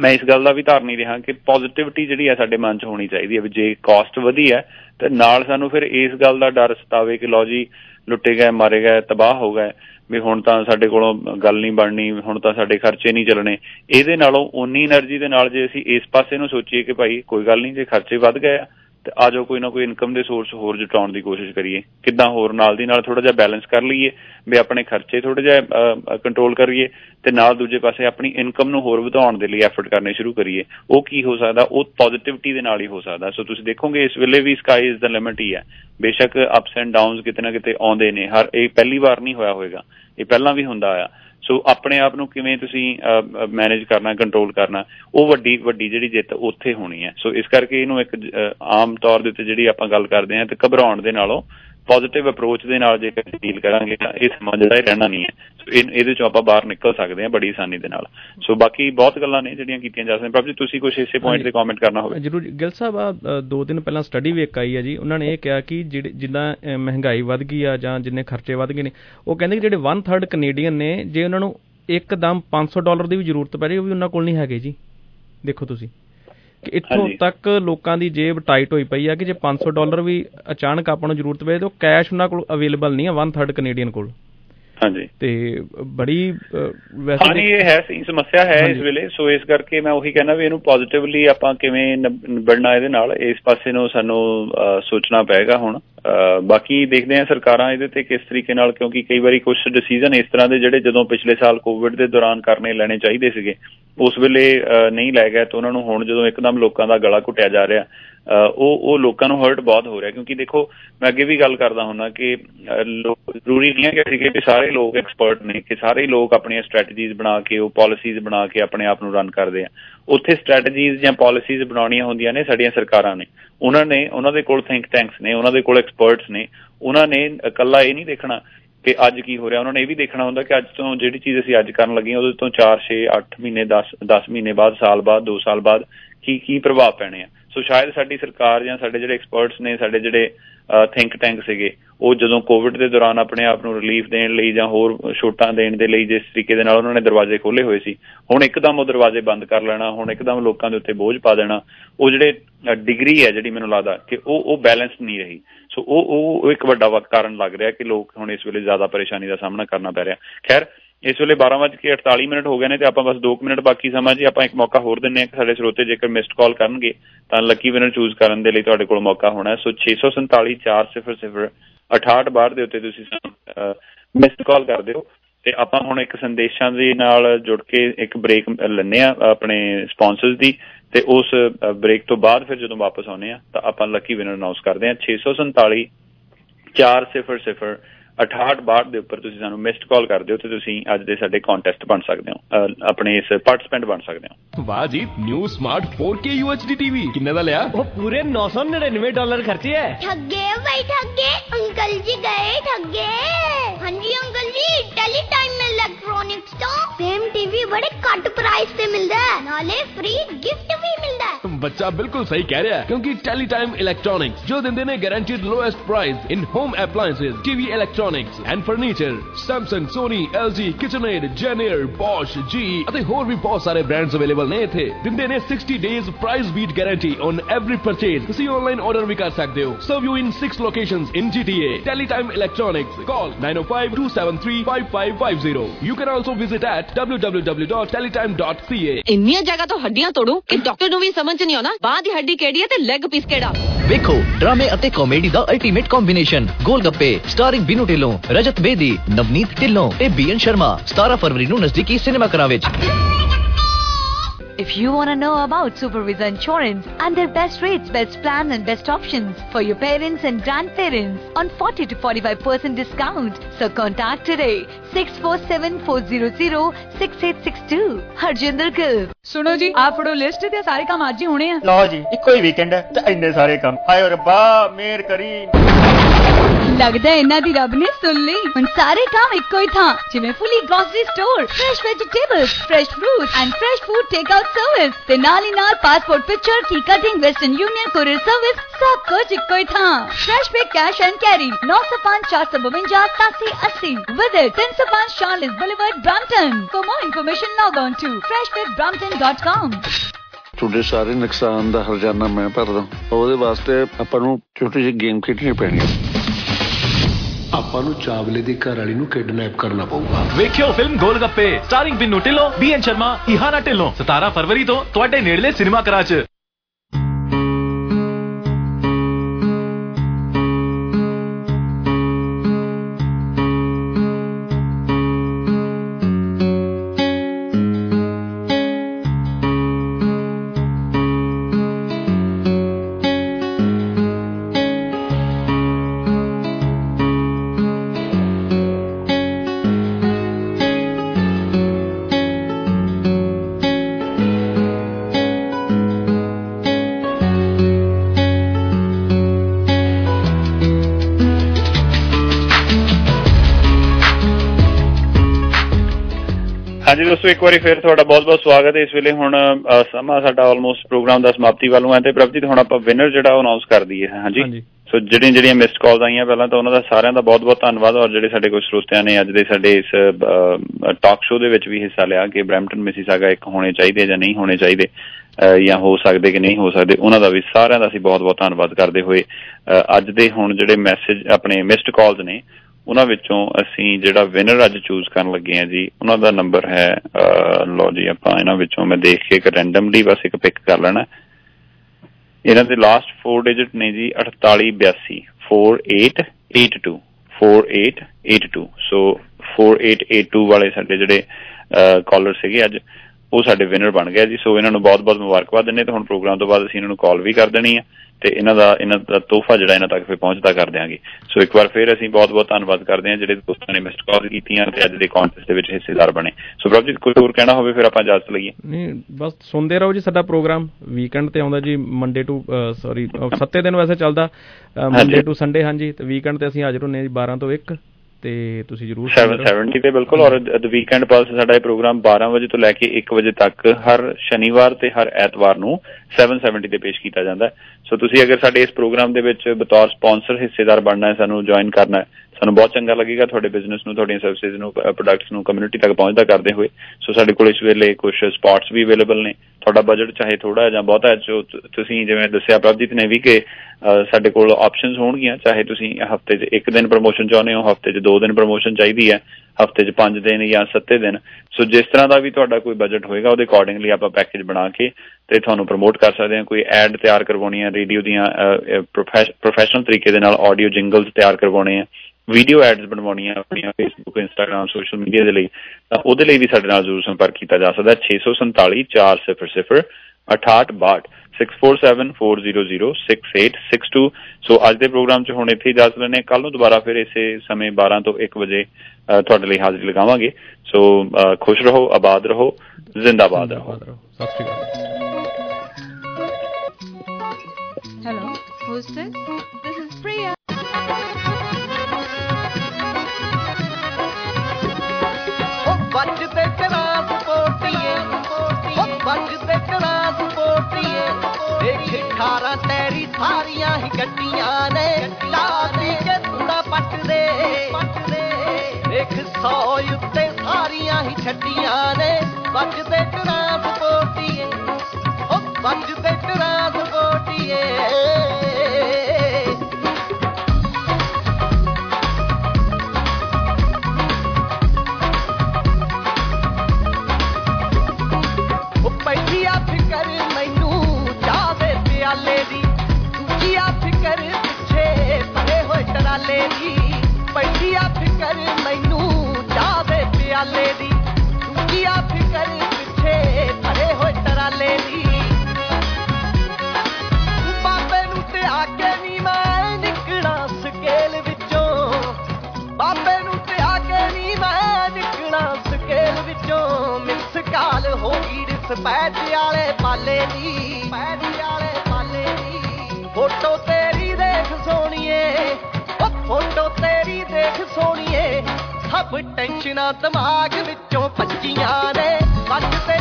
ਮੈਂ ਇਸ ਗੱਲ ਦਾ ਵੀ ਧਾਰਨੀ ਰਿਹਾ ਕਿ ਪੋਜ਼ਿਟਿਵਿਟੀ ਜਿਹੜੀ ਹੈ ਸਾਡੇ ਮਨ 'ਚ ਹੋਣੀ ਚਾਹੀਦੀ ਹੈ ਵੀ ਜੇ ਕਾਸਟ ਵਧੀ ਹੈ, ਤੇ ਨਾਲ ਸਾਨੂੰ ਫਿਰ ਇਸ ਗੱਲ ਦਾ ਡਰ ਸਤਾਵੇ ਕਿ ਲੋ ਜੀ, ਲੁੱਟੇ ਗਏ, ਮਾਰੇ ਗਏ, ਤਬਾਹ ਹੋ ਗਏ, ਵੀ ਹੁਣ ਤਾਂ ਸਾਡੇ ਕੋਲੋਂ ਗੱਲ ਨਹੀਂ ਬਣਨੀ, ਹੁਣ ਤਾਂ ਸਾਡੇ ਖਰਚੇ ਨਹੀਂ ਚੱਲਣੇ। ਇਹਦੇ ਨਾਲੋਂ ਉਨੀ એનર્ਜੀ ਦੇ ਨਾਲ ਜੇ ਅਸੀਂ ਇਸ ਪਾਸੇ ਨੂੰ ਸੋਚੀਏ ਕਿ ਭਾਈ ਕੋਈ ਗੱਲ ਨਹੀਂ, ਜੇ ਖਰਚੇ ਵੱਧ ਗਏ ਤੇ ਆ ਜਾਓ ਕੋਈ ਨਾ ਕੋਈ ਇਨਕਮ ਦੇ ਸੋਰਸ ਹੋਰ ਜੁਟਾਉਣ ਦੀ ਕੋਸ਼ਿਸ਼ ਕਰੀਏ। ਕਿੱਦਾਂ ਹੋਰ ਨਾਲ ਦੀ ਨਾਲ ਥੋੜਾ ਜਿਹਾ ਬੈਲੈਂਸ ਕਰ ਲਈਏ, ਵੀ ਆਪਣੇ ਖਰਚੇ ਥੋੜਾ ਜਿਹਾ ਕੰਟਰੋਲ ਕਰੀਏ ਤੇ ਨਾਲ ਦੂਜੇ ਪਾਸੇ ਆਪਣੀ ਇਨਕਮ ਨੂੰ ਹੋਰ ਵਧਾਉਣ ਦੇ ਲਈ ਐਫਰਟ ਕਰਨੇ ਸ਼ੁਰੂ ਕਰੀਏ। ਉਹ ਕੀ ਹੋ ਸਕਦਾ? ਉਹ ਪੋਜ਼ਿਟਿਵਿਟੀ ਦੇ ਨਾਲ ਹੀ ਹੋ ਸਕਦਾ। ਸੋ ਤੁਸੀਂ ਦੇਖੋਗੇ ਇਸ ਵੇਲੇ ਵੀ ਸਕਾਈ ਇਜ਼ ਦਾ ਲਿਮਿਟ ਹੀ ਹੈ। ਬੇਸ਼ੱਕ ਅਪਸ ਐਂਡ ਡਾਊਨਸ ਕਿਤੇ ਨਾ ਕਿਤੇ ਆਉਂਦੇ ਨੇ। ਹਰ, ਇਹ ਪਹਿਲੀ ਵਾਰ ਨਹੀਂ ਹੋਇਆ ਹੋਵੇਗਾ ਇਹ ਪਹਿਲਾਂ ਵੀ ਹੁੰਦਾ ਆ। ਸੋ ਆਪਣੇ ਆਪ ਨੂੰ ਕਿਵੇਂ ਤੁਸੀਂ ਮੈਨੇਜ ਕਰਨਾ ਕੰਟਰੋਲ ਕਰਨਾ, ਉਹ ਵੱਡੀ ਵੱਡੀ ਜਿਹੜੀ ਜਿੱਤ ਉੱਥੇ ਹੋਣੀ ਹੈ। ਸੋ ਇਸ ਕਰਕੇ ਇਹਨੂੰ ਇੱਕ ਆਮ ਤੌਰ ਦੇ ਉੱਤੇ ਜਿਹੜੀ ਆਪਾਂ ਗੱਲ ਕਰਦੇ ਹਾਂ, ਤੇ ਘਬਰਾਉਣ ਦੇ ਨਾਲੋਂ ਪੋਜ਼ਿਟਿਵ ਅਪਰੋਚ ਦੇ ਨਾਲ ਜੇਕਰ ਡੀਲ ਕਰਾਂਗੇ ਤਾਂ ਇਹ ਸਮਾਂ ਜਿਹੜਾ ਇਹ ਰਹਿਣਾ ਨਹੀਂ ਹੈ। ਸੋ ਇਹਦੇ ਚੋਂ ਆਪਾਂ ਬਾਹਰ ਨਿਕਲ ਸਕਦੇ ਹਾਂ ਬੜੀ ਆਸਾਨੀ ਦੇ ਨਾਲ। ਸੋ ਬਾਕੀ ਬਹੁਤ ਗੱਲਾਂ ਨੇ ਜਿਹੜੀਆਂ ਕੀਤੀਆਂ ਜਾ ਸਕਦੀਆਂ। ਪ੍ਰਭ ਜੀ ਤੁਸੀਂ ਕੁਝ ਇਸੇ ਪੁਆਇੰਟ ਤੇ ਕਮੈਂਟ ਕਰਨਾ ਹੋਵੇ। ਜਰੂਰ ਗਿਲ ਸਾਹਿਬ ਆ ਦੋ ਦਿਨ ਪਹਿਲਾਂ ਸਟੱਡੀ ਵੀ ਇੱਕ ਆਈ ਹੈ ਜੀ। ਉਹਨਾਂ ਨੇ ਇਹ ਕਿਹਾ ਕਿ ਜਿਹੜੇ ਜਿੱਦਾਂ ਮਹਿੰਗਾਈ ਵੱਧ ਗਈ ਆ ਜਾਂ ਜਿੰਨੇ ਖਰਚੇ ਵੱਧ ਗਏ ਨੇ ਉਹ ਕਹਿੰਦੇ ਕਿ ਜਿਹੜੇ 1/3 ਕੈਨੇਡੀਅਨ ਨੇ ਜੇ ਉਹਨਾਂ ਨੂੰ ਇੱਕਦਮ 500 ਡਾਲਰ ਦੀ ਵੀ ਜ਼ਰੂਰਤ ਪੈ ਰਹੀ ਉਹ ਵੀ ਉਹਨਾਂ ਕੋਲ ਨਹੀਂ ਹੈਗੇ ਜੀ। ਦੇਖੋ ਤੁਸੀਂ। ਇੱਥੋਂ ਤੱਕ ਲੋਕਾਂ ਦੀ ਜੇਬ ਟਾਈਟ ਹੋਈ ਪਈ ਆ ਕਿ ਜੇ 500 ਡਾਲਰ ਵੀ ਅਚਾਨਕ ਆਪਾਂ ਨੂੰ ਜ਼ਰੂਰਤ ਪਏ ਤਾਂ ਉਹ ਕੈਸ਼ ਉਹਨਾਂ ਕੋਲ ਅਵੇਲੇਬਲ ਨਹੀਂ ਆ 1/3 ਕੈਨੇਡੀਅਨ ਕੋਲ। ਹਾਂਜੀ। ਤੇ ਬੜੀ ਵੈਸੇ ਹਾਂ ਇਹ ਹੈ ਸਹੀ ਸਮੱਸਿਆ ਹੈ ਇਸ ਵੇਲੇ। ਸੋ ਇਸ ਕਰਕੇ ਮੈਂ ਉਹੀ ਕਹਿੰਦਾ ਵੀ ਇਹਨੂੰ ਪੋਜ਼ਿਟਿਵਲੀ ਆਪਾਂ ਕਿਵੇਂ ਨਿਬੜਨਾ ਇਹਦੇ ਨਾਲ ਇਸ ਪਾਸੇ ਨੂੰ ਸਾਨੂੰ ਸੋਚਣਾ ਪਏਗਾ ਹੁਣ। ਬਾਕੀ ਦੇਖਦੇ ਹਾਂ ਸਰਕਾਰਾਂ ਇਹਦੇ ਤੇ ਕਿਸ ਤਰੀਕੇ ਨਾਲ ਕਿਉਂਕਿ ਕਈ ਵਾਰੀ ਕੁਝ ਡਿਸੀਜਨ ਇਸ ਤਰ੍ਹਾਂ ਦੇ ਜਿਹੜੇ ਜਦੋਂ ਪਿਛਲੇ ਸਾਲ ਕੋਵਿਡ ਦੇ ਦੌਰਾਨ ਕਰਨੇ ਲੈਣੇ ਚਾਹੀਦੇ ਸੀਗੇ ਉਸ ਵੇਲੇ ਨਹੀਂ ਲੈ ਗਏ ਤਾਂ ਉਹਨਾਂ ਨੂੰ ਹੁਣ ਜਦੋਂ ਇੱਕਦਮ ਲੋਕਾਂ ਦਾ ਗਲਾ ਘੁੱਟਿਆ ਜਾ ਰਿਹਾ ਉਹ ਉਹ ਲੋਕਾਂ ਨੂੰ ਹਰਟ ਬਹੁਤ ਹੋ ਰਿਹਾ, ਕਿਉਂਕਿ ਦੇਖੋ, ਮੈਂ ਅੱਗੇ ਵੀ ਗੱਲ ਕਰਦਾ ਹੁੰਦਾ ਕਿ ਜ਼ਰੂਰੀ ਨਹੀਂ ਹੈ ਕਿ ਕਿ ਸਾਰੇ ਲੋਕ ਐਕਸਪਰਟ ਨੇ, ਕਿ ਸਾਰੇ ਲੋਕ ਆਪਣੀਆਂ ਸਟ੍ਰੈਟਜੀਜ਼ ਬਣਾ ਕੇ, ਉਹ ਪਾਲਿਸੀਜ਼ ਬਣਾ ਕੇ ਆਪਣੇ ਆਪ ਨੂੰ ਰਨ ਕਰਦੇ ਆ। ਉੱਥੇ ਸਟ੍ਰੈਟਜੀਜ਼ ਜਾਂ ਪਾਲਿਸੀਜ਼ ਬਣਾਉਣੀਆਂ ਹੁੰਦੀਆਂ ਨੇ ਸਾਡੀਆਂ ਸਰਕਾਰਾਂ ਨੇ। ਉਹਨਾਂ ਨੇ ਉਹਨਾਂ ਦੇ ਕੋਲ ਥਿੰਕ ਟੈਂਕਸ ਨੇ, ਉਹਨਾਂ ਦੇ ਕੋਲ ਐਕਸਪਰਟਸ ਨੇ। ਉਹਨਾਂ ਨੇ ਇਕੱਲਾ ਇਹ ਨਹੀਂ ਦੇਖਣਾ ਕਿ ਅੱਜ ਕੀ ਹੋ ਰਿਹਾ। ਉਹਨਾਂ ਨੇ ਇਹ ਵੀ ਦੇਖਣਾ ਹੁੰਦਾ ਕਿ ਅੱਜ ਤੋਂ ਜਿਹੜੀ ਚੀਜ਼ ਅਸੀਂ ਅੱਜ ਕਰਨ ਲੱਗੇ ਹਾਂ, ਉਹਦੇ ਤੋਂ 4 6 8 ਮਹੀਨੇ 10 10 ਮਹੀਨੇ ਬਾਅਦ, ਸਾਲ ਬਾਅਦ 2 ਸਾਲ ਬਾਅਦ ਕੀ ਕੀ ਪ੍ਰਭਾਵ ਪੈਣੇ ਆ। ਸੋ ਸ਼ਾਇਦ ਸਾਡੀ ਸਰਕਾਰ ਜਾਂ ਸਾਡੇ ਜਿਹੜੇ ਐਕਸਪਰਟਸ ਨੇ, ਸਾਡੇ ਜਿਹੜੇ ਥਿੰਕ ਟੈਂਕ ਸੀਗੇ, ਉਹ ਜਦੋਂ ਕੋਵਿਡ ਦੇ ਦੌਰਾਨ ਆਪਣੇ ਆਪ ਨੂੰ ਰਿਲੀਫ ਦੇਣ ਲਈ ਜਾਂ ਹੋਰ ਛੋਟਾਂ ਦੇਣ ਦੇ ਲਈ ਜਿਸ ਤਰੀਕੇ ਦੇ ਨਾਲ ਉਹਨਾਂ ਨੇ ਦਰਵਾਜ਼ੇ ਖੋਲੇ ਹੋਏ ਸੀ, ਹੁਣ ਇੱਕਦਮ ਉਹ ਦਰਵਾਜ਼ੇ ਬੰਦ ਕਰ ਲੈਣਾ, ਹੁਣ ਇੱਕਦਮ ਲੋਕਾਂ ਦੇ ਉੱਤੇ ਬੋਝ ਪਾ ਦੇਣਾ, ਉਹ ਜਿਹੜੇ ਡਿਗਰੀ ਹੈ ਜਿਹੜੀ ਮੈਨੂੰ ਲੱਗਦਾ ਕਿ ਉਹ ਉਹ ਬੈਲੈਂਸ ਨਹੀਂ ਰਹੀ। ਸੋ ਉਹ ਉਹ ਇੱਕ ਵੱਡਾ ਕਾਰਨ ਲੱਗ ਰਿਹਾ ਕਿ ਲੋਕ ਹੁਣ ਇਸ ਵੇਲੇ ਜ਼ਿਆਦਾ ਪਰੇਸ਼ਾਨੀ ਦਾ ਸਾਹਮਣਾ ਕਰਨਾ ਪੈ ਰਿਹਾ। ਖੈਰ ਇਸ ਵੇਲੇ 12:48 ਮਿੰਟ ਹੋ ਗਏ ਨੇ ਤੇ ਆਪਾਂ ਬਸ 2 ਮਿੰਟ ਬਾਕੀ ਸਮਾਂ ਜੀ, ਆਪਾਂ ਇੱਕ ਮੌਕਾ ਹੋਰ ਦਿੰਨੇ ਆ ਕਿ ਸਾਡੇ ਸਰੋਤੇ ਜੇਕਰ ਮਿਸਡ ਕਾਲ ਕਰਨਗੇ, ਤਾਂ ਲੱਕੀ ਵਿਨਰ ਚੂਜ਼ ਕਰਨ ਦੇ ਲਈ ਤੁਹਾਡੇ ਕੋਲ ਮੌਕਾ ਹੋਣਾ ਸੋ 647 400 6862 ਦੇ ਉੱਤੇ ਤੁਸੀਂ ਮਿਸਡ ਕਾਲ ਕਰ ਦਿਓ। ਤੇ ਆਪਾਂ ਹੁਣ ਇੱਕ ਸੰਦੇਸ਼ਾਂ ਦੇ ਨਾਲ ਜੁੜ ਕੇ ਇੱਕ ਬ੍ਰੇਕ ਲੈਣੇ ਆ ਆਪਣੇ ਸਪਾਂਸਰਸ ਦੀ। ਤੇ ਉਸ ਬ੍ਰੇਕ ਤੋਂ ਬਾਅਦ ਫਿਰ ਜਦੋਂ ਵਾਪਸ ਆਉਨੇ ਆ ਤਾਂ ਆਪਾਂ ਲੱਕੀ ਵਿਨਰ ਅਨਾਉਂਸ ਕਰਦੇ ਆ 647 400 6862 ਦੇ ਉੱਪਰ ਤੁਸੀਂ ਸਾਨੂੰ ਮਿਸਡ ਕਾਲ ਕਰ ਦਿਓ ਤੇ ਤੁਸੀਂ ਅੱਜ ਦੇ ਸਾਡੇ ਕੰਟੈਸਟ ਬਣ ਸਕਦੇ ਹੋ। ਆਪਣੇ ਇਸ ਪਾਰਟਿਸਪੈਂਟ ਬਣ ਸਕਦੇ ਹੋ। ਵਾਹ ਜੀ new smart 4K UHD TV ਕਿੰਨੇ ਦਾ ਲਿਆ? ਉਹ ਪੂਰੇ 999 ਡਾਲਰ ਖਰਚੇ ਐ। ਠੱਗੇ ਬਈ ਠੱਗੇ। ਅੰਕਲ ਜੀ ਗਏ ਠੱਗੇ। ਹਾਂਜੀ uncle ji Teletime electronics ਤੋਂ। ਸੇਮ ਟੀਵੀ ਬੜੇ ਘੱਟ ਪ੍ਰਾਈਸ ਤੇ ਮਿਲਦਾ ਹੈ। ਨਾਲੇ ਫ੍ਰੀ ਗਿਫਟ ਵੀ ਮਿਲਦਾ ਹੈ। ਬੱਚਾ ਬਿਲਕੁਲ ਸਹੀ ਕਹਿ ਰਿਹਾ ਹੈ, ਕਿਉਂਕਿ ਟੈਲੀ ਟਾਈਮ ਇਲੈਕਟ੍ਰੋਨਿਕਸ ਜੋ ਦਿੰਦੇ ਨੇ guaranteed lowest price in home appliances TV electronics and furniture Samsung, Sony LG KitchenAid, Janier, Bosch GE ਅਤੇ ਹੋਰ ਵੀ ਬਹੁਤ ਸਾਰੇ ਬ੍ਰਾਂਡਸ ਅਵੇਲੇਬਲ ਨੇ ਇੱਥੇ। ਦਿੰਦੇ ਨੇ 60 days price beat guarantee on every purchase ਤੁਸੀਂ ਆਨਲਾਈਨ ਆਰਡਰ ਵੀ ਕਰ ਸਕਦੇ ਹੋ। Serve you in 6 locations in GTA Teletime Electronics, call 905-273-5550 you can also visit at www.teletime.ca ਇੰਨੀਆਂ ਜਗ੍ਹਾ ਤੋਂ ਹੱਡੀਆਂ ਤੋੜੂ ਕਿ ਡਾਕਟਰ ਨੂੰ ਵੀ ਸਮਝ ਨਹੀਂ ਆਉਣਾ ਬਾਹ ਦੀ ਹੱਡੀ ਕਿਹੜੀ ਹੈ ਤੇ ਲੈਗ ਪੀਸ ਕਿਹੜਾ? ਵੇਖੋ, ਡਰਾਮੇ ਅਤੇ ਕਾਮੇਡੀ ਦਾ ultimate combination Gol Gappe starring Binnu Dhillon, Rajat Bedi, Navneet Dhillon ਤੇ ਬੀਐਨ ਸ਼ਰਮਾ 17 ਫਰਵਰੀ ਨੂੰ ਨਜ਼ਦੀਕੀ ਸਿਨੇਮਾ ਘਰਾਂ ਵਿੱਚ। If you want to know about Supervisa Insurance and their best rates, best plans, and best options for your parents and grandparents on 40 to 45% discount, so contact today 647-400-6862. Harjinder Gill. ਸੁਣੋ ਜੀ ਆ ਫੜੋ list ਤੇ ਸਾਰੇ ਕੰਮ ਅੱਜ ਹੀ ਹੋਣੇ ਆ ਲਓ ਜੀ ਇੱਕੋ ਹੀ ਵੀਕਐਂਡ ਹੈ ਤੇ ਇੰਨੇ ਸਾਰੇ ਕੰਮ ਆਏ ਰੱਬਾ ਮੇਰ ਕਰੀ ਲੱਗਦਾ ਇਹਨਾਂ ਦੀ ਰੱਬ ਨੇ ਸੁਣ ਲਈ ਹੁਣ ਸਾਰੇ ਕੰਮ ਇੱਕੋ ਹੀ ਥਾਂ ਜਿਵੇਂ fully grocery store fresh vegetables fresh fruit and fresh food take out service ਤੇ ਨਾਲ ਹੀ ਨਾਲ ਪਾਸਪੋਰਟ ਪਿਕਚਰ ਕੀ cutting Western Union courier service ਸਭ ਕੁਝ ਇੱਕੋ ਹੀ ਥਾਂ fresh pay cash and carry 905 452 80 visit 305 Charles Boulevard, Brampton. For more information, log on to freshfitbrampton.com ਤੁਹਾਡੇ ਸਾਰੇ ਨੁਕਸਾਨ ਦਾ ਹਰਜਾਨਾ ਮੈਂ ਭਰਦਾ। ਉਹਦੇ ਵਾਸਤੇ ਆਪਾਂ ਨੂੰ ਛੋਟੀ ਜਿਹੀ ਗੇਮ ਖੇਡਣੀ ਪੈਣੀ ਹੈ। ਆਪਾਂ ਨੂੰ ਚਾਵਲੇ ਦੀ ਘਰ ਵਾਲੀ ਨੂੰ ਕਿਡਨੈਪ ਕਰਨਾ ਪਊਗਾ। ਵੇਖਿਓ film Gol Gappe starring Binnu Dhillon BN Sharma Ihana Dhillon. 17 ਫਰਵਰੀ ਤੋਂ ਤੁਹਾਡੇ ਨੇੜਲੇ ਸਿਨੇਮਾ ਘਰਾਂ 'ਚ। ਹਾਂਜੀ ਦੋਸਤੋ ਇੱਕ ਵਾਰੀ ਫਿਰ ਤੁਹਾਡਾ ਬਹੁਤ-ਬਹੁਤ ਸਵਾਗਤ ਹੈ। ਇਸ ਵੇਲੇ ਹੁਣ ਸਮਾਂ ਸਾਡਾ ਆਲਮੋਸਟ ਪ੍ਰੋਗਰਾਮ ਦਾ ਸਮਾਪਤੀ ਵੱਲ ਨੂੰ ਹੈ ਤੇ ਪ੍ਰਭਜੀਤ ਹੁਣ ਆਪਾਂ ਵਿਨਰ ਜਿਹੜਾ ਉਹ ਅਨਾਉਂਸ ਕਰ ਦਈਏ ਹਾਂਜੀ। ਸੋ ਜਿਹੜੀਆਂ ਜਿਹੜੀਆਂ ਮਿਸਡ ਕਾਲਸ ਆਈਆਂ ਪਹਿਲਾਂ ਤਾਂ ਉਹਨਾਂ ਦਾ ਸਾਰਿਆਂ ਦਾ ਬਹੁਤ-ਬਹੁਤ ਧੰਨਵਾਦ ਔਰ ਜਿਹੜੇ ਸਾਡੇ ਕੁਝ ਸਰੋਤਿਆਂ ਨੇ ਅੱਜ ਦੇ ਸਾਡੇ ਇਸ ਟਾਕ ਸ਼ੋਅ ਦੇ ਵਿੱਚ ਵੀ ਹਿੱਸਾ ਲਿਆ ਕਿ ਬ੍ਰੈਂਪਟਨ ਮਿਸੀਸਾਗਾ ਇੱਕ ਹੋਣੇ ਚਾਹੀਦੇ ਜਾਂ ਨਹੀਂ ਹੋਣੇ ਚਾਹੀਦੇ ਜਾਂ ਹੋ ਸਕਦੇ ਕਿ ਨਹੀਂ ਹੋ ਸਕਦੇ ਉਹਨਾਂ ਦਾ ਵੀ ਸਾਰਿਆਂ ਦਾ ਅਸੀਂ ਬਹੁਤ-ਬਹੁਤ ਧੰਨਵਾਦ ਕਰਦੇ ਹੋਏ ਅੱਜ ਦੇ ਹੁਣ ਜਿਹੜੇ ਮੈਸੇਜ ਆਪਣੇ ਮਿਸਡ ਕਾਲਸ ਨੇ ਉਹਨਾਂ ਵਿੱਚੋਂ ਅਸੀਂ ਜਿਹੜਾ ਵਿਨਰ ਅੱਜ ਚੂਜ਼ ਕਰਨ ਲੱਗੇ ਆ ਜੀ ਉਹਨਾਂ ਦਾ ਨੰਬਰ ਹੈ ਅਹ, ਲਓ ਜੀ ਆਪਾਂ ਇਹਨਾਂ ਵਿੱਚੋਂ ਮੈਂ ਦੇਖ ਕੇ ਇੱਕ ਰੈਂਡਮਲੀ ਬਸ ਇੱਕ ਪਿਕ ਕਰ ਲੈਣਾ। ਇਹਨਾਂ ਦੇ ਲਾਸਟ 4 ਡਿਜਿਟ ਨੇ ਜੀ 4882 4882 4882 ਸੋ 4882 ਵਾਲੇ ਸਾਡੇ ਜਿਹੜੇ ਕਾਲਰ ਸੀਗੇ ਅੱਜ ਉਹ ਸਾਡੇ ਵਿਨਰ ਬਣ ਗਿਆ ਜੀ। ਸੋ ਇਹਨਾਂ ਨੂੰ ਬਹੁਤ-ਬਹੁਤ ਮੁਬਾਰਕਬਾਦ ਦਿੰਦੇ ਤੇ ਹੁਣ ਪ੍ਰੋਗਰਾਮ ਤੋਂ ਬਾਅਦ ਅਸੀਂ ਇਹਨਾਂ ਨੂੰ ਕਾਲ ਵੀ ਕਰ ਦੇਣੀ ਆ। ਤੇ ਇਹਨਾਂ ਦਾ ਇਹਨਾਂ ਦਾ ਤੋਹਫਾ ਜਿਹੜਾ ਇਹਨਾਂ ਤੱਕ ਫਿਰ ਪਹੁੰਚਦਾ ਕਰ ਦਿਆਂਗੇ। ਸੋ ਇੱਕ ਵਾਰ ਫਿਰ ਅਸੀਂ ਬਹੁਤ-ਬਹੁਤ ਧੰਨਵਾਦ ਕਰਦੇ ਹਾਂ ਜਿਹੜੇ ਦੋਸਤਾਂ ਨੇ ਮਿਸਡ ਕਾਲ ਕੀਤੀਆਂ ਤੇ ਅੱਜ ਦੇ ਕਾਨਟੈਸਟ ਦੇ ਵਿੱਚ ਹਿੱਸੇਦਾਰ ਬਣੇ। ਸੋ ਪ੍ਰਭਜੀਤ ਕੋਈ ਹੋਰ ਕਹਿਣਾ ਹੋਵੇ ਫਿਰ ਆਪਾਂ ਇਜਾਜ਼ਤ ਲਈਏ। ਨਹੀਂ ਬਸ ਸੁਣਦੇ ਰਹੋ ਜੀ ਸਾਡਾ ਪ੍ਰੋਗਰਾਮ। ਵੀਕਐਂਡ ਤੇ ਆਉਂਦਾ ਜੀ ਮੰਡੇ ਟੂ ਸੌਰੀ ਸੱਤੇ ਦਿਨ ਵੈਸੇ ਚੱਲਦਾ। ਮੰਡੇ ਟੂ ਸੰਡੇ ਹਾਂਜੀ। ਤੇ ਵੀਕਐਂਡ ਤੇ ਅਸੀਂ ਹਾਜ਼ਰ ਹੁੰਨੇ ਜੀ 12 ਤੋਂ 1 ਤੇ ਤੁਸੀਂ ਜਰੂਰ 770 ਤੇ ਬਿਲਕੁਲ। ਔਰ ਦ ਵੀਕਐਂਡ ਪਲਸ ਸਾਡਾ ਇਹ ਪ੍ਰੋਗਰਾਮ 12 ਵਜੇ ਤੋਂ ਲੈ ਕੇ 1 ਵਜੇ ਤੱਕ ਹਰ ਸ਼ਨੀਵਾਰ ਤੇ ਹਰ ਐਤਵਾਰ ਨੂੰ 770 ਤੇ ਪੇਸ਼ ਕੀਤਾ ਜਾਂਦਾ ਹੈ। ਸੋ ਤੁਸੀਂ ਅਗਰ ਸਾਡੇ ਇਸ ਪ੍ਰੋਗਰਾਮ ਦੇ ਵਿੱਚ ਬਤੌਰ ਸਪਾਂਸਰ ਹਿੱਸੇਦਾਰ ਬਣਨਾ ਹੈ, ਸਾਨੂੰ ਜੁਆਇਨ ਕਰਨਾ ਹੈ, ਸਾਨੂੰ ਬਹੁਤ ਚੰਗਾ ਲੱਗੇਗਾ ਤੁਹਾਡੇ ਬਿਜ਼ਨਸ ਨੂੰ, ਤੁਹਾਡੀਆਂ ਸਰਵਿਸਿਜ਼ ਨੂੰ ਪ੍ਰੋਡਕਟਸ ਨੂੰ ਕਮਿਊਨਿਟੀ ਤੱਕ ਪਹੁੰਚਦਾ ਕਰਦੇ ਹੋਏ। ਸੋ ਸਾਡੇ ਕੋਲ ਇਸ ਵੇਲੇ ਕੁਝ ਸਪਾਟਸ ਵੀ ਅਵੇਲੇਬਲ ਨੇ। ਤੁਹਾਡਾ ਬਜਟ ਚਾਹੇ ਥੋੜਾ ਜਾਂ ਬਹੁਤਾ ਹੈ, ਜੋ ਤੁਸੀਂ ਜਿਵੇਂ ਦੱਸਿਆ ਪ੍ਰਭਜੀਤ ਨੇ ਵੀ ਕਿ ਸਾਡੇ ਕੋਲ ਆਪਸ਼ਨਸ ਹੋਣਗੀਆਂ। ਚਾਹੇ ਤੁਸੀਂ ਹਫ਼ਤੇ 'ਚ ਇੱਕ ਦਿਨ ਪ੍ਰੋਮੋਸ਼ਨ ਚਾਹੁੰਦੇ ਹੋ, ਹਫ਼ਤੇ 'ਚ ਦੋ ਦਿਨ ਪ੍ਰੋਮੋਸ਼ਨ ਚਾਹੀਦੀ ਹੈ, ਹਫ਼ਤੇ 'ਚ ਪੰਜ ਦਿਨ ਜਾਂ ਸੱਤੇ ਦਿਨ। ਸੋ ਜਿਸ ਤਰ੍ਹਾਂ ਦਾ ਵੀ ਤੁਹਾਡਾ ਕੋਈ ਬਜਟ ਹੋਏਗਾ, ਉਹਦੇ ਅਕੋਰਡਿੰਗਲੀ ਆਪਾਂ ਪੈਕੇਜ ਬਣਾ ਕੇ ਤੇ ਤੁਹਾਨੂੰ ਪ੍ਰਮੋਟ ਕਰ ਸਕਦੇ ਹਾਂ, ਕੋਈ ਐਡ ਤਿਆਰ ਕਰਵਾਉਣੀ ਹੈ ਰੇਡੀਓ ਦੀਆਂ ਪ੍ਰੋਫੈਸ਼ਨਲ ਤਰੀਕੇ ਦੇ ਨਾਲ ਆਡੀਓ ਜਿੰਗਲਸ ਤਿਆਰ ਕਰਵਾਉਣੇ ਆ ਵੀਡੀਓ ਐਡਸ ਬਣਵਾਉਣੀਆਂ ਆਪਣੀਆਂ ਫੇਸਬੁੱਕ ਇੰਸਟਾਗ੍ਰam ਸੋਸ਼ਲ ਮੀਡੀਆ ਦੇ ਲਈ, ਤਾਂ ਉਹਦੇ ਲਈ ਵੀ ਸਾਡੇ ਨਾਲ ਜ਼ਰੂਰ ਸੰਪਰਕ ਕੀਤਾ ਜਾ ਸਕਦਾ ਹੈ। 647 400 6862 6474006862 ਸੋ ਅੱਜ ਦੇ ਪ੍ਰੋਗਰਾਮ 'ਚ ਹੁਣ ਇੱਥੇ ਇਜਾਜ਼ਤ ਲੈਣੇ ਕੱਲ ਨੂੰ ਦੁਬਾਰਾ ਫਿਰ ਇਸੇ ਸਮੇਂ 12 ਤੋਂ 1 ਵਜੇ ਤੁਹਾਡੇ ਲਈ ਹਾਜ਼ਰੀ ਲਗਾਵਾਂਗੇ। ਸੋ ਖੁਸ਼ ਰਹੋ, ਆਬਾਦ ਰਹੋ। ਜ਼ਿੰਦਾਬਾਦ ਰਹੋ। ਸਤਿ ਸ਼੍ਰੀ ਅਕਾਲ। Hello, who's this? This is Priya. ਵੱਜਦੇ ਕਰਾਂ ਸਪੋਰਟੀਏ ਉਹ ਵੱਜਦੇ ਕਰਾਂ ਸਪੋਰਟੀਏ ਦੇਖ 18 ਤੇਰੀ ਸਾਰੀਆਂ ਹੀ ਗੱਡੀਆਂ ਨੇ ਲਾਦੀ ਕੇ ਥੋੜਾ ਪੱਟਦੇ ਦੇਖ 100 ਉੱਤੇ ਸਾਰੀਆਂ ਹੀ ਛੱਡੀਆਂ ਨੇ ਵੱਜਦੇ ਕਰਾਂ ਸਪੋਰਟੀਏ ਉਹ ਵੱਜਦੇ ਕਰਾਂ ਸਪੋਰਟੀਏ ਪਹਿਲੀ ਗਈ ਰਿਸਪੈਚ ਵਾਲੇ ਪਾਲੇ ਦੀ। ਪੈਜ ਵਾਲੇ ਪਾਲੇ ਦੀ। ਫੋਟੋ ਤੇਰੀ ਦੇਖ ਸੋਣੀਏ ਉਹ ਫੋਟੋ ਤੇਰੀ ਦੇਖ ਸੋਣੀਏ ਸਭ ਟੈਨਸ਼ਨਾਂ ਦਿਮਾਗ ਵਿੱਚੋਂ ਭੱਜੀਆਂ ਨੇ। ਵੱਜ ਤੇ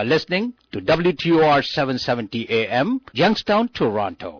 are listening to WTOR 770 AM, Youngstown, Toronto.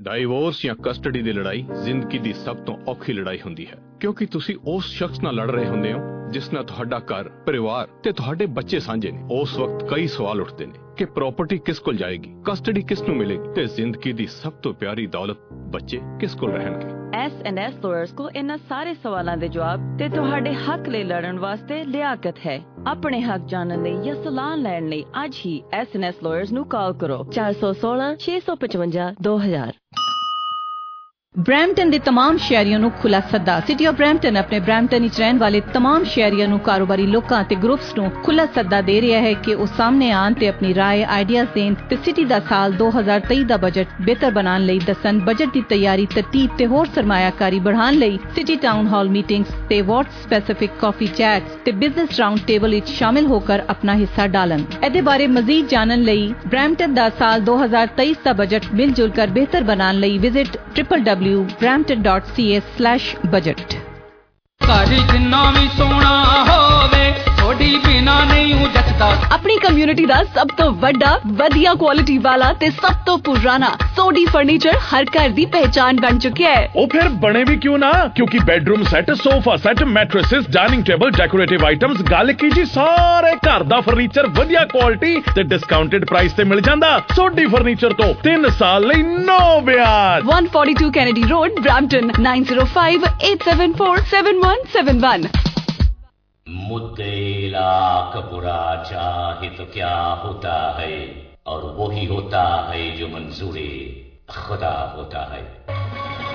divorce ਜਾਂ ਕਸਟਡੀ ਦੀ ਲੜਾਈ ਜ਼ਿੰਦਗੀ ਦੀ ਸਭ ਤੋਂ ਔਖੀ ਲੜਾਈ ਹੁੰਦੀ ਹੈ। ਕਿਉਂਕਿ ਤੁਸੀਂ ਉਸ ਸ਼ਖਸ ਨਾਲ ਲੜ ਰਹੇ ਹੁੰਦੇ ਹੋ, ਜਿਸ ਨਾਲ ਤੁਹਾਡਾ ਘਰ, ਪਰਿਵਾਰ ਤੇ ਤੁਹਾਡੇ ਬੱਚੇ ਸਾਂਝੇ ਨੇ। ਉਸ ਵਕਤ ਕਈ ਸਵਾਲ ਉੱਠਦੇ ਨੇ ਕਿ ਪ੍ਰਾਪਰਟੀ ਕਿਸ ਕੋਲ ਜਾਏਗੀ ਕਸਟਡੀ ਕਿਸ ਨੂੰ ਮਿਲੇਗੀ ਤੇ ਜ਼ਿੰਦਗੀ ਦੀ ਸਭ ਤੋਂ ਪਿਆਰੀ ਦੌਲਤ ਬੱਚੇ ਕਿਸ ਕੋਲ ਰਹਿਣਗੇ। ਐਸ ਲਾਇਰਸ ਕੋ ਇਹਨਾਂ ਸਾਰੇ ਸਵਾਲਾਂ ਦੇ ਜਵਾਬ ਤੇ ਤੁਹਾਡੇ ਹੱਕ ਲਈ ਲੜਨ ਵਾਸਤੇ ਲਿਆਕਤ ਹੈ। ਆਪਣੇ ਹੱਕ ਜਾਣਨ ਲਈ ਜਾਂ ਸਲਾਹ ਲੈਣ ਲਈ ਅੱਜ ਹੀ ਐਸ ਲਾਇਰਸ ਨੂੰ ਕਾਲ ਕਰੋ। 416 655 2000 ਬ੍ਰੈਂਪਟਨ ਦੇ तमाम ਸ਼ਹਿਰੀਆਂ ਨੂੰ ਖੁੱਲਾ ਸੱਦਾ। ਸਿਟੀ ਆਫ ਬ੍ਰੈਂਪਟਨ ਆਪਣੇ ਬ੍ਰੈਂਪਟਨ ਵਿੱਚ ਰਹਿਣ ਵਾਲੇ तमाम ਸ਼ਹਿਰੀਆਂ ਨੂੰ ਕਾਰੋਬਾਰੀ ਲੋਕਾਂ ਤੇ ਗਰੁੱਪਸ ਨੂੰ ਖੁੱਲਾ ਸੱਦਾ ਦੇ ਰਿਹਾ ਹੈ ਕਿ ਉਹ ਸਾਹਮਣੇ ਆਣ ਤੇ ਆਪਣੀ رائے ਆਈਡੀਆਜ਼ ਦੇਣ ਤੇ ਸਿਟੀ ਦਾ ਸਾਲ 2023 ਦਾ ਬਜਟ ਬਿਹਤਰ ਬਣਾਉਣ ਲਈ ਦੱਸਣ ਬਜਟ ਦੀ ਤਿਆਰੀ, ਤਰਤੀਬ ਤੇ ਹੋਰ ਸਰਮਾਇਆਕਾਰੀ ਵਧਾਉਣ ਲਈ ਸਿਟੀ ਟਾਊਨ ਹਾਲ ਮੀਟਿੰਗਸ ਤੇ ਵਾਟਸ ਸਪੈਸਿਫਿਕ ਕਾਫੀ ਚੈਟਸ ਤੇ ਬਿਜ਼ਨਸ ਰਾਉਂਡ ਟੇਬਲ ਵਿੱਚ ਸ਼ਾਮਿਲ ਹੋ ਕੇ ਆਪਣਾ ਹਿੱਸਾ ਡਾਲਣ। ਇਹਦੇ ਬਾਰੇ ਮਜ਼ੀਦ ਜਾਣਨ ਲਈ ਬ੍ਰੈਂਪਟਨ ਦਾ ਸਾਲ 2023 ਦਾ ਬਜਟ ਮਿਲ ਜੁਲ ਕਰ ਬਿਹਤਰ ਬਣਾਉਣ ਲਈ ਵਿਜ਼ਿਟ www www.brampton.ca/budget ਥੋੜੀ ਬਿਨਾ ਨਹੀਂ ਉਹ ਜੱਟਦਾ ਆਪਣੀ ਕਮਿਊਨਿਟੀ ਦਾ ਸਭ ਤੋਂ ਵੱਡਾ ਵਧੀਆ ਕੁਆਲਿਟੀ ਵਾਲਾ ਤੇ ਸਭ ਤੋਂ ਪੁਰਾਣਾ ਸੋਡੀ ਫਰਨੀਚਰ ਹਰ ਘਰ ਦੀ ਪਹਿਚਾਨ ਬਣ ਚੁੱਕਿਆ ਹੈ। ਉਹ ਫਿਰ ਬਣੇ ਵੀ ਕਿਉਂ ਨਾ? ਕਿਉਂਕਿ bedroom set sofa set mattresses dining table decorative items ਗੱਲ ਕੀ ਜੀ? ਸਾਰੇ ਘਰ ਦਾ ਫਰਨੀਚਰ ਵਧੀਆ ਕੁਆਲਿਟੀ ਤੇ ਡਿਸਕਾਊਂਟਡ ਪ੍ਰਾਈਸ ਤੇ ਮਿਲ ਜਾਂਦਾ। ਸੋਡੀ ਫਰਨੀਚਰ ਤੋਂ 3 ਸਾਲ ਲਈ ਨੋ ਵਿਆਜ। 142 Kennedy Road, Brampton 905-874-7171. मुद्दे लाख बुरा चाहे तो क्या होता है और वही होता है जो मंजूरी खुदा होता है